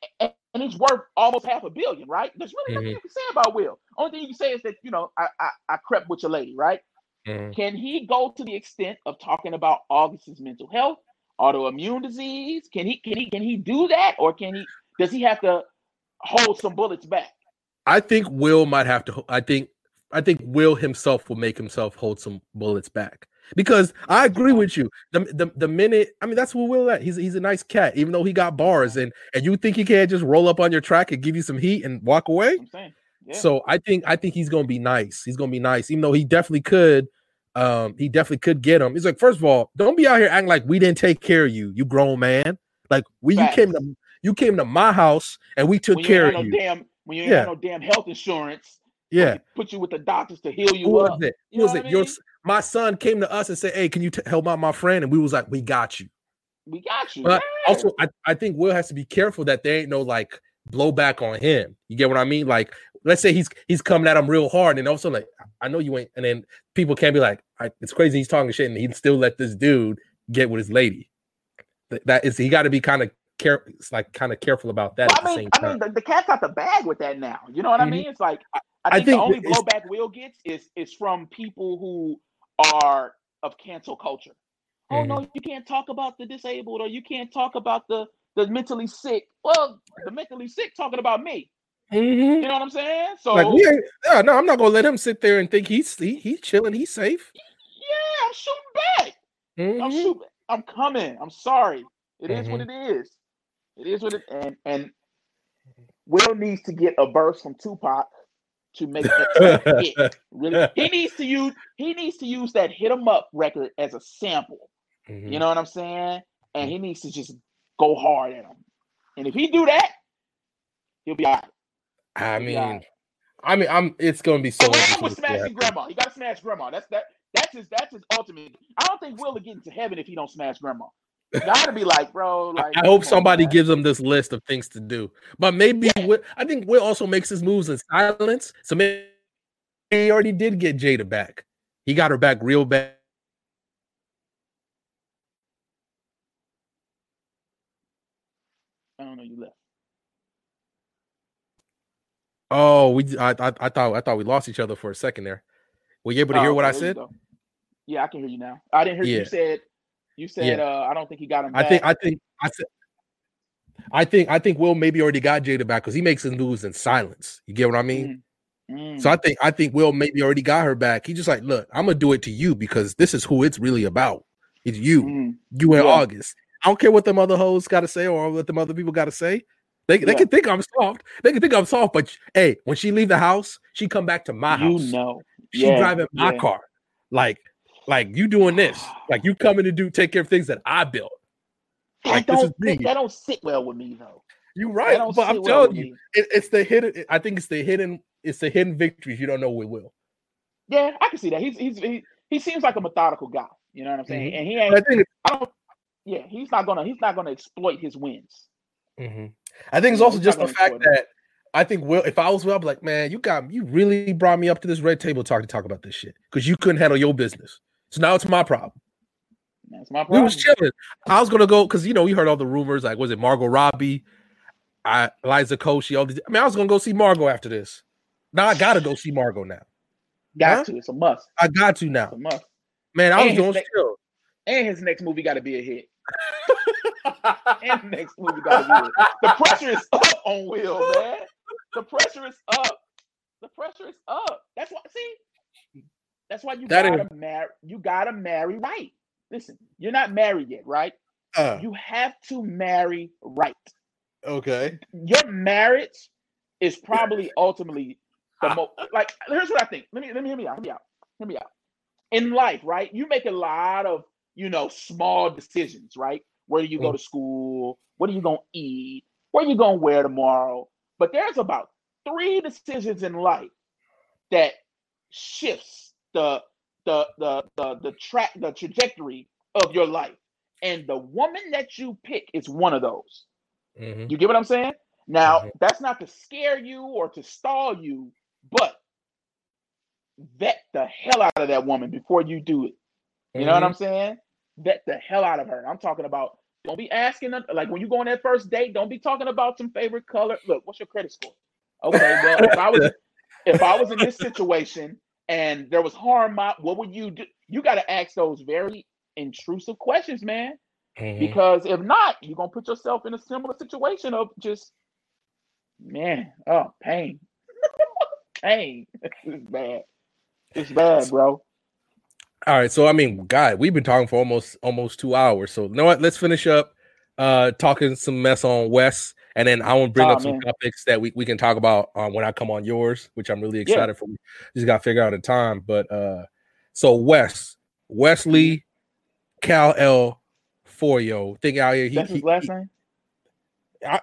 and, he's worth almost half a billion, right? There's really nothing mm-hmm. you can say about Will. Only thing you can say is that you know I I, I crept with your lady, right? Mm-hmm. Can he go to the extent of talking about August's mental health, autoimmune disease? Can he can he can he do that, or can he does he have to hold some bullets back? I think Will might have to. I think I think Will himself will make himself hold some bullets back because I agree with you. The, the the minute I mean that's what Will at. He's he's a nice cat, even though he got bars and and you think he can't just roll up on your track and give you some heat and walk away. Yeah. So I think I think he's gonna be nice. He's gonna be nice, even though he definitely could. Um, he definitely could get him. He's like, first of all, don't be out here acting like we didn't take care of you, you grown man. Like we you came to you came to my house and we took care of no you. Damn, when you ain't yeah. no damn health insurance. Yeah, put you with the doctors to heal you Who up. Was it? Who was it? Your my son came to us and said, "Hey, can you t- help out my friend?" And we was like, "We got you." We got you. But yeah. also, I, I think Will has to be careful that there ain't no like blowback on him. You get what I mean? Like, let's say he's he's coming at him real hard, and also like, I know you ain't, and then people can't be like, "It's crazy he's talking shit," and he still let this dude get with his lady. That is, he got to be kind of care, it's like kind of careful about that. Well, I mean, I mean, the, the cat's got the bag with that now. You know what mm-hmm. I mean? It's like I, I, think, I think the only blowback Will gets is is from people who are of cancel culture. Oh mm-hmm. no, you can't talk about the disabled or you can't talk about the the mentally sick. Well, the mentally sick talking about me. Mm-hmm. You know what I'm saying? So like yeah, no, I'm not gonna let him sit there and think he's he, he's chilling, he's safe. Yeah, I'm shooting back. Mm-hmm. I'm shooting. I'm coming. I'm sorry. It is what mm-hmm. it is. It is what it and and Will needs to get a burst from Tupac to make that hit. Really, he needs to use he needs to use that hit 'em up record as a sample. Mm-hmm. You know what I'm saying? And he needs to just go hard at him. And if he do that, he'll be all right. I mean, right. I mean, I'm. It's going to be so. What with smashing grandma? He got to smash grandma. That's that. That's his. That's his ultimate. I don't think Will will get into heaven if he don't smash grandma. Gotta be like, bro. Like, I hope somebody on, gives him this list of things to do. But maybe yeah. Will, I think Will also makes his moves in silence. So maybe he already did get Jada back. He got her back real bad. I don't know. You left. Oh, we. I, I, I thought I thought we lost each other for a second there. Were you able to hear oh, what I said? Yeah, I can hear you now. I didn't hear yeah. you said you said yeah. uh, I don't think he got him. Back. I think I think I said. I think I think Will maybe already got Jada back because he makes his moves in silence. You get what I mean? Mm. Mm. So I think I think Will maybe already got her back. He just like, look, I'm gonna do it to you because this is who it's really about. It's you, mm. you in yeah. August. I don't care what the other hoes got to say or what the other people got to say. They, yeah. they can think I'm soft. They can think I'm soft, but hey, when she leave the house, she come back to my you house. You know, she yeah. driving my car. Like like you doing this, like you coming to do take care of things that I built. Like that don't, that don't sit well with me though. You're right, but I'm well telling you, it, it's the hidden. I think it's the hidden. It's the hidden victories you don't know we will. Yeah, I can see that. He's he's he, he seems like a methodical guy. You know what I'm saying? Mm-hmm. And he ain't. I, think I don't. Yeah, he's not gonna. He's not gonna exploit his wins. Mm-hmm. I think it's also just the fact that I think Will, if I was Will, I'd be like, man, you got you really brought me up to this red table talk to talk about this shit because you couldn't handle your business. So now it's my problem. That's my problem. We was chilling. I was gonna go because you know we heard all the rumors. Like, was it Margot Robbie, I, Liza Koshy? All these. I mean, I was gonna go see Margot after this. Now I gotta go see Margot now. Got huh? to. It's a must. I got to now. It's a must. Man, I and was doing next, chill. And his next movie got to be a hit. and next movie got to be a hit. The pressure is up on Will, man. The pressure is up. The pressure is up. That's why. See, that's why you that gotta is... marry. You gotta marry right. Listen, you're not married yet, right? Uh, you have to marry right. Okay. Your marriage is probably ultimately the most like. Here's what I think. Let me let me hear me out. Hear me out. Hear me out. in life, right? You make a lot of, you know, small decisions, right? Where do you go mm. to school? What are you gonna eat? What are you gonna wear tomorrow? But there's about three decisions in life that shifts the the the the the track the trajectory of your life. And the woman that you pick is one of those. Mm-hmm. You get what I'm saying? Now, mm-hmm. that's not to scare you or to stall you, but vet the hell out of that woman before you do it. You mm-hmm. know what I'm mm-hmm. saying? Vet the hell out of her. I'm talking about don't be asking them like when you go on that first date, don't be talking about some favorite color. Look, what's your credit score? Okay, well, if I was if I was in this situation and there was harm, what would you do? You got to ask those very intrusive questions, man. Mm-hmm. Because if not, you're gonna put yourself in a similar situation of just man, oh pain. pain. it's bad. It's bad, bro. All right, so I mean, God, we've been talking for almost almost two hours. So you know what? Let's finish up uh talking some mess on Wes, and then I want to bring oh, up some man. topics that we, we can talk about uh, when I come on yours, which I'm really excited yeah. for. Just got to figure out a time. But uh so Wes, Wesley, mm-hmm. Cal L Forio, think out here. He, That's his last he, name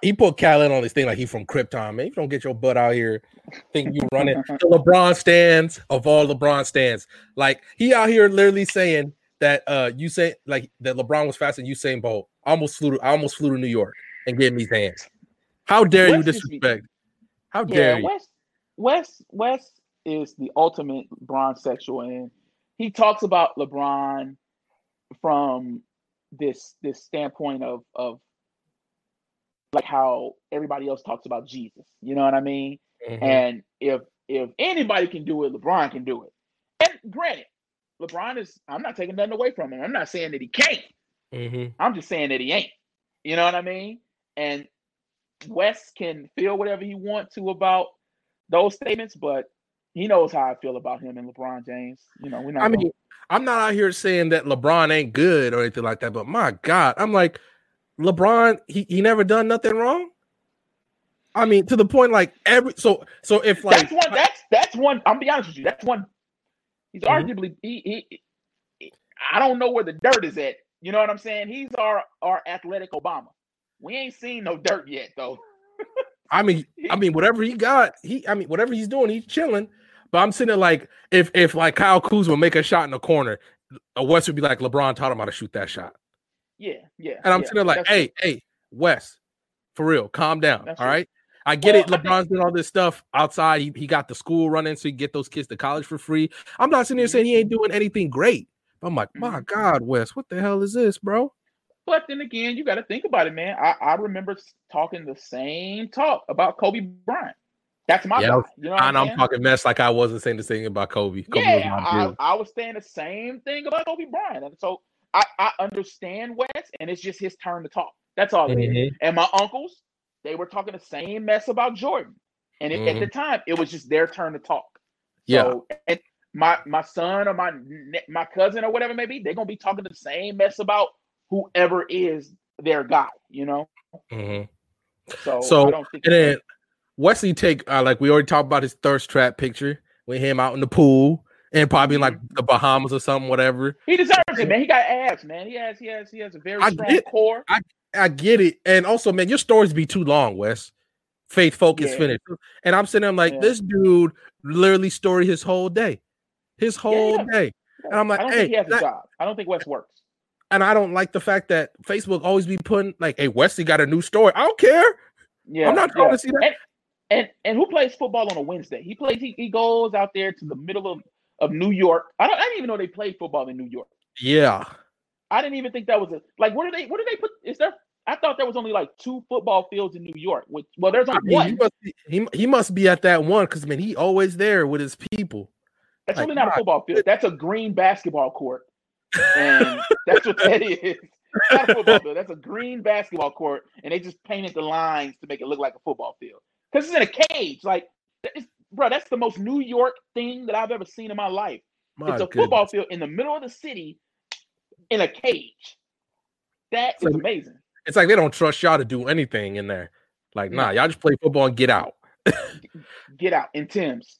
he put Kal-El on this thing like he from Krypton, man. You don't get your butt out here, think you running the LeBron stands of all LeBron stands. Like he out here literally saying that uh you say like that LeBron was faster than Usain Bolt. I almost flew to I almost flew to New York and gave him these hands. How dare Wes you disrespect? How dare yeah, you? Wes Wes Wes is the ultimate LeBron sexual, and he talks about LeBron from this this standpoint of of like how everybody else talks about Jesus. You know what I mean? Mm-hmm. And if if anybody can do it, LeBron can do it. And granted, LeBron is I'm not taking nothing away from him. I'm not saying that he can't. Mm-hmm. I'm just saying that he ain't. You know what I mean? And Wes can feel whatever he wants to about those statements, but he knows how I feel about him and LeBron James. You know, we're not. I mean, I'm not out here saying that LeBron ain't good or anything like that, but my God, I'm like, LeBron, he, he never done nothing wrong. I mean, to the point like every so so if like that's one that's that's one. I'm be honest with you, that's one. He's mm-hmm. arguably he, he I don't know where the dirt is at. You know what I'm saying? He's our our athletic Obama. We ain't seen no dirt yet though. I mean, I mean, whatever he got, he I mean, whatever he's doing, he's chilling. But I'm sitting there like if if like Kyle Kuzma make a shot in the corner, a Wes would be like LeBron taught him how to shoot that shot. Yeah, yeah. And I'm yeah, sitting there like, hey, hey, Wes, for real, calm down. That's all right. right. I get well, it. LeBron's doing all this stuff outside. He, he got the school running so he get those kids to college for free. I'm not sitting here saying he ain't doing anything great. I'm like, my mm-hmm. God, Wes, what the hell is this, bro? But then again, you got to think about it, man. I, I remember talking the same talk about Kobe Bryant. That's my yeah, guy. You know and I'm, I'm talking mess like I wasn't saying the same about Kobe. Kobe yeah, I, I, was saying the same thing about Kobe Bryant. And so I, I understand Wes, and it's just his turn to talk. That's all mm-hmm. And my uncles, they were talking the same mess about Jordan. And it, mm-hmm. at the mm-hmm. time, it was just their turn to talk. Yeah. So, and my my son or my my cousin or whatever maybe, they're gonna be talking the same mess about whoever is their guy, you know. Mm-hmm. So, so and then Wesley take uh, like we already talked about his thirst trap picture with him out in the pool and probably in like mm-hmm. the Bahamas or something, whatever. He deserves it, man. He got abs, man. He has, he has, he has a very I strong get, core. I, I get it, and also, man, your stories be too long, Wes. Faith, focus, yeah. finish. And I'm sitting there, I'm like, yeah. this dude literally story his whole day, his whole yeah, day. And I'm like, I don't hey, think he has that, a job. I don't think Wes works. And I don't like the fact that Facebook always be putting like, hey, Wesley got a new story. I don't care. Yeah, I'm not trying to see that. And, and and who plays football on a Wednesday? He plays. He, he goes out there to the middle of of New York. I don't. I didn't even know they played football in New York. Yeah. I didn't even think that was a like. Where do they? Where do they put? Is there? I thought there was only like two football fields in New York. Which well, there's only I mean, one. He must, be, he, he must be at that one because man, he always there with his people. That's like, really not a football field. That's a green basketball court, and that's what that is. Not a football field. That's a green basketball court, and they just painted the lines to make it look like a football field. Because it's in a cage. Like, bro, that's the most New York thing that I've ever seen in my life. My it's a goodness. football field in the middle of the city in a cage. That is amazing. It's like they don't trust y'all to do anything in there. Like, mm. nah, y'all just play football and get out. get out in Tim's.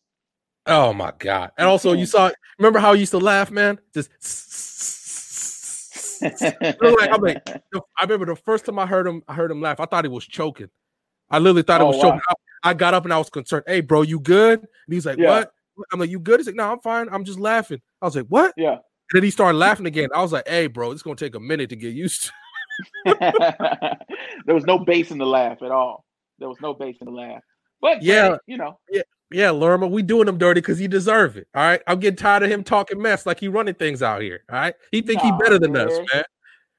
Oh my god! And also, you saw. Remember how I used to laugh, man? Just. like, I'm like, I remember the first time I heard him. I heard him laugh. I thought he was choking. I literally thought oh, it was wow. choking. I, I, got up and I was concerned. Hey, bro, you good? And he's like, yeah. what? I'm like, you good? He's like, no, I'm fine. I'm just laughing. I was like, what? Yeah. And then he started laughing again. I was like, hey, bro, it's gonna take a minute to get used to. there was no bass in the laugh at all. There was no bass in the laugh. But yeah, you know, yeah, yeah, Lerma, we doing him dirty because he deserve it. All right, I'm getting tired of him mm-hmm. talking mess like he running things out here. All right, he think nah, he better than man. us, man.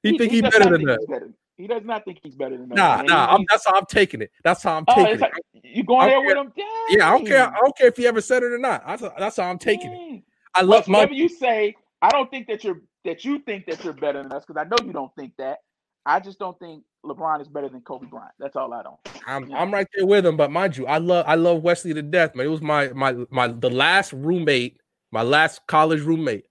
He, he think he, he better than us. Better. He does not think he's better than us. Nah, nah. I'm, that's how I'm taking it. That's how I'm oh, taking like, it. You going there with him? Dang. Yeah, I don't care. I don't care if he ever said it or not. That's, that's how I'm taking Dang. it. Mm. I love my. Whatever you say, I don't think that you're that you think that you're better than us because I know you don't think that. I just don't think LeBron is better than Kobe Bryant. That's all I don't. I'm I'm right there with him, but mind you, I love I love Wesley to death, man. It was my my my the last roommate, my last college roommate.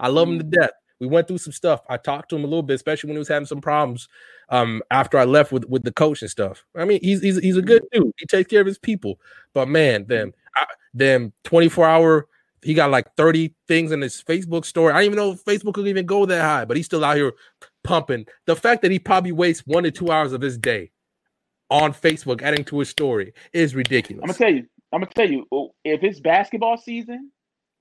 I love him to mm. death. We went through some stuff. I talked to him a little bit, especially when he was having some problems um after I left with with the coach and stuff. I mean, he's he's he's a good dude. He takes care of his people. But man, them I, them 24 hour he got like 30 things in his Facebook story. I didn't even know Facebook could even go that high, but he's still out here pumping. The fact that he probably wastes one to two hours of his day on Facebook adding to his story is ridiculous. I'm gonna tell you. I'm gonna tell you oh, if it's basketball season,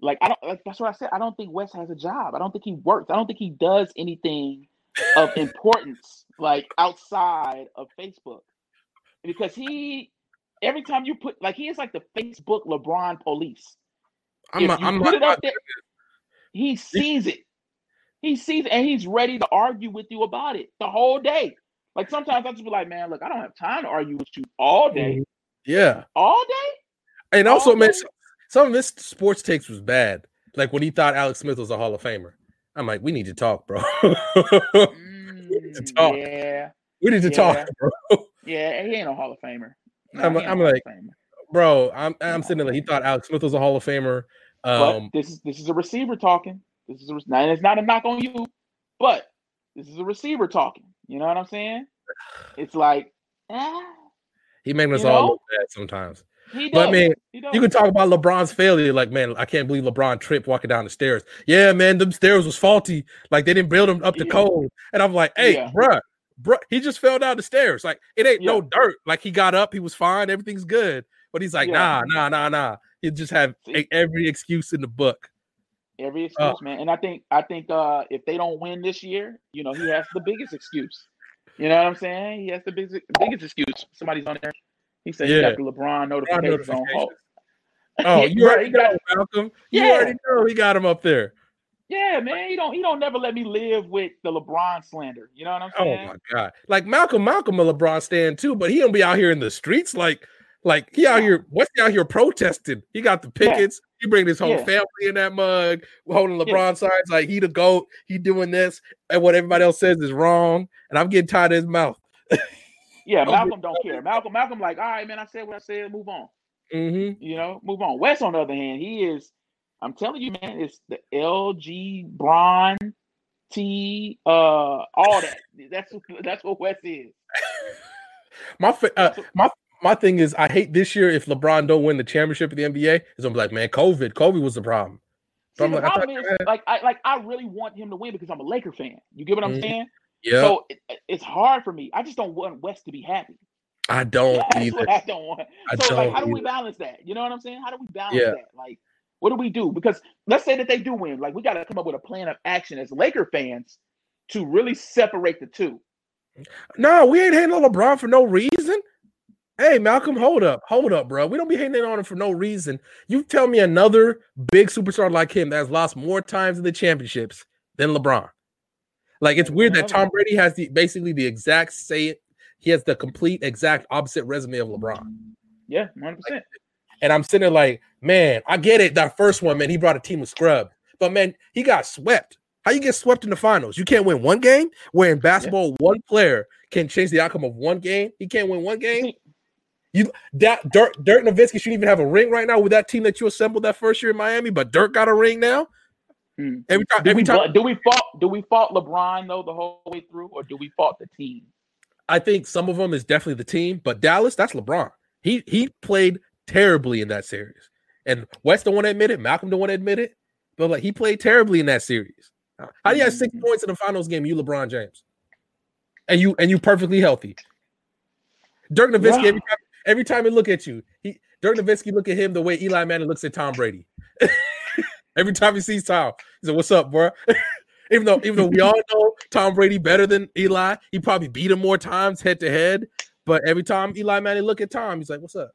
like I don't like that's what I said. I don't think Wes has a job. I don't think he works. I don't think he does anything of importance like outside of Facebook because he every time you put like he is like the Facebook LeBron police. I'm, if a, you I'm put it up there, he sees it. He sees and he's ready to argue with you about it the whole day. Like sometimes I just be like, man, look, I don't have time to argue with you all day. Mm-hmm. Yeah. All day? And also, all man, some of his sports takes was bad. Like when he thought Alex Smith was a Hall of Famer. I'm like, we need to talk, bro. mm, we need to mm, talk. Yeah. We need to yeah. talk, bro. Yeah, he ain't a Hall of Famer. No, I'm, I'm like, bro, I'm I'm sitting there like he thought Alex Smith was a Hall of Famer. Um, but this is this is a receiver talking. This is a, now it's not a knock on you, but this is a receiver talking. You know what I'm saying? It's like, eh, he makes us all look bad sometimes. But man, you can talk about LeBron's failure. Like, man, I can't believe LeBron tripped walking down the stairs. Yeah, man, them stairs was faulty. Like they didn't build them up to yeah. code. And I'm like, hey, yeah. bruh, bruh, he just fell down the stairs. Like it ain't yeah. no dirt. Like he got up, he was fine, everything's good. But he's like, nah, nah, nah, nah. He just have every excuse in the book. Every uh, excuse, uh, man. And I think I think uh if they don't win this year, you know, he has the biggest excuse. You know what I'm saying? He has the biggest biggest excuse. Somebody's on there. He said yeah. he got the LeBron notifications, on hold. Oh, you already know, Malcolm. You yeah. already know he got him up there. Yeah, man. He don't he don't never let me live with the LeBron slander. You know what I'm saying? Oh my god. Like Malcolm, Malcolm a LeBron stand too, but he don't be out here in the streets like like he out here, what's he out here protesting? He got the pickets. He bring his whole yeah. family in that mug, holding LeBron yeah. signs like he the goat. He doing this, and what everybody else says is wrong. And I'm getting tired of his mouth. yeah, Malcolm don't care. Malcolm, Malcolm, like, all right, man, I said what I said. Move on. Mm-hmm. You know, move on. Wes, on the other hand, he is. I'm telling you, man, it's the LG Bron T, uh, all that. That's that's what Wes is. my uh, my my thing is, I hate this year if LeBron don't win the championship of the NBA. Is I'm like, man, COVID, Kobe was the problem. So See, the like, problem I is, like, I like, I really want him to win because I'm a Laker fan. You get what I'm mm-hmm. saying? Yeah. So it, it's hard for me. I just don't want Wes to be happy. I don't yeah, either. I don't want. I so, don't like, how do either. we balance that? You know what I'm saying? How do we balance yeah. that? Like, what do we do? Because let's say that they do win. Like, we got to come up with a plan of action as Laker fans to really separate the two. No, we ain't hating on LeBron for no reason. Hey, Malcolm, hold up, hold up, bro. We don't be hating on him for no reason. You tell me another big superstar like him that has lost more times in the championships than LeBron. Like it's weird that Tom Brady has the basically the exact say it. he has the complete exact opposite resume of LeBron. Yeah, 100 percent And I'm sitting there like, man, I get it. That first one, man, he brought a team of scrub. But man, he got swept. How you get swept in the finals? You can't win one game. Where in basketball, yeah. one player can change the outcome of one game. He can't win one game. You that Dirk Dirk Nowitzki shouldn't even have a ring right now with that team that you assembled that first year in Miami, but Dirk got a ring now. Hmm. Every time, do every we, time, do we fault do we fault LeBron though the whole way through, or do we fault the team? I think some of them is definitely the team, but Dallas, that's LeBron. He he played terribly in that series. And Wes don't want to admit it. Malcolm don't want to admit it. But like he played terribly in that series. How do you have six mm-hmm. points in the finals game? You LeBron James, and you and you perfectly healthy. Dirk Nowitzki every time every time he look at you, he Dirk Nowitzki look at him the way Eli Manning looks at Tom Brady. every time he sees Tom, he said, "What's up, bro?" even though even though we all know Tom Brady better than Eli, he probably beat him more times head to head. But every time Eli Manning look at Tom, he's like, "What's up?"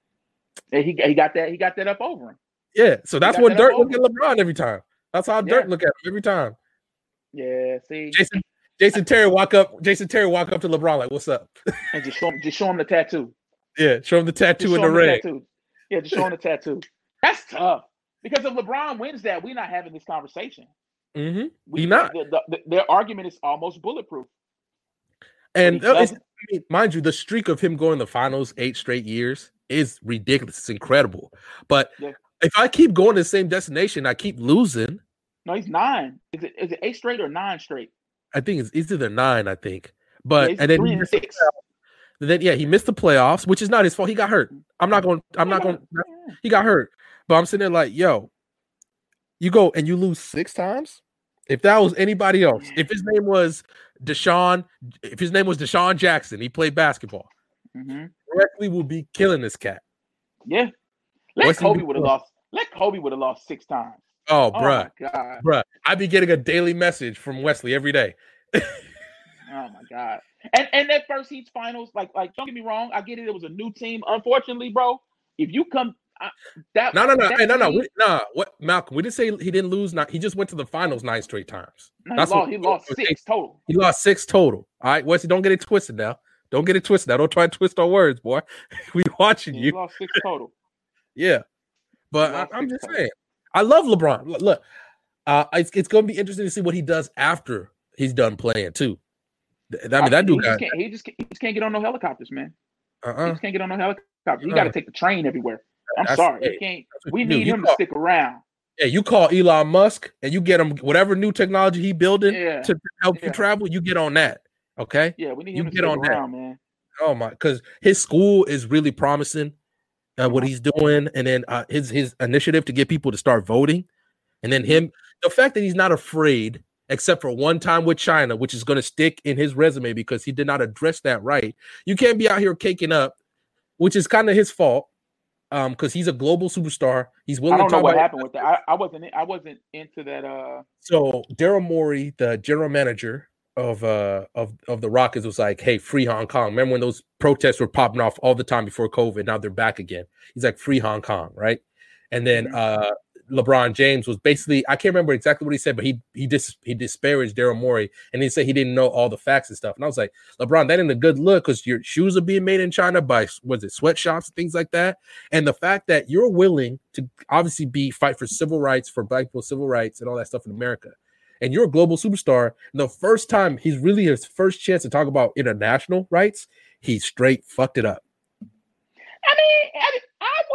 And he, he got that he got that up over him. Yeah, so that's what Dirk look at LeBron every time. That's how Dirk look at him every time. Yeah, see, Jason Jason Terry walk up. Jason Terry walk up to LeBron like, "What's up?" and just show him, just show him the tattoo. Yeah, show him the tattoo in the ring. The yeah, just show him the tattoo. That's tough because if LeBron wins that, we're not having this conversation. Mm-hmm. We not. The, the, their argument is almost bulletproof. And mind you, the streak of him going to the finals eight straight years is ridiculous. It's incredible. But yeah. if I keep going to the same destination, I keep losing. No, he's nine. Is it is it eight straight or nine straight? I think it's, it's either nine. I think, but yeah, and then three and six. Then yeah, he missed the playoffs, which is not his fault. He got hurt. I'm not going. I'm not going. He got hurt. But I'm sitting there like, yo, you go and you lose six times. If that was anybody else, if his name was DeSean, if his name was DeSean Jackson, he played basketball. Mm-hmm. Wesley would be killing this cat. Yeah. Let Wesley Kobe would have lost. Let Kobe would have lost six times. Oh, bruh. Oh God. Bruh. I'd be getting a daily message from Wesley every day. oh my God. And and that first Heat's finals, like, like, don't get me wrong, I get it. It was a new team. Unfortunately, bro, if you come I, that no no no hey, no no we, no what Malcolm we didn't say he didn't lose not he just went to the finals nine straight times. No, That's he lost, he lost six total. He lost six total. All right, Wesley, don't get it twisted now. Don't get it twisted now. Don't try and twist our words, boy. we watching he you. lost six total. yeah, but I, am just total. saying, I love LeBron. Look, look uh, it's, it's going to be interesting to see what he does after he's done playing too. I mean, that dude he just, can't, he just, can't, he just can't get on no helicopters, man. Uh-uh. He just can't get on no helicopters. He uh-uh. got to take the train everywhere. I'm that's, sorry, hey, can't. We need him call, to stick around. Yeah, you call Elon Musk and you get him whatever new technology he building yeah. to help yeah. you travel. You get on that. Okay. Yeah, we need him you to get on around, that. man. Oh my, because his school is really promising. Uh, what uh-huh. he's doing, and then uh, his his initiative to get people to start voting, and then him the fact that he's not afraid, except for one time with China, which is going to stick in his resume because he did not address that right. You can't be out here caking up, which is kind of his fault um because he's a global superstar. He's willing. I don't know what happened with that. I, I wasn't. I wasn't into that. Uh. So Daryl Morey, the general manager of uh of of the Rockets, was like, "Hey, free Hong Kong." Remember when those protests were popping off all the time before COVID? Now they're back again. He's like, "Free Hong Kong," right? And then mm-hmm. uh LeBron James was basically I can't remember exactly what he said, but he he dis he disparaged Daryl Morey and he said he didn't know all the facts and stuff. And I was like, LeBron, that ain't a good look because your shoes are being made in China by was it sweatshops and things like that. And the fact that you're willing to obviously be fight for civil rights for black people, civil rights and all that stuff in America. And you're a global superstar. And the first time he's really his first chance to talk about international rights, he straight fucked it up. I mean, I, I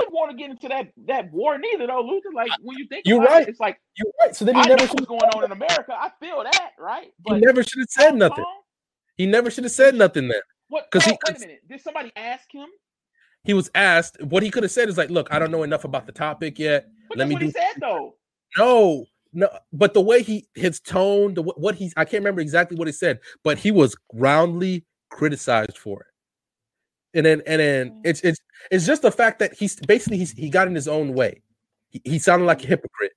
wouldn't want to get into that that war neither, though, Luther. Like when you think you're right, it, it's like you're right. So then he I never what's going on in America. I feel that, right? But he never should have said nothing. He never should have said nothing then. What? Because he wait a minute. Did somebody ask him? He was asked. What he could have said is like, "Look, I don't know enough about the topic yet. But Let me do." He said though. No, no. But the way he his tone, the what he's I can't remember exactly what he said, but he was roundly criticized for it and then and then mm. it's it's it's just the fact that he's basically he's, he got in his own way. He, he sounded like a hypocrite,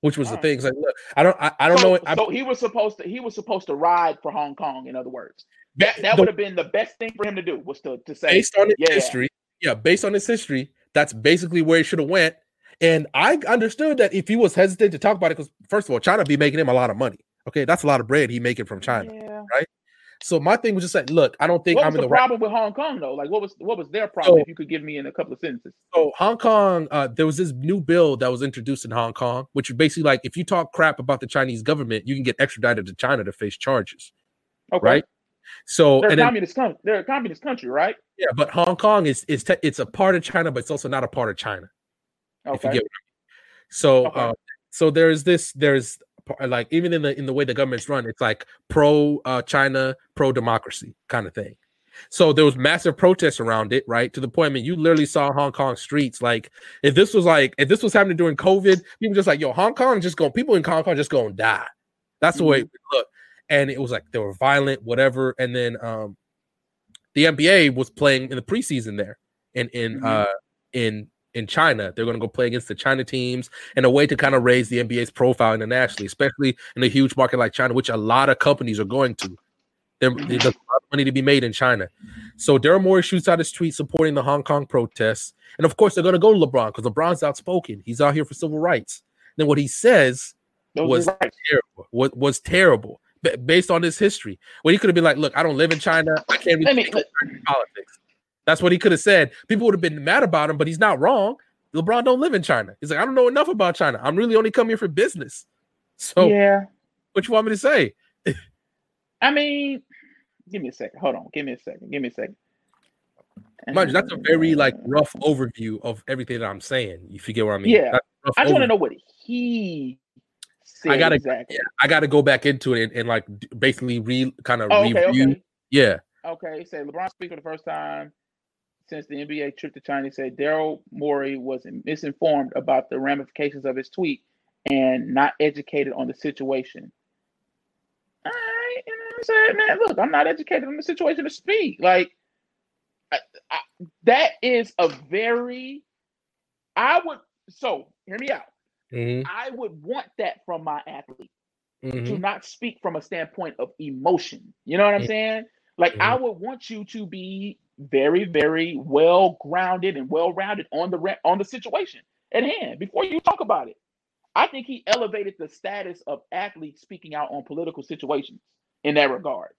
which was the thing. It's like, look, I don't I, I don't so, know. I, so he was supposed to he was supposed to ride for Hong Kong. In other words, that that would have been the best thing for him to do was to to say based on his yeah. history. Yeah, based on his history, that's basically where he should have went. And I understood that if he was hesitant to talk about it, because first of all, China be making him a lot of money. Okay, that's a lot of bread he making from China, yeah. right? So my thing was just like, look, I don't think what I'm in the, the problem right. with Hong Kong though. Like, what was what was their problem? So, if you could give me in a couple of sentences. So Hong Kong, uh, there was this new bill that was introduced in Hong Kong, which is basically like if you talk crap about the Chinese government, you can get extradited to China to face charges. Okay. Right. So they're a communist country. They're a communist country, right? Yeah, but Hong Kong is is te- it's a part of China, but it's also not a part of China. Okay. So, okay. uh, so there's this there's like even in the in the way the government's run, it's like pro uh, China, pro democracy kind of thing. So there was massive protests around it, right? To the point, I mean, you literally saw Hong Kong streets. Like, if this was like, if this was happening during COVID, people just like, yo, Hong Kong just going, people in Hong Kong just going to die. That's the mm-hmm. way it looked. And it was like they were violent, whatever. And then um the NBA was playing in the preseason there in in mm-hmm. uh in in China. They're going to go play against the China teams and a way to kind of raise the NBA's profile internationally, especially in a huge market like China, which a lot of companies are going to. There, there's a lot of money to be made in China. So Daryl Morey shoots out his tweet supporting the Hong Kong protests. And of course, they're going to go to LeBron because LeBron's outspoken. He's out here for civil rights. Then what he says Those was terrible. What was terrible based on his history. Well, he could have been like, "Look, I don't live in China. I can't really politics." That's what he could have said. People would have been mad about him, but he's not wrong. LeBron don't live in China. He's like, I don't know enough about China. I'm really only come here for business. So yeah, what you want me to say? I mean, give me a second. Hold on. Give me a second. Give me a second. Mind you, that's a very uh, like rough overview of everything that I'm saying. If You forget what I mean? Yeah. I just want to know what he I gotta, exactly. yeah, I gotta go back into it and, and like basically re kind of oh, okay, review. Okay. Yeah. Okay. He said LeBron speak for the first time since the NBA trip to China. Said Daryl Morey was misinformed about the ramifications of his tweet and not educated on the situation. All right, you know what I'm saying, man. Look, I'm not educated on the situation to speak. Like I, I, that is a very. I would so hear me out. Mm-hmm. I would want that from my athlete mm-hmm. to not speak from a standpoint of emotion. You know what I'm mm-hmm. saying? Like I mm-hmm. would want you to be very, very well grounded and well rounded on the re- on the situation at hand before you talk about it. I think he elevated the status of athletes speaking out on political situations in that regard.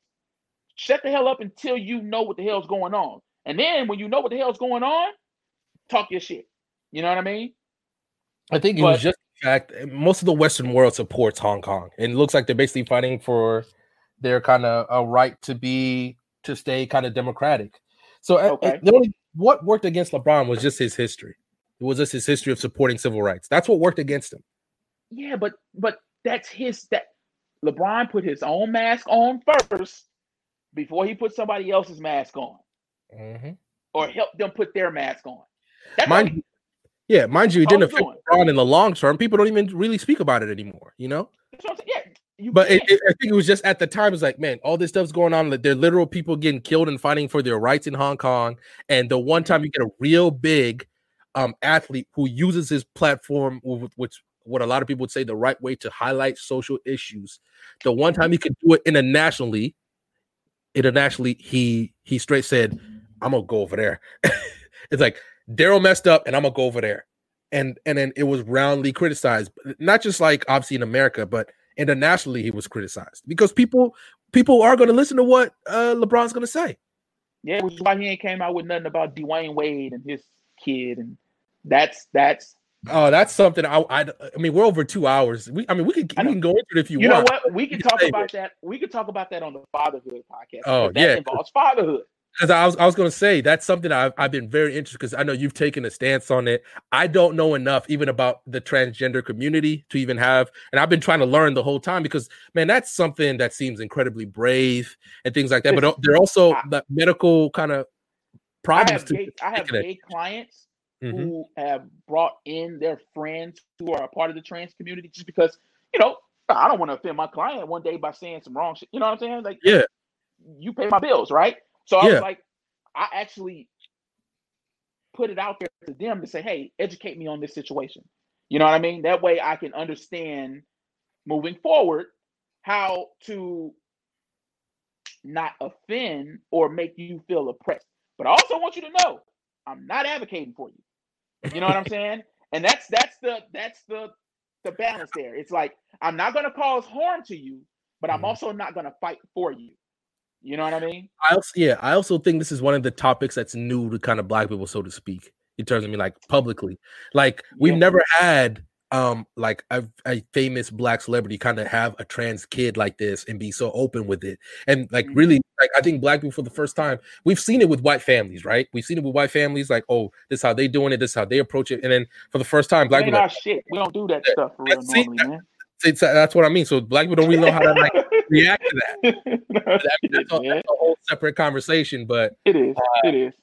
Shut the hell up until you know what the hell's going on. And then when you know what the hell's going on, talk your shit. You know what I mean? I think it but, was just fact, most of the Western world supports Hong Kong, and it looks like they're basically fighting for their kind of a uh, right to be to stay kind of democratic. So, okay. only what worked against LeBron was just his history. It was just his history of supporting civil rights. That's what worked against him. Yeah, but but that's his that LeBron put his own mask on first before he put somebody else's mask on, mm-hmm. or help them put their mask on. That's Mind, yeah, mind you, it didn't affect LeBron in the long term. People don't even really speak about it anymore, you know? Yeah, but it, it, I think it was just at the time, it's like, man, all this stuff's going on. Like, there are literal people getting killed and fighting for their rights in Hong Kong. And the one time you get a real big um, athlete who uses his platform, which what a lot of people would say the right way to highlight social issues, the one time he could do it internationally, internationally, he he straight said, "I'm gonna go over there." it's like Daryl messed up, and I'm gonna go over there. And and then it was roundly criticized, not just like obviously in America, but internationally he was criticized because people people are going to listen to what uh, LeBron's going to say. Yeah, which is why he ain't came out with nothing about Dwyane Wade and his kid, and that's that's. Oh, that's something I, I. I mean, we're over two hours. We, I mean, we can we can go into it if you, you want. You know what? We can talk about it. that. We can talk about that on the fatherhood podcast. Oh yeah, involves fatherhood. Because I was, I was going to say that's something I've, I've been very interested because I know you've taken a stance on it. I don't know enough even about the transgender community to even have, and I've been trying to learn the whole time because man, that's something that seems incredibly brave and things like that. But there are also the medical kind of problems. I have gay, I have gay clients mm-hmm. who have brought in their friends who are a part of the trans community just because you know I don't want to offend my client one day by saying some wrong shit. You know what I'm saying? Like, yeah, you pay my bills, right? So I yeah. was like, I actually put it out there to them to say, hey, educate me on this situation. You know what I mean? That way I can understand moving forward how to not offend or make you feel oppressed. But I also want you to know I'm not advocating for you. You know what I'm saying? And that's that's the that's the the balance there. It's like I'm not going to cause harm to you, but I'm mm-hmm. also not going to fight for you. You know what I mean? I also, yeah, I also think this is one of the topics that's new to kind of black people, so to speak, in terms of me, like publicly. Like we've yeah. never had um like a, a famous black celebrity kind of have a trans kid like this and be so open with it and like mm-hmm. really like i think black people for the first time we've seen it with white families right we've seen it with white families like oh this is how they doing it this is how they approach it and then for the first time black people like, shit we don't do that stuff for real normally man that's what i mean so black people don't really know how to like react to that. that's, a, that's, a, whole separate conversation, but it is. Uh, it is.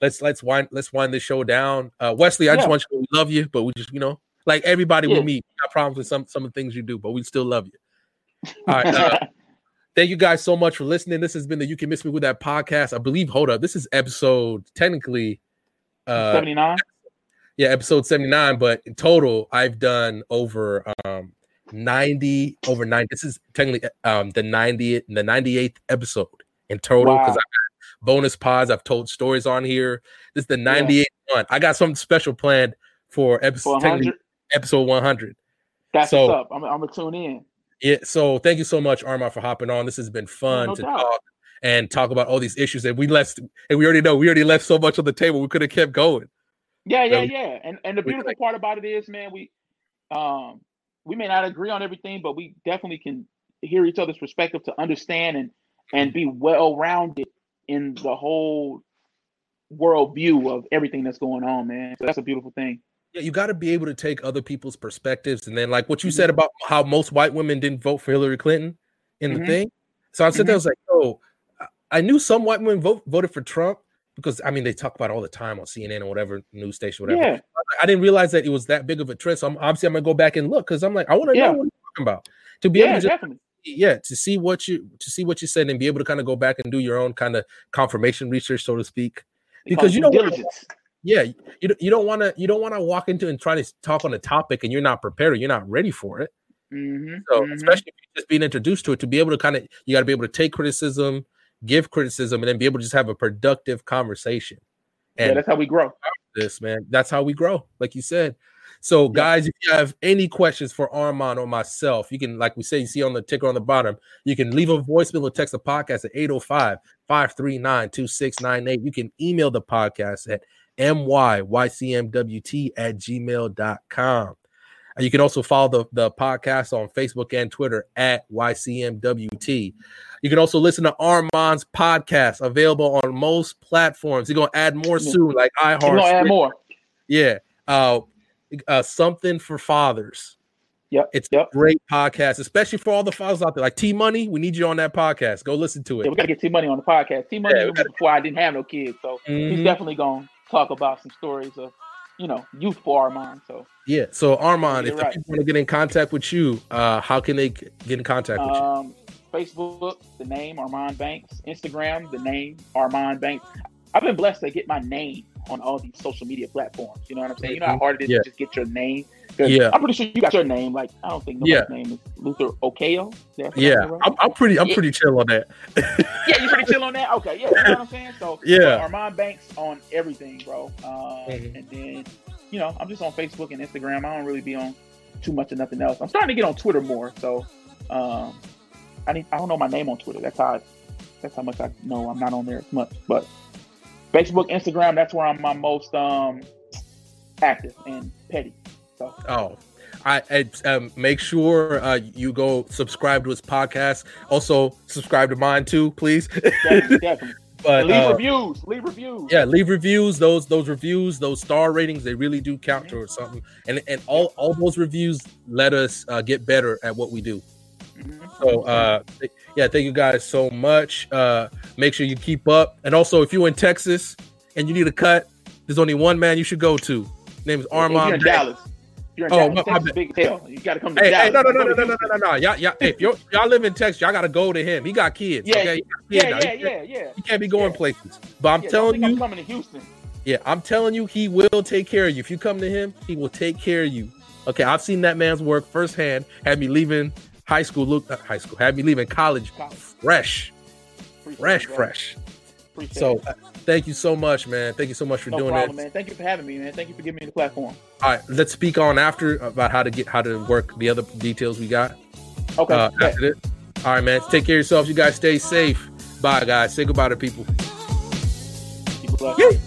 Let's let's wind let's wind this show down. Uh, Wesley, I yeah. just want you to love you, but we just you know like everybody yeah. we meet, got problems with some some of the things you do, but we still love you. All right. Uh, thank you guys so much for listening. This has been the You Can Miss Me with That podcast. I believe, hold up, this is episode technically uh 79. Yeah, episode 79, but in total, I've done over um 90 over 90. This is technically um the 90th the 98th episode in total because wow. I got bonus pods. I've told stories on here. This is the 98th yeah. one. I got something special planned for episode episode 100. That's so, what's up. I'm, I'm gonna tune in. Yeah. So thank you so much, Armand, for hopping on. This has been fun no to doubt. talk and talk about all these issues. And we left, and we already know we already left so much on the table. We could have kept going. Yeah, yeah, yeah. And and the beautiful part about it is, man, we um we may not agree on everything, but we definitely can hear each other's perspective to understand and and be well rounded in the whole worldview of everything that's going on, man. So that's a beautiful thing. Yeah, you got to be able to take other people's perspectives, and then like what you mm-hmm. said about how most white women didn't vote for Hillary Clinton in mm-hmm. the thing. So I said mm-hmm. there, I was like, oh, I knew some white women vote, voted for Trump because I mean they talk about all the time on CNN or whatever news station, whatever. Yeah. I didn't realize that it was that big of a trend. So I'm obviously I'm gonna go back and look because I'm like I want to yeah. know what you're talking about to be yeah, able to just, definitely. yeah to see what you to see what you said and be able to kind of go back and do your own kind of confirmation research, so to speak, because you know diligence yeah you, you don't want to you don't want to walk into and try to talk on a topic and you're not prepared you're not ready for it mm-hmm, so mm-hmm. especially just being introduced to it to be able to kind of you got to be able to take criticism give criticism and then be able to just have a productive conversation and yeah, that's how we grow this man that's how we grow like you said so yeah. guys if you have any questions for armand or myself you can like we say you see on the ticker on the bottom you can leave a voicemail or text the podcast at 805 539 2698 you can email the podcast at mycmwt at gmail.com. You can also follow the, the podcast on Facebook and Twitter at YCMWT. You can also listen to Armand's podcast available on most platforms. He's gonna add more soon, like iHeart. He's gonna add more. Yeah. Uh, uh, something for fathers. Yep. It's yep. a great podcast, especially for all the fathers out there. Like T Money, we need you on that podcast. Go listen to it. Yeah, we gotta get T Money on the podcast. T Money yeah, before I didn't have no kids, so mm-hmm. he's definitely going to talk about some stories of you know youth for Armand. So yeah, so Armand, if right. people want to get in contact with you, uh, how can they get in contact with um, you? Facebook, the name Armand Banks. Instagram, the name Armand Banks. I've been blessed to get my name on all these social media platforms. You know what I'm saying? You know how hard it is yeah. to just get your name. Yeah, I'm pretty sure you got your name. Like I don't think nobody's yeah. name is Luther Okayo. Yeah, right? I'm, I'm, pretty. I'm yeah. pretty chill on that. yeah, you're pretty chill on that. Okay, yeah, you know what I'm saying. So yeah, Armand Banks on everything, bro. Um, mm-hmm. And then you know I'm just on Facebook and Instagram. I don't really be on too much of nothing else. I'm starting to get on Twitter more. So um, I need. I don't know my name on Twitter. That's how. I, that's how much I know. I'm not on there as much, but Facebook, Instagram, that's where I'm my most um active and petty. So. Oh, I, I um, make sure uh, you go subscribe to his podcast. Also, subscribe to mine too, please. definitely, definitely. But leave uh, reviews. Leave reviews. Yeah, leave reviews. Those those reviews, those star ratings, they really do count towards something. And and all all those reviews let us uh, get better at what we do. So uh, yeah, thank you guys so much. Uh, make sure you keep up. And also, if you're in Texas and you need a cut, there's only one man you should go to. His name is Armand. If you're in Dallas. You're oh, Dallas, my, Texas, big hell. You got to come to hey, Dallas. Hey, no, no, no, no, no, no, no, no. Y'all, y'all, if you y'all live in Texas, y'all got to go to him. He got kids. Yeah, okay? yeah, yeah, yeah, yeah, He can't be going yeah. places. But I'm yeah, telling you, I'm coming to Houston. Yeah, I'm telling you, he will take care of you. If you come to him, he will take care of you. Okay, I've seen that man's work firsthand. Had me leaving high school, look, high school, had me leaving college fresh, fresh, fresh. so, uh, thank you so much, man. Thank you so much for no doing problem, it. man. Thank you for having me, man. Thank you for giving me the platform. All right, let's speak on after about how to get how to work the other details we got. Okay. Uh, after it. All right, man. Take care of yourselves. You guys stay safe. Bye, guys. Say goodbye to people. people